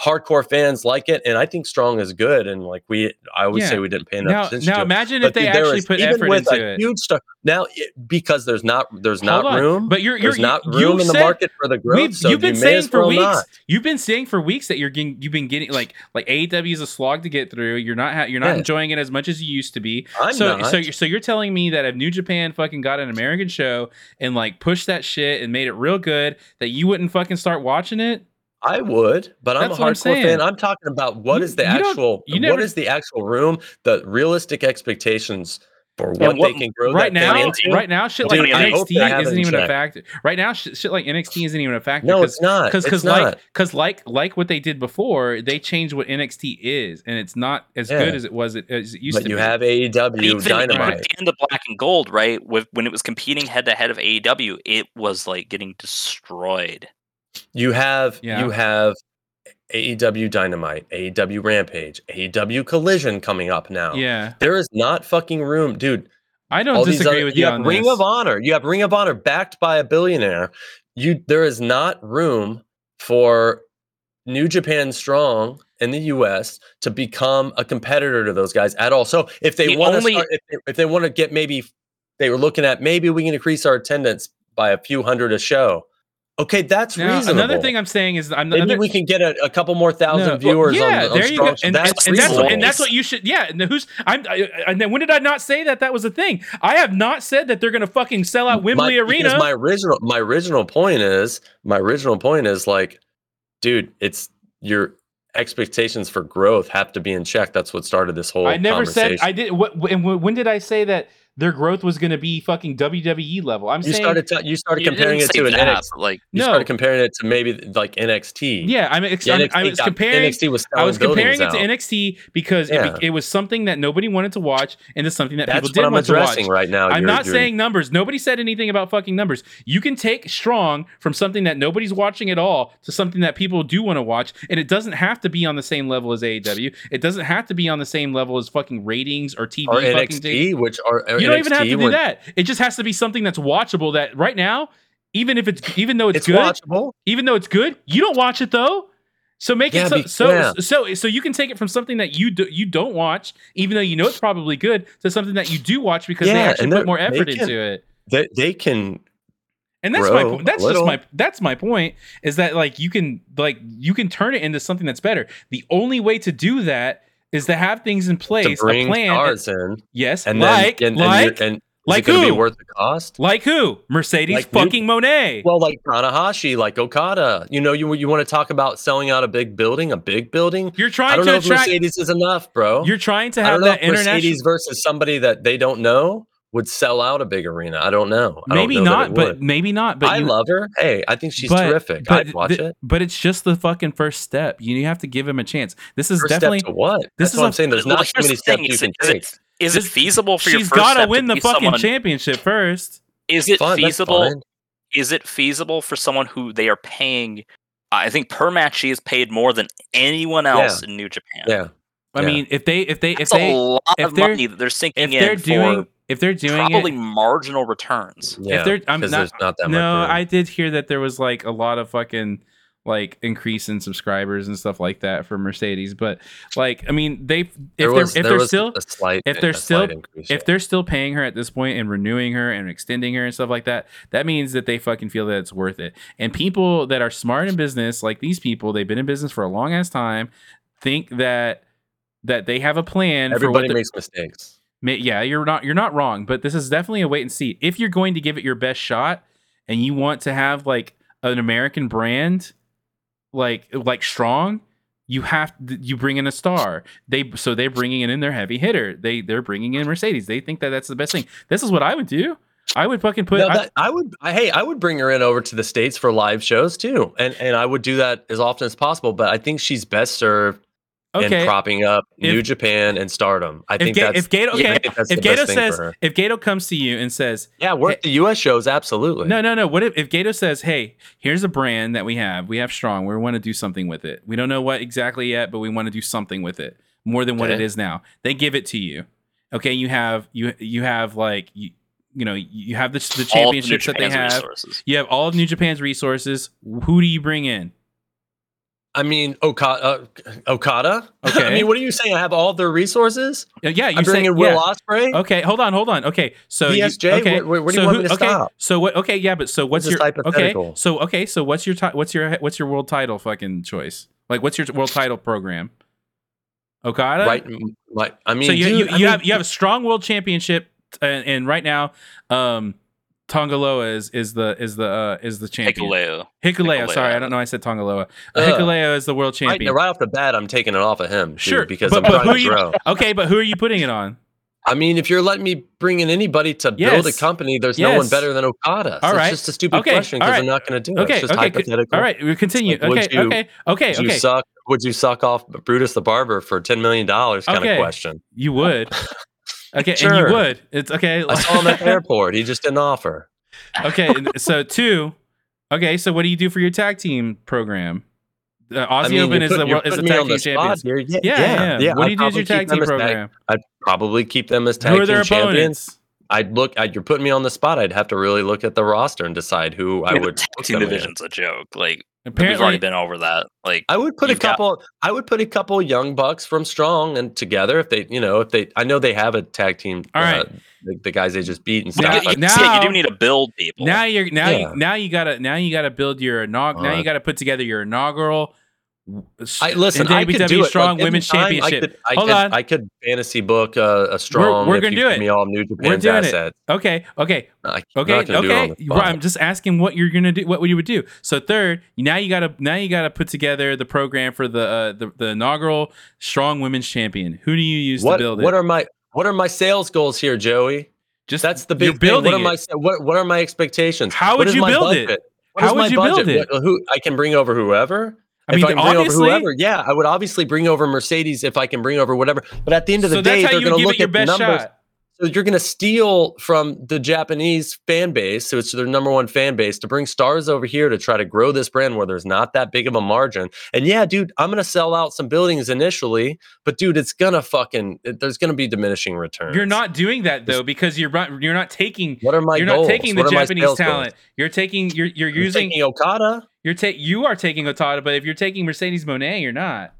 hardcore fans like it, and I think Strong is good. And like we, I always Yeah. say we didn't pay enough Now, attention now to it. imagine But if they actually put effort with into a it. Huge stuff now it, because there's not there's Hold not on, room. but you're you're there's not you room in the said- market for the growth. So you've been you saying for weeks. not. You've been saying for weeks that you're getting. You've been getting like like AEW is a slog to get through. You're not ha- you're not Yeah. enjoying it as much as you used to be. I'm so not. so you're, so you're telling me that if New Japan fucking got an American show and like pushed that shit and made it real good, that you wouldn't fucking start watching it? I would, but I'm a what I'm hardcore fan. I'm talking about what You- is the actual never- what is the actual room, the realistic expectations for what, what- they can grow right that now, into. right now, shit Dude, like I NXT have it isn't in even a check. factor. Right now, shit, shit like NXT isn't even a factor. no, 'cause- it's not. because it's like not. because like like what they did before, they changed what NXT is, and it's not as Yeah. good as it was as it used But to you be. have AEW Even Dynamite. with in the black and gold, right? With when it was competing head to head of AEW, it was like getting destroyed. You have Yeah. you have AEW Dynamite, AEW Rampage, AEW Collision coming up now. yeah, There is not fucking room, dude. I don't all disagree other- with you, You have on Ring this. of Honor. You have Ring of Honor backed by a billionaire. You there is not room for New Japan Strong in the U.S. to become a competitor to those guys at all. So if they The want only- to, if they, if they want to get maybe, they were looking at maybe we can increase our attendance by a few hundred a show. Okay, that's Now, reasonable. another thing I'm saying is I'm Maybe another, we can get a, a couple more thousand No, viewers yeah, on, on there you go. And, and- that's and that's what, and that's what you should. Yeah, and who's I'm. I, and then when did I not say that that was a thing? I have not said that they're going to fucking sell out Wembley my, Arena. My original my original point is my original point is like, dude, it's your expectations for growth have to be in check. That's what started this whole. I never said. I did. What and when when did I say that their growth was going to be fucking WWE level? I'm You saying started ta- you started You comparing it didn't to an that, NXT. like You No. started comparing it to maybe like NXT. yeah. I'm, ex- Yeah, I'm NXT I was got- comparing. NXT was I was comparing it buildings to. NXT because it, be- it was something that nobody wanted to watch and it's something that That's people did I'm want to watch. right now. I'm You're- not you're- saying numbers. Nobody said anything about fucking numbers. You can take strong from something that nobody's watching at all to something that people do want to watch, and it doesn't have to be on the same level as AEW. It doesn't have to be on the same level as fucking ratings or TV. or fucking NXT, which are or You don't even have to do when- that. It just has to be something that's watchable. That right now, even if it's even though it's, It's good, watchable. even though it's good, you don't watch it though. So make Yeah, it so be- so, yeah. so so you can take it from something that you do, you don't watch, even though you know it's probably good, to something that you do watch because they Yeah, actually put more effort can- into it. They they can And that's my point. That's just my that's my point is that like you can like you can turn it into something that's better. The only way to do that is to have things in to place, a plan. stars in, yes, and like then and, like and, and like is it gonna who? be worth the cost? like who? Mercedes Like new- fucking Moné. Well, like Tanahashi, like Okada. You know, you you want to talk about selling out a big building, a big building. you're I trying don't to know if attract. Mercedes is enough, bro. You're trying to I have don't know that international. Mercedes versus somebody that they don't know would sell out a big arena. I don't know. I don't maybe know not, but maybe not. But I you, love her. Hey, I think she's but- terrific. But, I'd watch th- it. But it's just the fucking first step. You have to give him a chance. This is First definitely. step to what? this That's is what a- I'm saying. There's Well, not too many the thing, steps you can it- is take. it- Is it feasible for your She's first got to step win the fucking someone- championship first. Is it Fine, that's feasible? Is it feasible for someone who they are paying? I think per match she is paid more than anyone else in New Japan. Yeah. I Yeah. mean, if they if they if That's they a lot if of they're- money that they're sinking if they're in doing for if they're doing probably it marginal returns. Yeah. they're- I'm because not- there's not that much. no i did hear that there was like a lot of fucking like increase in subscribers and stuff like that for mercedes but like i mean they if There they're was- if there they're still a slight, if they're a still- increase, if yeah. they're still paying her at this point and renewing her and extending her and stuff like that that means that they fucking feel that it's worth it and people that are smart in business like these people they've been in business for a long ass time think that that they have a plan for what everybody the- makes mistakes. Yeah you're not you're not wrong but this is definitely a wait and see. If you're going to give it your best shot and you want to have like an american brand like like strong you have you bring in a star. They so they're bringing in their heavy hitter. They they're bringing in mercedes. They think that that's the best thing. This is what i would do. I would fucking put No, I- I, would. I, hey, I would bring her in over to the states for live shows too, and and I would do that as often as possible. But I think she's best served Okay. and propping up New Japan and Stardom. I think Ga- that's if Gato, okay, think if Gato says, if Gato comes to you and says, yeah, work the U.S. shows absolutely. no, no, no, what if, if Gato says, hey, here's a brand that we have, we have strong, we want to do something with it. We don't know what exactly yet, but we want to do something with it more than what it Okay. is now. They give it to you. Okay, you have you you have like you you know you have the the All of New championships that they have. resources. You have all of New Japan's resources. Who do you bring in? I mean Okada. Uh, Okada. (laughs) Okay. I mean, what are you saying? I have all their resources. Uh, yeah, you I'm say Will yeah. Ospreay. Okay, hold on, hold on. Okay, so you- ZSJ? okay, Where- where- do you so want who- me to okay, stop? So what? Okay, yeah, but so what's This is your okay? hypothetical. So okay, so what's your ti- what's your what's your world title fucking choice? Like, what's your world title program? Okada, Right. Like, I mean, So you dude, you, I mean, have you have a strong world championship, and, and right now, um, Tanga Loa is is the is the uh, is the champion. Hikuleo. Hikuleo, sorry, I don't know. I said Tanga Loa. Uh, Hikuleo is the world champion. right off the bat, I'm taking it off of him. dude, Sure, because but- I'm but trying who to you- grow. okay, but who are you putting it on? I mean, if you're letting me bring in anybody to build a company, there's no one better than Okada. So All right. it's just a stupid Okay, question all because right. I'm not going to do it. Okay, it's just okay, good. hypothetical. all right, we continue. like, would okay, you- okay, okay, Would you okay. suck? Would you suck off Brutus the Barber for ten million dollars? Kind Okay. of question. You would. (laughs) Okay, and Sure. you would. It's okay. I saw him at the (laughs) airport. He just didn't offer. okay, so two. Okay, so what do you do for your tag team program? Uh, Aussie I mean, Open is put- the is the tag team the champions. Yeah, Yeah, yeah. yeah. What do I'd you do as your tag team program? I'd probably keep them as tag Who are their team champions. opponents? I'd look. I'd, you're putting me on the spot. I'd have to really look at the roster and decide who I Yeah, the would. tag team them in. division's a joke. Like Apparently, we've already been over that. Like I would put a You've got- couple. I would put a couple young bucks from Strong and together if they, you know, if they. I know they have a tag team. All right. uh, the, the guys they just beat and But stuff. you, Now- but- you- see, now- you do need to build people. now you're now Yeah. you now you gotta now you gotta build your inaug- now Uh, you gotta put together your inaugural. I listen. I could do it. Strong Like, Women's Championship. I could, I Hold could, on. I could fantasy book uh, a strong. we're if gonna do it. Me all New Japan's doing it. assets. Okay, okay, I, okay, I'm not gonna do it on okay. the. I'm just asking what you're gonna do. What would you would do? So third, now you gotta now you gotta put together the program for the uh, the, the inaugural Strong Women's Champion. Who do you use what, to build it? what are my what are my sales goals here, Joey? just That's the big thing. building What are my what what are my expectations? How would you build it? budget? What How would you build budget? it? Who I can bring over whoever. I mean, I can bring over obviously. whoever, yeah, I would obviously bring over Mercedes if I can bring over whatever. But at the end of the so day, they're going to look at the numbers. shot. So you're going to steal from the Japanese fan base, so it's their number one fan base, to bring stars over here to try to grow this brand where there's not that big of a margin. And yeah, dude, I'm going to sell out some buildings initially, but dude, it's going to fucking eh, there's going to be diminishing returns. You're not doing that though because you're not you're not taking What are my you're goals? not taking the What Japanese sales goals? talent. You're taking you're you're using taking Okada. you're ta- you are taking Okada, but if you're taking Mercedes Moné, you're not.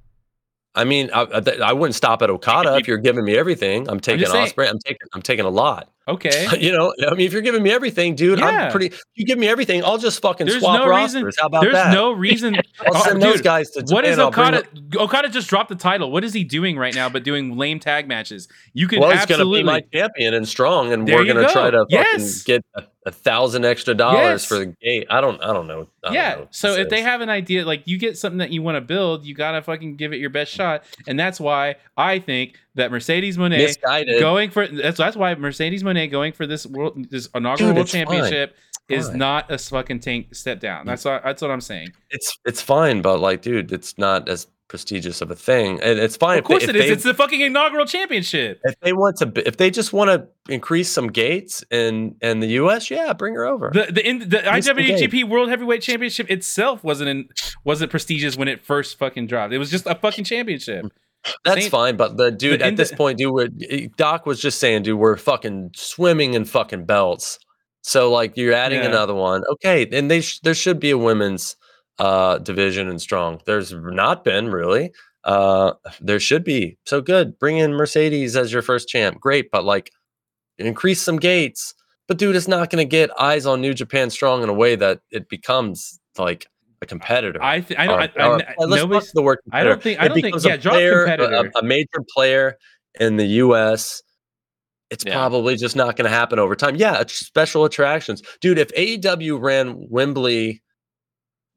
I mean, I, I, I wouldn't stop at Okada if you're giving me everything. I'm taking Ospreay. I'm taking. I'm taking a lot. Okay. (laughs) you know, I mean, if you're giving me everything, dude, Yeah. I'm pretty. You give me everything, I'll just fucking There's swap no rosters. reason. How about There's that? no reason. (laughs) I'll Oh, send those dude, guys to Japan. What is Okada? Okada just dropped the title. What is he doing right now? But doing lame tag matches. You can well, he's going to be my champion and strong, and There we're going to try to fucking Yes. get a, a thousand extra dollars Yes. for the gate. I don't. I don't know. I don't yeah. know So if they have an idea, like you get something that you want to build, you gotta fucking give it your best shot. And that's why I think that Mercedes Moné misguided, going for that's that's why Mercedes Moné going for this world this inaugural Dude, world fine. championship is Fine. not a fucking tank step down. Mm. That's what that's what I'm saying. it's it's fine, but like, dude, it's not as prestigious of a thing, and it's fine. Of course if they, is. If they, It's the fucking inaugural championship. if they want to, if they just want to increase some gates in in the U.S., yeah, bring her over. The the in, the. IWGP World Heavyweight Championship itself wasn't in, wasn't prestigious when it first fucking dropped. It was just a fucking championship. Mm. That's Same- fine, but the dude the at this ind- point, dude, we're, Doc was just saying, dude, we're fucking swimming in fucking belts. So like, you're adding Yeah. another one, okay? And they sh- there should be a women's uh division and strong. There's not been really. Uh, there should be. So good. Bring in Mercedes as your first champ, great. But like, increase some gates. But dude, it's not going to get eyes on New Japan Strong in a way that it becomes like a competitor. I th- I don't. Or- I, I, or- I, nobody's- the word I don't think. I don't think. Yeah, drop player, a- competitor. A, a major player in the U.S. It's Yeah. probably just not going to happen over time. Yeah, it's special attractions, dude. If AEW ran Wembley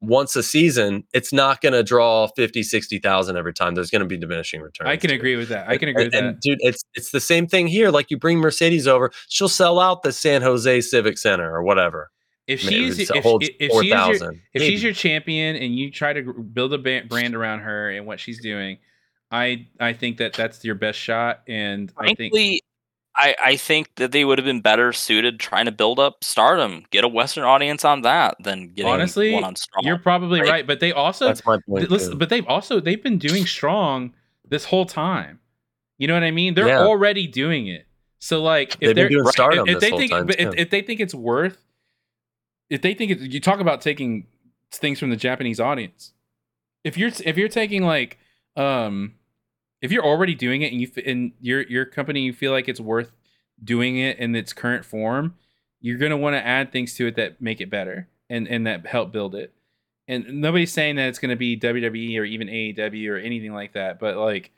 once a season, it's not going to draw 50, 60,000 every time. There's going to be diminishing returns. I can agree with that. I can agree and, with and, that. dude, it's it's the same thing here. Like you bring Mercedes over, she'll sell out the San Jose Civic Center or whatever. If she's it if, holds if, if she's your 4,000. if she's your champion and you try to build a brand around her and what she's doing, I I think that that's your best shot, and I think Frankly, I, I think that they would have been better suited trying to build up stardom, get a Western audience on that than getting honestly, one on Strong. you're probably Right. right. But they also That's my point. Listen, too. but they've also they've been doing strong this whole time. You know what I mean? They're Yeah. already doing it. So like, if They've they're been doing if- Stardom if, this they think, if, if they think it's worth, if they think you talk about taking things from the Japanese audience. If you're if you're taking like, um, if you're already doing it and you and your your company you feel like it's worth doing it in its current form, you're gonna want to add things to it that make it better and and that help build it. And nobody's saying that it's gonna be WWE or even AEW or anything like that, but like,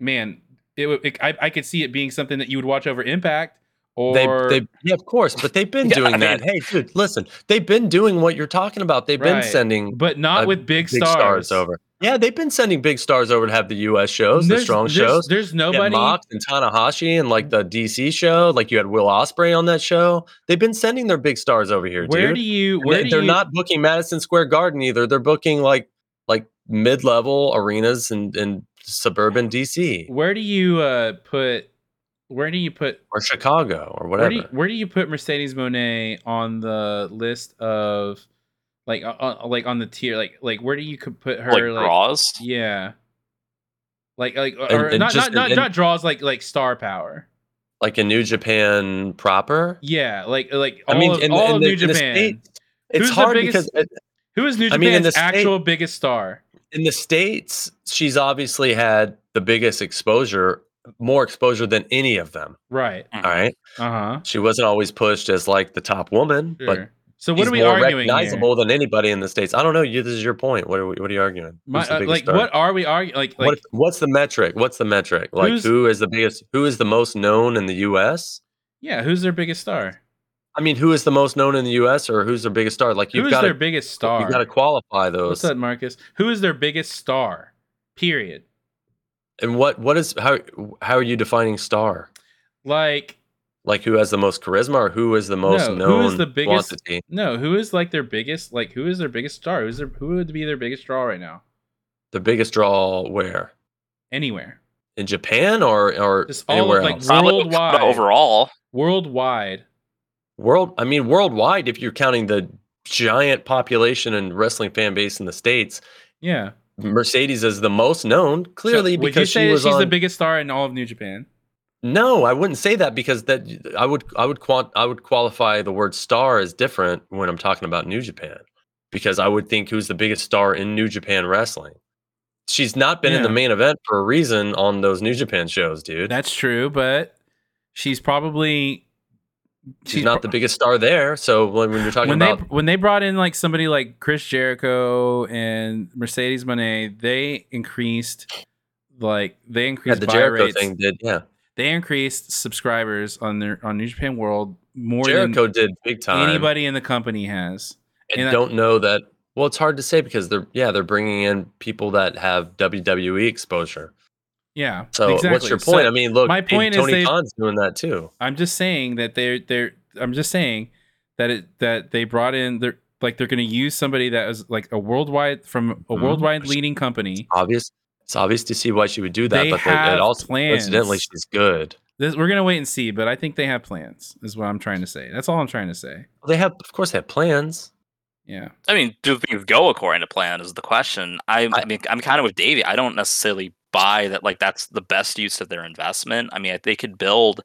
man, it, it I, I could see it being something that you would watch over Impact or they, yeah, of course, but they've been (laughs) Yeah, doing I that. mean- hey, dude, listen, they've been doing what you're talking about. They've been sending but not with big, big stars. stars. over. Yeah, they've been sending big stars over to have the U.S. shows, the strong there's, shows. There's nobody. Mox and Tanahashi and like the DC show, like you had Will Ospreay on that show. They've been sending their big stars over here, Where dude. do you? And Where they- do they're you? not booking Madison Square Garden either. They're booking like like mid level arenas in, in suburban DC Where do you uh put? Where do you put? or Chicago or Where whatever. do you, where do you put Mercedes Moné on the list of, like, uh, like on the tier? Like, like where do you could put her? like Like, draws. yeah. Like, like, or And- and not, just not, not, in- not draws. Like, like star power. like in New Japan proper. Yeah, like, like all I mean, of, in, all the, of in, New the, in the Japan. States, it's Who's the hard biggest- because uh, Who is New I mean, in Japan's the state- actual biggest star? in the states, she's obviously had the biggest exposure, more exposure than any of them. Right. All right, Uh huh. she wasn't always pushed as like the top woman, but So what she's are we more arguing here? recognizable than anybody in the states. I don't know. You, this is your point. What are we, what are you arguing? My, uh, like, star? what are we arguing? Like, like what, what's the metric? What's the metric? Like Who's- the biggest? Who is the most known in the U.S.? yeah, who's their biggest star? I mean, who is the most known in the U.S. or who's their biggest star? Like you've Who's got their to biggest star? you got to qualify those. What's those. up, Marcus? Who is their biggest star? Period. And what what is how how are you defining star? Like, Like who has the most charisma or who is the most No, known is the biggest- quantity? no, who is like their biggest? Like, who is their biggest star? Who's their who would be their biggest draw right now? The biggest draw where? Anywhere, In Japan or or Just all of, anywhere like, else? Probably Worldwide. overall. worldwide. World I mean worldwide if you're counting the giant population and wrestling fan base in the states, Yeah. Mercedes is the most known clearly So, because say she was she's on the biggest star in all of New Japan? No, I wouldn't say that because that I would I would quant I would qualify the word star as different when I'm talking about New Japan because I would think who's the biggest star in New Japan wrestling. She's not been in the main event for a reason on those New Japan shows, dude. That's true, but she's probably she's, not the biggest star there. So when, when you're talking when about they when they brought in like somebody like Chris Jericho and Mercedes Moné, they increased like they yeah, increased the buy Jericho rates. thing did, yeah. They increased subscribers on their on New Japan World more Jericho than did big time. anybody in the company has. And I- don't know that. Well, it's hard to say because they're yeah they're bringing in people that have WWE exposure. Yeah. So what's exactly. your So point? I mean, look, my and point is Tony they- Khan's doing that too. I'm just saying that they're they're I'm just saying that it that they brought in they're like they're gonna use somebody that is like a worldwide from a Mhm. worldwide leading company. obvious. It's obvious to see why she would do that, They but the, have it also plans. coincidentally she's good. This, we're gonna wait and see, but I think they have plans. Is what I'm trying to say. That's all I'm trying to say. Well, they have, of course, they have plans. Yeah. I mean, do things go according to plan is the question. I, I I- mean, I'm kind of with Davey. I don't necessarily buy that like that's the best use of their investment. I mean, they could build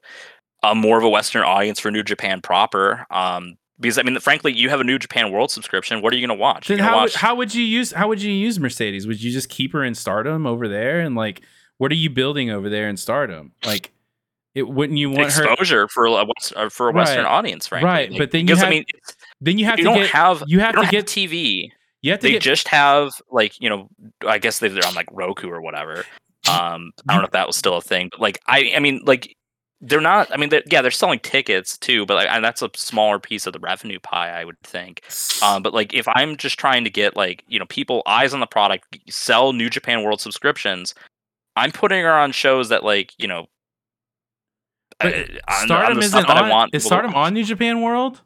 a more of a Western audience for New Japan proper. Um, because I mean, frankly, you have a New Japan World subscription. What are you going to watch? Then how watch how would you use how would you use Mercedes? Would you just keep her in Stardom over there and like what are you building over there in Stardom? Like it wouldn't you want her exposure for a West, uh, for a Western Right. audience, frankly. Right, Like, but then you because have- I mean, then you have you to don't get have you have you don't to have get TV. You have to They get just have like you know, I guess they're on like Roku or whatever. Um, I don't know if that was still a thing, but like I, I mean, like they're not. I mean, they're, yeah, they're selling tickets too, but like and that's a smaller piece of the revenue pie, I would think. Um, but like if I'm just trying to get like you know people eyes on the product, sell New Japan World subscriptions, I'm putting her on shows that like you know. But on- on Stardom isn't that I want is Stardom on New Japan World?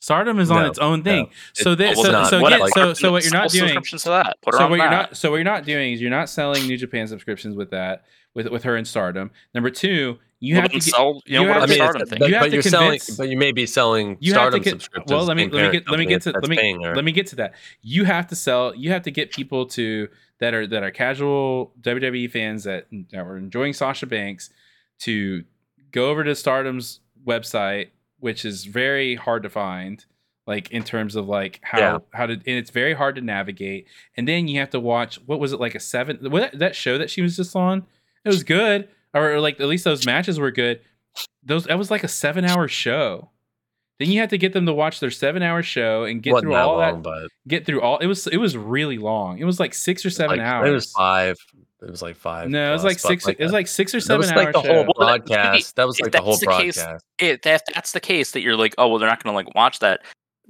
Stardom is on No, its own thing. no. so It- then, it's so, not. so, What- like, so so what you're not doing. subscriptions to that. Put her So on what you're that. not so what you're not doing is you're not selling New Japan subscriptions with that with with her in Stardom. Number two, you Well, have to get, sell, you know, you what have to- I mean, Stardom thing. but, You have but to you're selling, convince- but you may be selling you have to Stardom get subscriptions. well let me let me get let me get to let me paying let me get to that you have to sell you have to get people to that are that are casual wwe fans that, that were enjoying sasha banks to go over to stardom's website which is very hard to find like in terms of like how Yeah. how to and it's very hard to navigate. And then you have to watch what was it like a seven what that show that she was just on? It was good or, or, like at least those matches were good. Those that was like a seven hour show. Then you have to get them to watch their seven hour show and get Wasn't through that all long, that but get through all it was it was really long. It was like six or seven like, hours It was five. It was like five. no it was like but six it was like six or seven. that seven was hour like the show whole Well, that- That was like the whole that's the case- If that, that's the case that you're like, oh well, they're not going to like watch that.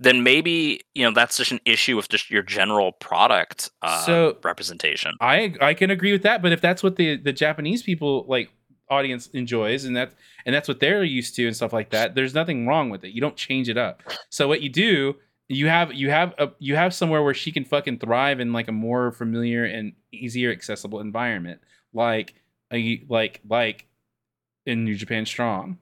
Then maybe you know that's just an issue with just your general product uh, So- representation. I I can agree with that, but if that's what the the Japanese people like audience enjoys and that and that's what they're used to and stuff like that, there's nothing wrong with it. You don't change it up. So what you do, you have you have a you have somewhere where she can fucking thrive in like a more familiar and easier accessible environment, like a like like in New Japan Strong.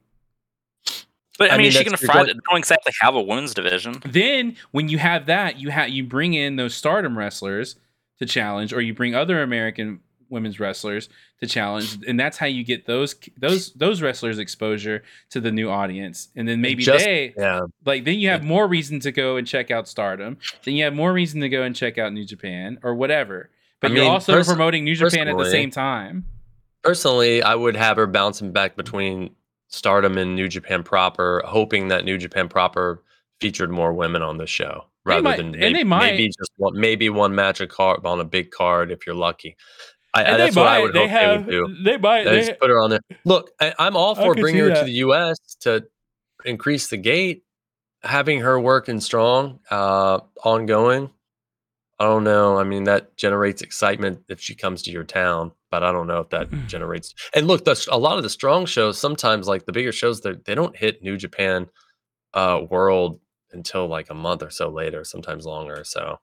But I, I mean, mean, is she that's- going to you're going- They don't exactly have a women's division. Then when you have that, you have you bring in those stardom wrestlers to challenge, or you bring other American women's wrestlers to challenge, and that's how you get those those those wrestlers exposure to the new audience. And then maybe just- they Yeah, like then you have more reason to go and check out Stardom. Then you have more reason to go and check out New Japan or whatever. But I you're mean, also pers- promoting New Japan at the same time. personally, I would have her bouncing back between Stardom and New Japan proper, hoping that New Japan proper featured more women on the show rather might- than maybe, they might. maybe just one, maybe one match a card on a big card if you're lucky. I, And that's they what I would They hope have. they would do. They might. They They, just put her on there. Look, I, I'm all for bringing her that. to the U.S. to increase the gate, having her working strong, uh, ongoing. I don't know. I mean, that generates excitement if she comes to your town, but I don't know if that Mm. generates. And look, the, a lot of the strong shows, sometimes like the bigger shows, they they don't hit New Japan uh, World until like a month or so later, sometimes longer. So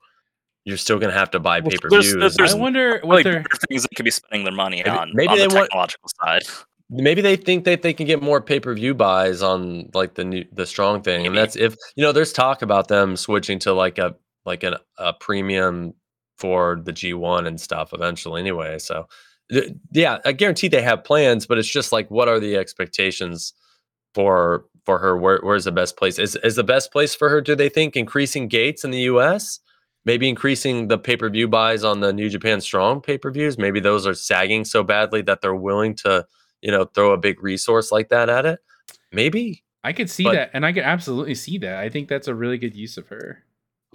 you're still gonna have to buy Well, pay per there's- views. there's- I wonder what Like they're. there are things they could be spending their money Maybe- on maybe on they the want- technological side. maybe they think that they can get more pay-per-view buys on like the new the strong thing and that's if you know there's talk about them switching to like a like an, a premium for the g1 and stuff eventually anyway so th- yeah i guarantee they have plans but it's just like what are the expectations for for her where, where's the best place is, is the best place for her do they think increasing gates in the us maybe increasing the pay-per-view buys on the new japan strong pay-per-views maybe those are sagging so badly that they're willing to you know throw a big resource like that at it maybe I could see but- that, and I could absolutely see that. I think that's a really good use of her.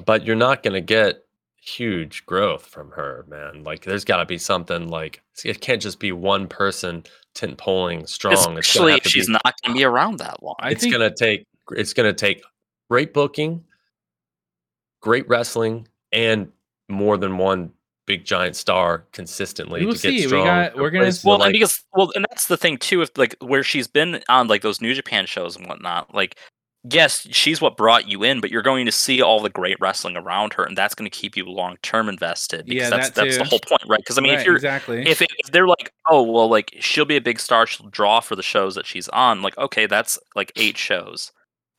but you're not going to get huge growth from her man like there's got to be something like it can't just be one person tent polling strong It's Especially have if she's be- not going to be around that long. I it's going to take it's going to take great booking great wrestling and more than one big giant star consistently We will to get see. We strong got- we're gonna place well, like, and because well, and that's the thing too. If like where she's been on like those New Japan shows and whatnot, like yes, she's what brought you in, but you're going to see all the great wrestling around her, and that's going to keep you long term invested. Because Yeah, that's that that's the whole point, right? Because I mean, Right, if you're exactly. if, it, if they're like, oh well, like she'll be a big star, she'll draw for the shows that she's on. Like, okay, that's like eight shows.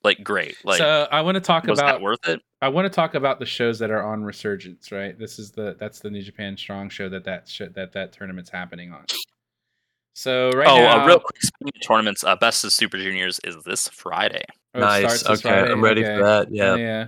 Like, great. Like, so I want to talk was about that worth it? I want to talk about the shows that are on Resurgence. Right, this is the that's the New Japan Strong show that that sh- that that tournament's happening on. So right oh, now, uh, real quick, speaking of tournaments, uh, Best of Super Juniors is this Friday. Oh, nice this okay Friday? i'm ready Okay. for that yeah yeah.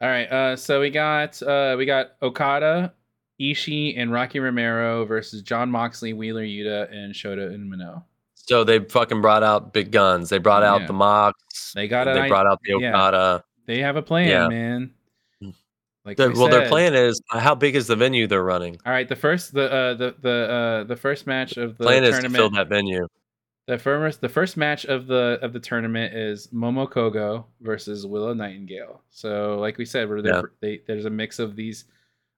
All right. Uh, so we got uh, we got Okada, Ishii, and Rocky Romero versus Jon Moxley, Wheeler Yuta, and Shota Umino. So they fucking brought out big guns they brought out Yeah. the mox They got it. they brought out the yeah. okada They have a plan, Yeah. man. Mm. Like The- we well, their plan is uh, how big is the venue they're running? All right, the first the uh, the the uh, the first match of the plan is to tournament. fill that venue. The first the first match of the of the tournament is Momo Kogo versus Willow Nightingale. So like we said, we're there, Yeah. they, there's a mix of these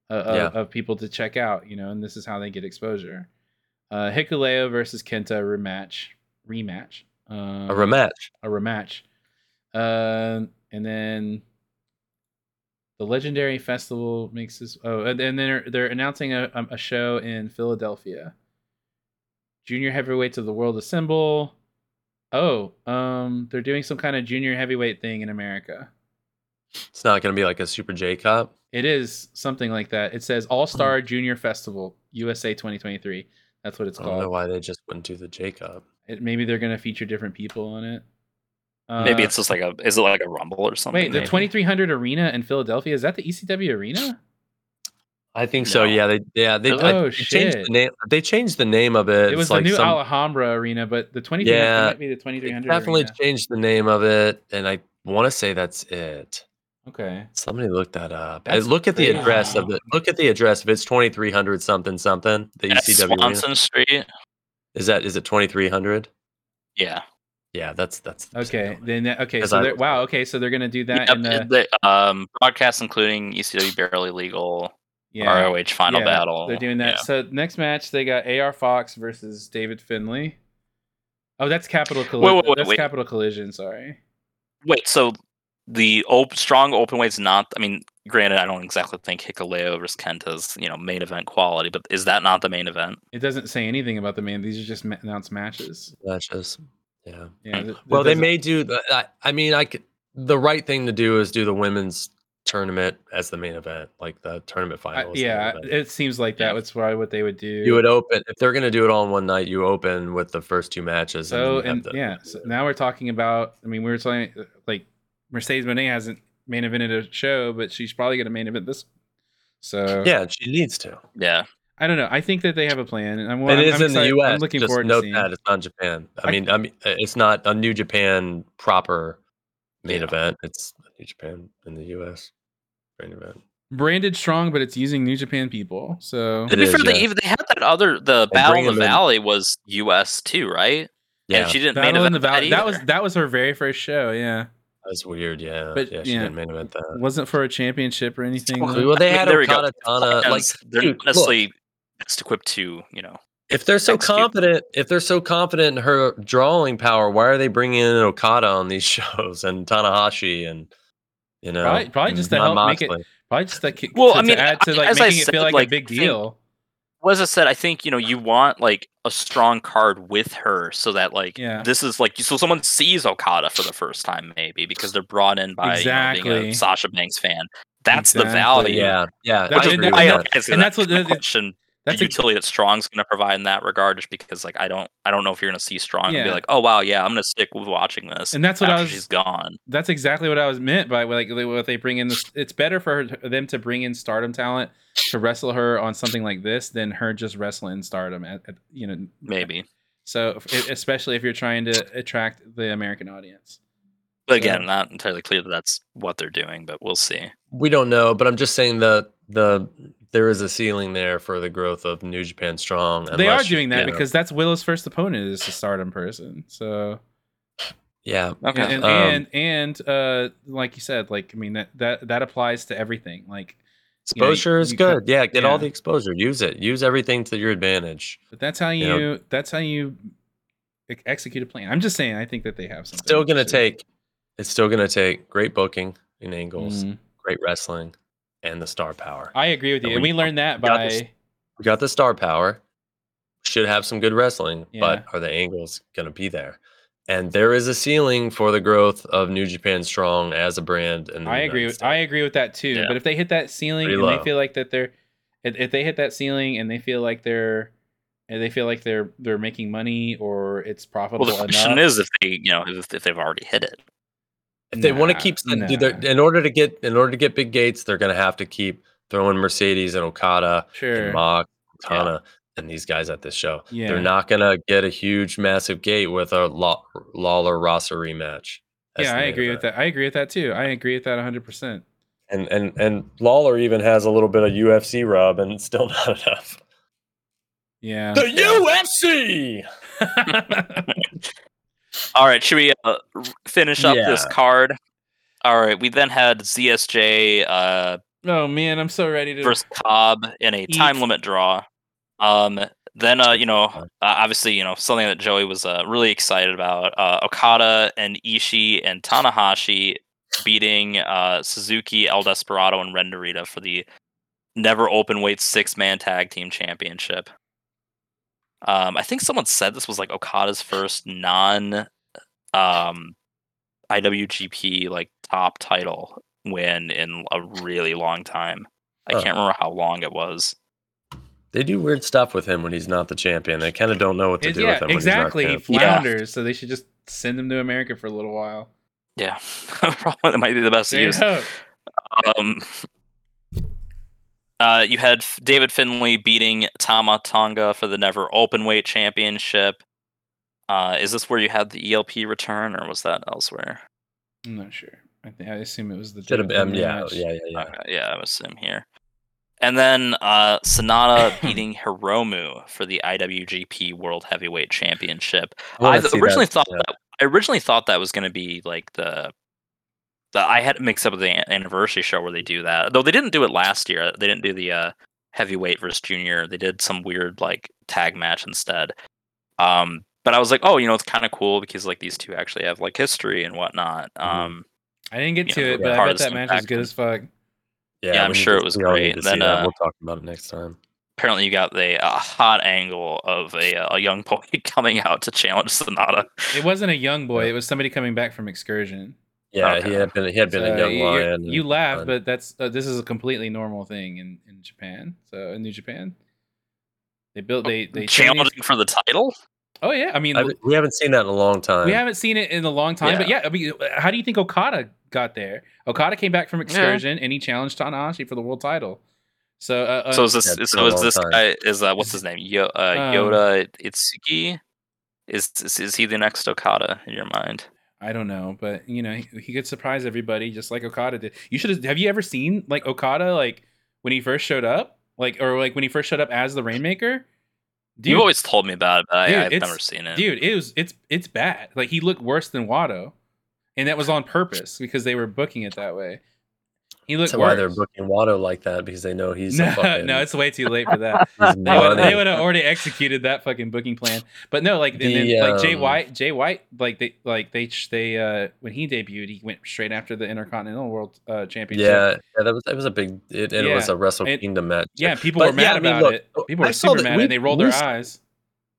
uh, of, Yeah. of people to check out, you know, and this is how they get exposure. Uh, Hikuleo versus Kenta rematch rematch. Um, A rematch. a rematch. Uh, and then the Legendary Festival makes this. Oh, and, then they're, they're announcing a, um, a show in Philadelphia. Junior heavyweights of the world assemble. Oh, um, they're doing some kind of junior heavyweight thing in America. It's not going to be like a Super J Cup. It is something like that. It says All Star Junior Festival USA 2023. That's what it's I don't know called. why they just wouldn't do the J Cup. It, maybe they're gonna feature different people on it. Maybe Uh, it's just like a is it like a rumble or something? wait. The maybe. 2300 Arena in Philadelphia is that the ECW Arena? I think so. No. Yeah, they yeah they, Oh, I- they changed shit. the name. They changed the name of it. it was It's like the new some- Alhambra Arena, but the 2300 Yeah, might be the 2300. definitely Arena. changed the name of it, and I want to say that's it. Okay. Somebody look that up. That's look at the crazy. address of the. Look at the address. If it's twenty three hundred something something, the arena. Swanson Street. is that is it twenty three hundred? Yeah. Yeah, that's that's Okay. Then okay. So I they're, wow. Okay. So they're gonna do that Yep, in the the, um, broadcast including ECW barely legal yeah. ROH final yeah, battle. They're doing that. Yeah. So next match they got AR Fox versus David Finlay. Oh, that's Capital Collision. wait, wait, that's wait. Capital Collision. Sorry. Wait, so the op- strong open weight's not. I mean, granted, I don't exactly think Hikuleo versus Kenta's you know main event quality, but is that not the main event? It doesn't say anything about the main. These are just ma- announced matches. matches. Yeah. Yeah. Hmm. th- Well, it they may do. The, I, I mean, I could. The right thing to do is do the women's tournament as the main event, like the tournament I- final. is the main yeah, it seems like that Yeah. was probably what they would do. you would open if they're going to do it all in one night. You open with the first two matches. so then you have and the- yeah. So now we're talking about. I mean, we were talking like Mercedes Moné hasn't main evented a show, but she's probably going to main event this. So yeah, she needs to. Yeah, I don't know. I think that they have a plan, and I'm, It I'm, is I'm in the U.S. I'm looking Just forward to note seeing. that it's not Japan. I I- mean, I mean, uh, it's not a New Japan proper main Yeah. event. It's New Japan in the U.S. main event. branded strong, but it's using New Japan people. So It to be fair, they even they had that other the They battle bring in the them in. valley was US too, right? Yeah, and she didn't main Battle in event the Valley. That was that was her very first show. Yeah, that's weird. Yeah, But, yeah, she yeah. didn't main event that. wasn't for a championship or anything. Well, though. Well, they I mean, had there. Okada Tana. Like, Because they're dude, not look, best equipped to you know. if they're so execute. confident, if they're so confident in her drawing power, why are they bringing in Okada on these (laughs) shows and Tanahashi and you know, Probably- probably just to Jon help make it- Probably just like Well, to, I mean, to add to I- like as I making it said, feel like, like, a big I think- deal. Well, as I said, I think you know you want like a strong card with her, so that like Yeah. this is like so someone sees Okada for the first time, maybe because they're brought in by you know, being a Sasha Banks fan. That's the value. Yeah, yeah. That's I what- agree and I, that- that. I and that that's what kind of the- question. That's the a, utility that Strong's going to provide in that regard, just because like I don't I don't know if you're going to see Strong and be like, oh wow, yeah, I'm going to stick with watching this. And that's what I was. She's gone. that's exactly what I was meant by like what they bring in. This, it's better for her, them to bring in Stardom talent to wrestle her on something like this than her just wrestling Stardom. At, at you know, Maybe, So especially if you're trying to attract the American audience. but again, not entirely clear that that's what they're doing, but we'll see. We don't know, but I'm just saying that the there is a ceiling there for the growth of New Japan Strong. they are doing that you know- because that's Willow's first opponent is a Stardom person. So yeah, Okay. and Um, and, and uh, like you said, like I mean that that that applies to everything. Like you know, exposure is you cut- good. Yeah, get yeah. all the exposure. Use it. Use everything to your advantage. But that's how you, You know- that's how you execute a plan. I'm just saying I think that they have something. Still gonna take. It's still gonna take great booking in angles, Mhm. great wrestling, and the star power. I agree with you. And And we- we learned that got by this- We got the star power. Should have some good wrestling, Yeah. but are the angles gonna be there? And there is a ceiling for the growth of New Japan Strong as a brand. And I agree with I agree with that too. Yeah. But if they hit that ceiling Pretty and they feel like that they're if, if they hit that ceiling and they feel like they're and they feel like they're they're making money or it's profitable Well, the question enough. is if they you know if, if they've already hit it. If they want to keep nah. in order to get in order to get big gates, they're gonna have to keep throwing Mercedes and Okada sure. and Mox, Tana, and these guys at this show. Yeah. They're not gonna get a huge, massive gate with a Law- Lawlor Rosser rematch. yeah, I agree with that. I agree with that too. I agree with that 100%. And and and Lawlor even has a little bit of UFC rub, and still (laughs) not enough. Yeah. The UFC. (laughs) All right, should we uh, finish up this card? All right, we then had ZSJ uh, oh man, I'm so ready to versus Cobb in a time limit draw. Um, then uh, you know, uh, obviously, you know, something that Joey was uh, really excited about. Uh, Okada and Ishii and Tanahashi beating uh, Suzuki, El Desperado, and Ren Narita for the Never open weight Six Man Tag Team Championship. Um, I think someone said this was like Okada's first non um, IWGP like top title win in a really long time. I Huh. can't remember how long it was. They do weird stuff with him when he's not the champion. They kind of don't know what to It- do yeah, with him. exactly. He When he's not Yeah. flounders, so they should just send him to America for a little while. Yeah, (laughs) probably that might be the best There use. go. Um, uh, you had David Finlay beating Tama Tonga for the Never Openweight Championship. Uh, is this where you had the ELP return, or was that elsewhere? I'm not sure. I, think, I assume it was the Should have been, Finlay yeah, match. yeah, yeah, yeah. Okay, yeah, I assume here. And then uh, SANADA (coughs) beating Hiromu for the IWGP World Heavyweight Championship. I wanna th- see originally that, thought yeah. that I originally thought that was going to be like the the I had it mixed up with the anniversary show where they do that. Though they didn't do it last year. They didn't do the uh, heavyweight versus junior. They did some weird like tag match instead. Um, but I was like, oh, you know, it's kind of cool because like these two actually have like history and whatnot. Mhm. Um, I didn't get to know, it, but I of bet that match was good as fuck. Yeah, I'm sure it was we all need great. to Then, uh, we'll talk about it next time. apparently you got the uh, hot angle of a, uh, a young boy (laughs) coming out to challenge SANADA. It wasn't a young boy; it was somebody coming back from excursion. Yeah, Okay. he had been he had been So a young you- lion. You and- laugh, and- but that's uh, this is a completely normal thing in, in Japan. So in New Japan, they built they they challenging for the title. Oh yeah, I mean I, we haven't seen that in a long time. we haven't seen it in a long time, but Yeah. yeah, I mean, how do you think Okada got there? Okada came back from excursion and he challenged Tanahashi for the world title. So uh, uh, so is this Yeah, so is this time. guy is uh what's his name Yo, uh, Um, Yota Tsuji? Is, is is he the next Okada in your mind? I don't know, but you know, he, he could surprise everybody just like Okada did. You should have have you ever seen like Okada like when he first showed up? Like or like when he first showed up as the Rainmaker? Dude, You've always told me about it, but Dude, I, I've never seen it. dude, it was it's it's bad. Like he looked worse than Wato. And that was on purpose because they were booking it that way. He looked That's why they're booking Wato like that because they know he's (laughs) no, fucking, no, it's way too late for that. (laughs) They would, they would have already executed that fucking booking plan. But no, like and then The, like Jay um, White, Jay White, like they like they they uh when he debuted, he went straight after the Intercontinental World uh, Championship. Yeah, yeah, that was that was a big. It, it was a Wrestle and- Kingdom match. yeah. People But were yeah, mad I mean, about look, it. People were super mad, we- and they rolled their eyes.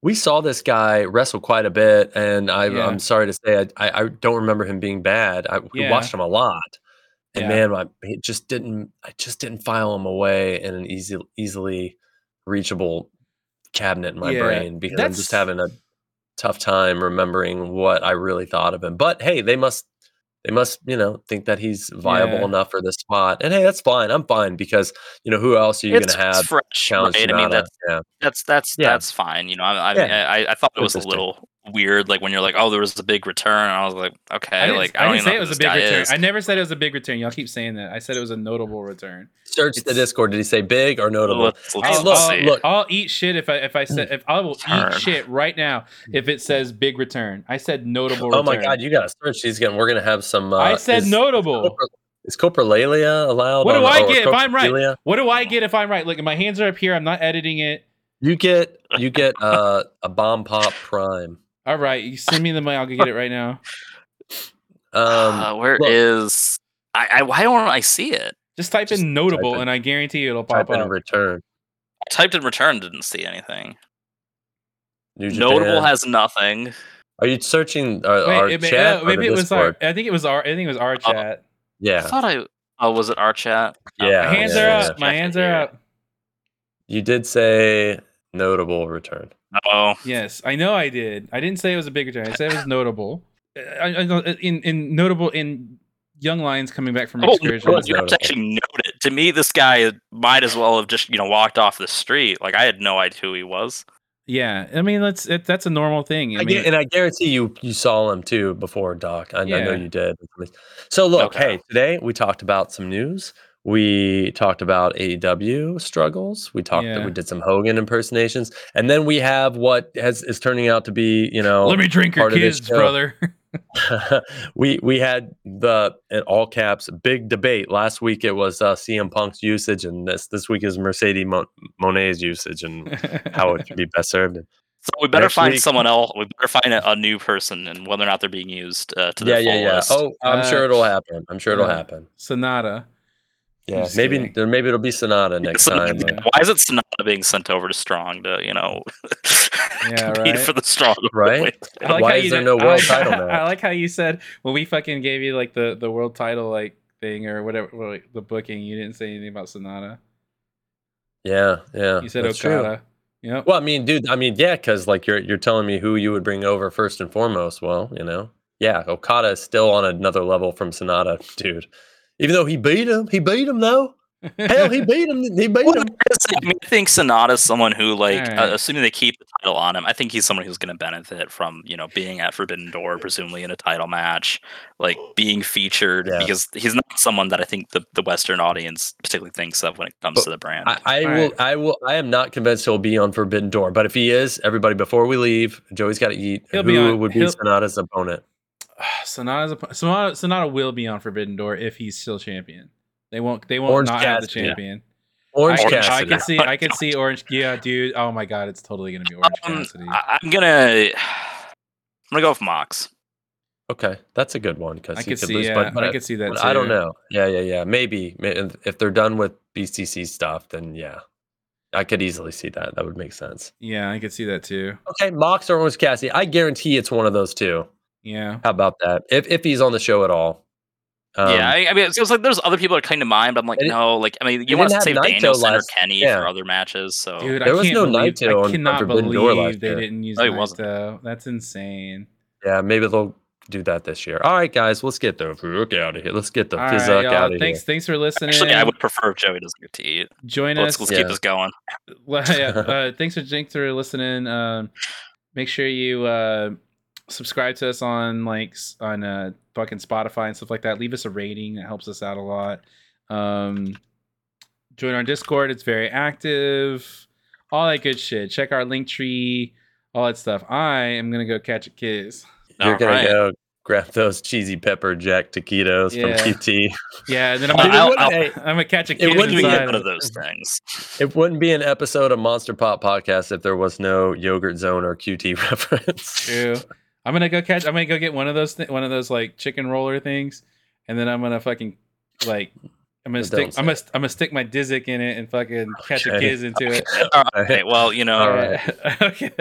we saw this guy wrestle quite a bit, and I, Yeah. I'm sorry to say, I, I, I don't remember him being bad. I we Yeah. watched him a lot, and Yeah. man, I, it just didn't. I just didn't file him away in an easy, easily reachable cabinet in my Yeah, brain because I'm just having a tough time remembering what I really thought of him. But hey, they must. They must, you know, think that he's viable Yeah. enough for this spot, and hey, that's fine. I'm fine because you know who else are you going to have fresh, challenge right? I mean, that's yeah, that's that's Yeah. that's fine. You know, I I. I I thought it was a little weird, like when you're like, oh, there was a big return, and I was like, okay, I didn't, like I I don't didn't even say know it was a big return. is. I never said it was a big return. Y'all keep saying that. I said it was a notable return. Search the Discord. Did he say big or notable? Let's, let's, I'll, look, I'll- look. I'll eat shit if I if I said if I will Turn. eat shit right now if it says big return. I said notable. Oh my god, you gotta search these again. We're gonna have some. Uh, I said is, notable. Copra- Is Coprolalia allowed? What do on- I get if I'm right? What do I get if I'm right? Look, my hands are up here. I'm not editing it. You get you get uh, a bomb pop prime. All right, you send me the money. I'll go get it right now. Um, uh, where look. is I, I? Why don't I see it? Just type Just in notable, type in- and I guarantee you it'll pop up. type in return. I typed in return, didn't see anything. New Notable has nothing. Are you searching uh, our Wait, it chat? uh, maybe it was our. I think it was our. I think it was our Oh. chat. I Yeah, thought I. Oh, was it our chat? Yeah, My hands yeah, are yeah, up. yeah. My hands are up. you did say notable return. Oh, Yes, I know I did. I didn't say it was a big return. I said it was notable. Uh, I, I, in in notable in Young Lions coming back from oh excursion. no, you have to actually note it. To me, this guy might as well have just you know walked off the street. Like I had no idea who he was. Yeah, I mean that's it, that's a normal thing. I, I mean, gu- and I guarantee you you saw him too before, Doc. I, I know you did. So look, Okay. hey, today we talked about some news. We talked about AEW struggles. We talked. Yeah. We did some Hogan impersonations, and then we have what has is turning out to be, you know, let me drink your part of this kids, brother. (laughs) (laughs) we we had the in all caps big debate last week. It was uh, CM Punk's usage, and this this week is Mercedes Mon- Moné's usage and how it should be best served. And (laughs) So we better Next find week- someone else. We better find a, a new person and whether or not they're being used uh, to yeah, their yeah, yeah. fullest. Oh, I'm Uh, sure it'll happen. I'm sure it'll uh, happen. SANADA. Yeah, maybe there. Maybe it'll be SANADA next So- time. yeah. Why is it SANADA being sent over to Strong to you know (laughs) Yeah, compete right. for the Strong? (laughs) Right? I like Why how is you there did- no world like- title (laughs) I like how you said when we fucking gave you like the the world title like thing or whatever well, the booking, you didn't say anything about SANADA. Yeah, yeah. You said that's true. Okada. Yep. Well, I mean, dude, I mean, yeah, because like you're you're telling me who you would bring over first and foremost. Well, you know, yeah, Okada is still on another level from SANADA, dude. Even though he beat him, he beat him though. Hell, he beat him. He beat Well, him. I mean, I think SANADA's someone who, like, Alright. uh, assuming they keep the title on him, I think he's someone who's going to benefit from, you know, being at Forbidden Door, presumably in a title match, like being featured, Yeah. because he's not someone that I think the, the Western audience particularly thinks of when it comes But to the brand. I, I will. Alright. I will. I am not convinced he'll be on Forbidden Door. But if he is, everybody, before we leave, Joey's got to eat. He'll who be on- would be he'll- SANADA's opponent? (sighs) SANADA's a, SANADA, SANADA will be on Forbidden Door if he's still champion. They won't. They won't Orange not have the Cassidy. champion. Orange I can, I can see. I can (laughs) see Orange. Yeah, dude. Oh my god, it's totally gonna be Orange Um, Cassidy. I, I'm gonna, I'm gonna go with Mox. Okay, that's a good one because I he could could see. lose. Yeah, but, but I could see that. but I don't know. Yeah, yeah, yeah. Maybe if if they're done with BCC stuff, then yeah, I could easily see that. That would make sense. Yeah, I could see that too. Okay, Mox or Orange Cassidy. I guarantee it's one of those two. Yeah. How about that? If if he's on the show at all. Um, yeah, I, I mean, it feels like there's other people that come to mind, but I'm like, They no, like, I mean, you want to didn't save Naito Danielson last- or Kenny yeah. for other matches, so Dude, There I was no believe, Naito on- I on cannot Forbidden believe they year. didn't use No, he wasn't. Naito. That's insane. Yeah, maybe they'll do that this year. All right, guys, let's get the Farouk out of here. Let's get the All right, out of Thanks. here. Thanks Thanks for listening. actually, I would prefer if Joey doesn't get to eat. Join Let's, us. let's Yeah. keep this going. (laughs) Well, yeah, (laughs) uh, thanks for thanks for listening. Um, make sure you uh, subscribe to us on like on uh, fucking Spotify and stuff like that. Leave us a rating; that helps us out a lot. Um, join our Discord; it's very active. All that good shit. Check our link tree. All that stuff. I am gonna go catch a kiss. You're All gonna right. go grab those cheesy pepper jack taquitos Yeah. from QT. (laughs) Yeah, and then I'm gonna, I'll- I'll, I'll- I'm gonna catch a it kid wouldn't be inside. One of those things. (laughs) It wouldn't be an episode of Monster Pop Podcast if there was no Yogurt Zone or QT (laughs) reference. True. I'm gonna go catch. I'm gonna go get one of those. Th- one of those like chicken roller things, and then I'm gonna fucking like. I'm gonna stick. I'm gonna. I'm gonna stick my Dizzick in it and fucking catch a Okay. kids into it. (laughs) All right. Well, you know, All right. (laughs) okay.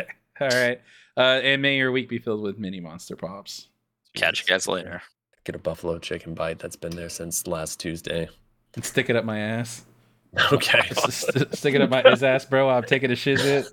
All right. Uh, and may your week be filled with mini monster pops. catch you guys later. Get a buffalo chicken bite that's been there since last Tuesday. And stick it up my ass. (laughs) Okay. St- stick it up my his ass, bro. I'm taking a shizit.